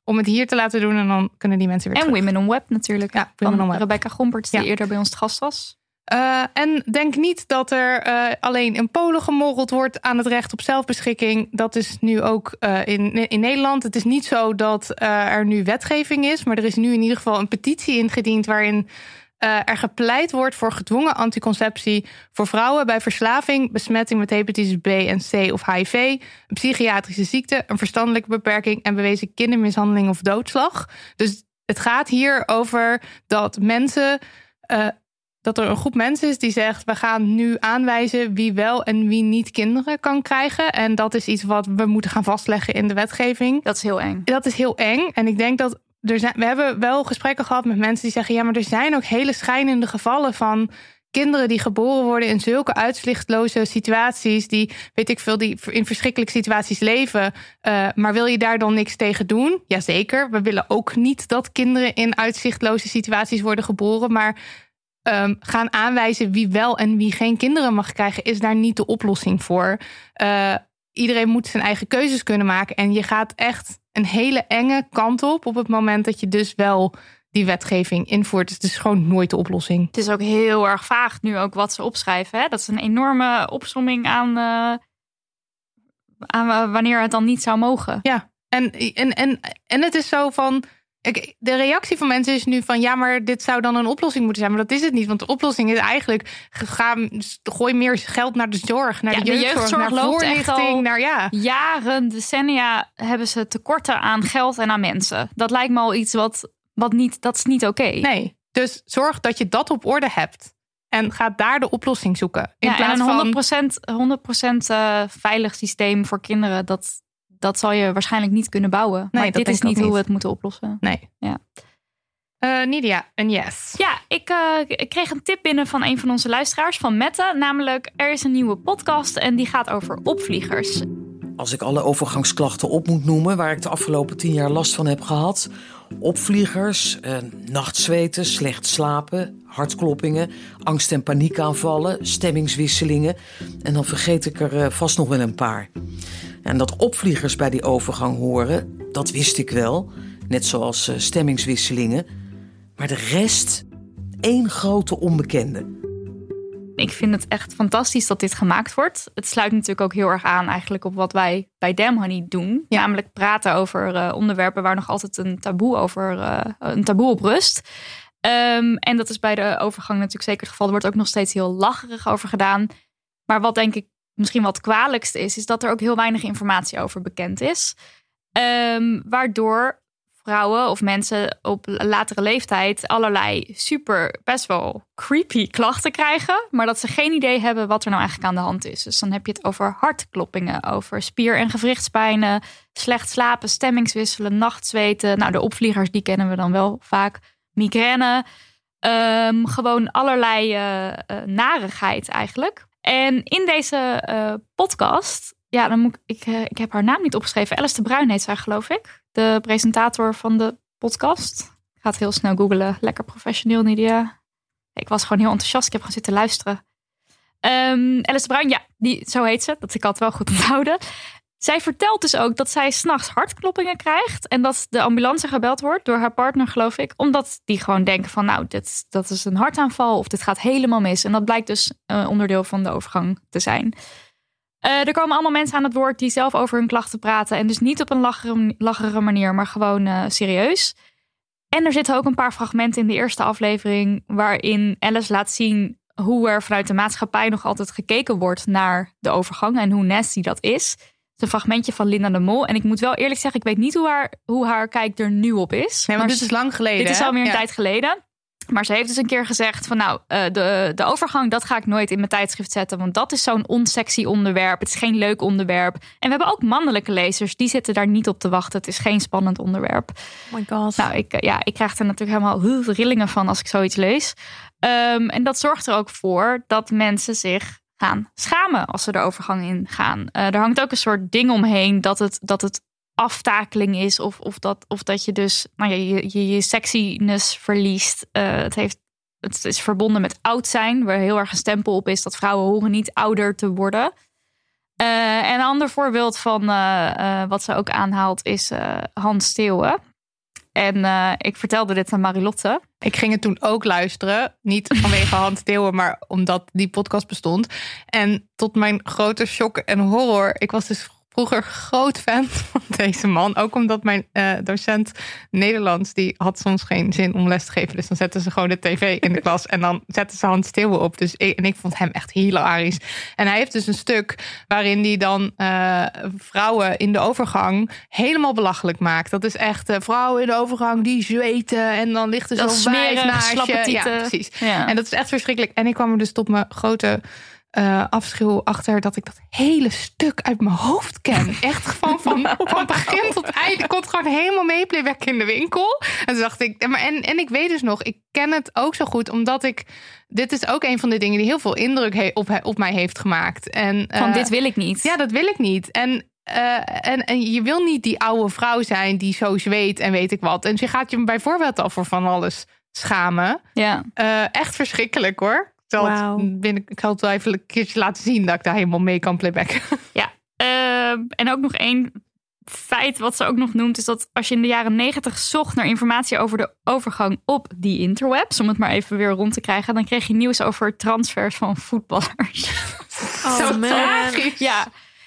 om het hier te laten doen en dan kunnen die mensen weer En terug. Women on Web natuurlijk. Ja, Women on Web. Rebecca Gomperts die eerder bij ons te gast was. Uh, en denk niet dat er uh, alleen in Polen gemorreld wordt aan het recht op zelfbeschikking. Dat is nu ook uh, in, in Nederland. Het is niet zo dat er nu wetgeving is, maar er is nu in ieder geval een petitie ingediend waarin uh, er gepleit wordt voor gedwongen anticonceptie voor vrouwen bij verslaving, besmetting met hepatitis B en C of HIV, een psychiatrische ziekte, een verstandelijke beperking en bewezen kindermishandeling of doodslag. Dus het gaat hier over dat mensen. Uh, dat er een groep mensen is die zegt: we gaan nu aanwijzen wie wel en wie niet kinderen kan krijgen. En dat is iets wat we moeten gaan vastleggen in de wetgeving. Dat is heel eng. Dat is heel eng. En ik denk dat er zijn, we hebben wel gesprekken gehad met mensen die zeggen: ja, maar er zijn ook hele schijnende gevallen van kinderen die geboren worden in zulke uitzichtloze situaties, die weet ik veel, die in verschrikkelijke situaties leven. Uh, maar wil je daar dan niks tegen doen? Jazeker. We willen ook niet dat kinderen in uitzichtloze situaties worden geboren, maar um, gaan aanwijzen wie wel en wie geen kinderen mag krijgen, is daar niet de oplossing voor. Uh, iedereen moet zijn eigen keuzes kunnen maken. En je gaat echt een hele enge kant op op het moment dat je dus wel die wetgeving invoert. Dus het is gewoon nooit de oplossing. Het is ook heel erg vaag nu ook wat ze opschrijven. Hè? Dat is een enorme opsomming aan, uh, aan wanneer het dan niet zou mogen. Ja, en, en, en, en het is zo van de reactie van mensen is nu van ja, maar dit zou dan een oplossing moeten zijn. Maar dat is het niet. Want de oplossing is eigenlijk ga, gooi meer geld naar de zorg, naar de, jeugdzorg, naar voorlichting. Naar, ja. Jaren, decennia hebben ze tekorten aan geld en aan mensen. Dat lijkt me al iets wat, wat niet, dat is niet oké. Nee. Dus zorg dat je dat op orde hebt. En ga daar de oplossing zoeken. In ja, plaats en een 100%, 100% uh, veilig systeem voor kinderen, dat, dat zal je waarschijnlijk niet kunnen bouwen. Nee, maar dit is niet hoe we het moeten oplossen. Nee. Ja. Uh, Nidia, een yes. Ja, ik, uh, ik, kreeg een tip binnen van een van onze luisteraars, van Mette. Namelijk, er is een nieuwe podcast en die gaat over opvliegers. Als ik alle overgangsklachten op moet noemen waar ik de afgelopen tien jaar last van heb gehad: opvliegers, eh, nachtzweten, slecht slapen, hartkloppingen, angst- en paniekaanvallen, stemmingswisselingen. En dan vergeet ik er eh, vast nog wel een paar. En dat opvliegers bij die overgang horen, dat wist ik wel. Net zoals eh, stemmingswisselingen. Maar de rest, één grote onbekende. Ik vind het echt fantastisch dat dit gemaakt wordt. Het sluit natuurlijk ook heel erg aan eigenlijk op wat wij bij Damn Honey doen. Namelijk praten over uh, onderwerpen waar nog altijd een taboe, over, uh, een taboe op rust. Um, en dat is bij de overgang natuurlijk zeker het geval. Er wordt ook nog steeds heel lacherig over gedaan. Maar wat denk ik misschien wat kwalijkste is, is dat er ook heel weinig informatie over bekend is. Um, waardoor vrouwen of mensen op latere leeftijd allerlei super best wel creepy klachten krijgen, maar dat ze geen idee hebben wat er nou eigenlijk aan de hand is. Dus dan heb je het over hartkloppingen, over spier- en gewrichtspijnen, slecht slapen, stemmingswisselen, nachtzweten. Nou, de opvliegers die kennen we dan wel vaak, migraine, um, gewoon allerlei uh, narigheid eigenlijk. En in deze uh, podcast ja, dan moet ik, ik, ik heb haar naam niet opgeschreven. Alice de Bruin heet zij, geloof ik de presentator van de podcast. Ik ga het heel snel googelen. Lekker professioneel, Nidia. Ik was gewoon heel enthousiast. Ik heb gewoon zitten luisteren. Um, Alice Bruin, ja, die, zo heet ze. Dat ik had wel goed onthouden. Zij vertelt dus ook dat zij s'nachts hartkloppingen krijgt. En dat de ambulance gebeld wordt door haar partner, geloof ik. Omdat die gewoon denken van, nou, dit, dat is een hartaanval of dit gaat helemaal mis. En dat blijkt dus uh, onderdeel van de overgang te zijn. Uh, er komen allemaal mensen aan het woord die zelf over hun klachten praten. En dus niet op een lachere, manier, maar gewoon uh, serieus. En er zitten ook een paar fragmenten in de eerste aflevering. waarin Alice laat zien hoe er vanuit de maatschappij nog altijd gekeken wordt naar de overgang. en hoe nasty dat is. Is een fragmentje van Linda de Mol. En ik moet wel eerlijk zeggen, ik weet niet hoe haar, hoe haar kijk er nu op is. Nee, maar dit is lang geleden. Dit is alweer een ja. tijd geleden. Maar ze heeft dus een keer gezegd van nou, uh, de, de overgang, dat ga ik nooit in mijn tijdschrift zetten. Want dat is zo'n onsexy onderwerp. Het is geen leuk onderwerp. En we hebben ook mannelijke lezers, die zitten daar niet op te wachten. Het is geen spannend onderwerp. Oh my god. Nou, ik, ja, ik krijg er natuurlijk helemaal rillingen van als ik zoiets lees. Um, en dat zorgt er ook voor dat mensen zich gaan schamen als ze de overgang ingaan. Uh, er hangt ook een soort ding omheen dat het, dat het aftakeling is. Of, of, dat, of dat je dus nou ja, je, je, je sexiness verliest. Uh, het, heeft, het is verbonden met oud zijn. Waar heel erg een stempel op is dat vrouwen horen niet ouder te worden. Uh, en een ander voorbeeld van wat ze ook aanhaalt is Hans Steeuwen. En ik vertelde dit aan Marilotte. Ik ging het toen ook luisteren. Niet vanwege Hans Steeuwen, maar omdat die podcast bestond. En tot mijn grote shock en horror. Ik was dus vroeger groot fan van deze man. Ook omdat mijn uh, docent Nederlands, die had soms geen zin om les te geven. Dus dan zetten ze gewoon de tv in de klas en dan zetten ze Hans Steeuwen op. Dus ik, en ik vond hem echt hilarisch. En hij heeft dus een stuk waarin hij dan uh, vrouwen in de overgang helemaal belachelijk maakt. Dat is echt uh, vrouwen in de overgang die zweten en dan ligt er zo'n wijf naast je. Ja, precies. Ja. En dat is echt verschrikkelijk. En ik kwam er dus tot mijn grote uh, afschuw achter dat ik dat hele stuk uit mijn hoofd ken. Echt gewoon van, van begin tot eind. Ik kon het gewoon helemaal meeplaybacken in de winkel. En toen dacht ik, maar en, en ik weet dus nog, ik ken het ook zo goed, omdat ik. Dit is ook een van de dingen die heel veel indruk op, op mij heeft gemaakt. En, van uh, dit wil ik niet. Ja, dat wil ik niet. En uh, en, en je wil niet die oude vrouw zijn die zo zweet en weet ik wat. En je gaat je bijvoorbeeld al voor van alles schamen. Ja. Uh, echt verschrikkelijk hoor. Ik zal, wow. het, binnen, ik zal het wel even een keertje laten zien dat ik daar helemaal mee kan playbacken. Ja, uh, en ook nog één feit wat ze ook nog noemt, is dat als je in de jaren negentig zocht naar informatie over de overgang op die interwebs, om het maar even weer rond te krijgen, dan kreeg je nieuws over transfers van voetballers. Oh, Zo tragisch. Ja.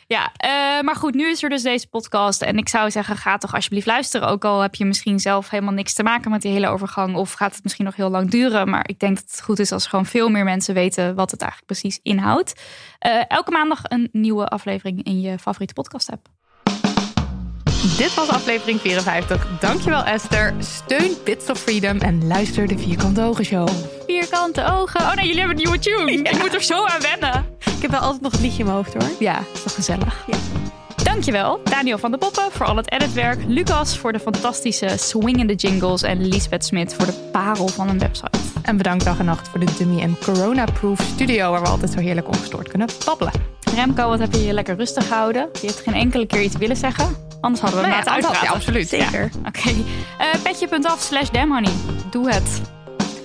Ja, uh, maar goed, nu is er dus deze podcast. En ik zou zeggen, ga toch alsjeblieft luisteren. Ook al heb je misschien zelf helemaal niks te maken met die hele overgang. Of gaat het misschien nog heel lang duren. Maar ik denk dat het goed is als gewoon veel meer mensen weten wat het eigenlijk precies inhoudt. Uh, elke maandag een nieuwe aflevering in je favoriete podcast app. Dit was aflevering 54. Dankjewel Esther. Steun Bits of Freedom en luister de Vierkante Ogen Show. Vierkante ogen. Oh nee, jullie hebben een nieuwe tune. Ik moet er zo aan wennen. Ik heb wel altijd nog een liedje in mijn hoofd hoor. Ja, is toch gezellig. Ja. Dankjewel, Daniel van de Poppen voor al het editwerk. Lucas voor de fantastische swingende jingles. En Lisbeth Smit voor de parel van een website. En bedankt dag en nacht voor de dummy en corona-proof studio... waar we altijd zo heerlijk ongestoord kunnen babbelen. Remco, wat heb je hier lekker rustig gehouden? Je hebt geen enkele keer iets willen zeggen. Anders hadden we Nee, het had- uitpraten. ja, absoluut, Zeker. Oké. Eh, Petje.af slash damhoney. Doe het.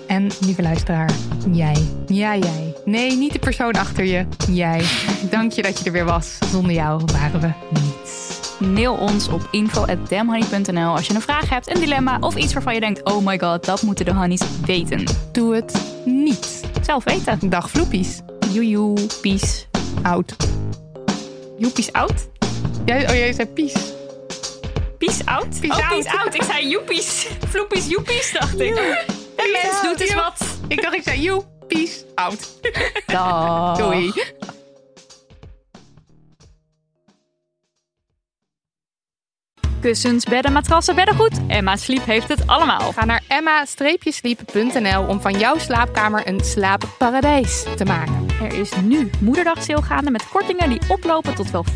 En lieve luisteraar, jij. Ja, jij. Nee, niet de persoon achter je. Jij. Dank je dat je er weer was. Zonder jou waren we niets. Mail ons op info.damhoney.nl als je een vraag hebt, een dilemma of iets waarvan je denkt... oh my god, dat moeten de honeys weten. Doe het niet. Zelf weten. Dag vloepies. Joejoe, peace. Oud. Joepies out? Jij, oh, jij zei pies. Peace out? Peace oh, out. peace out. Ik zei joepies. Vloepies, joepies, dacht ik. De mens doet eens Joe. wat. Ik dacht, ik zei you, peace, out. Dag. Doei. Kussens, bedden, matrassen, beddengoed. Emma Sleep heeft het allemaal. Ga naar emma-sleep.nl om van jouw slaapkamer een slaapparadijs te maken. Er is nu moederdag sale gaande met kortingen die oplopen tot wel 50%.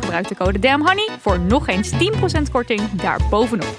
Gebruik de code DAMHONEY voor nog eens 10% korting daarbovenop.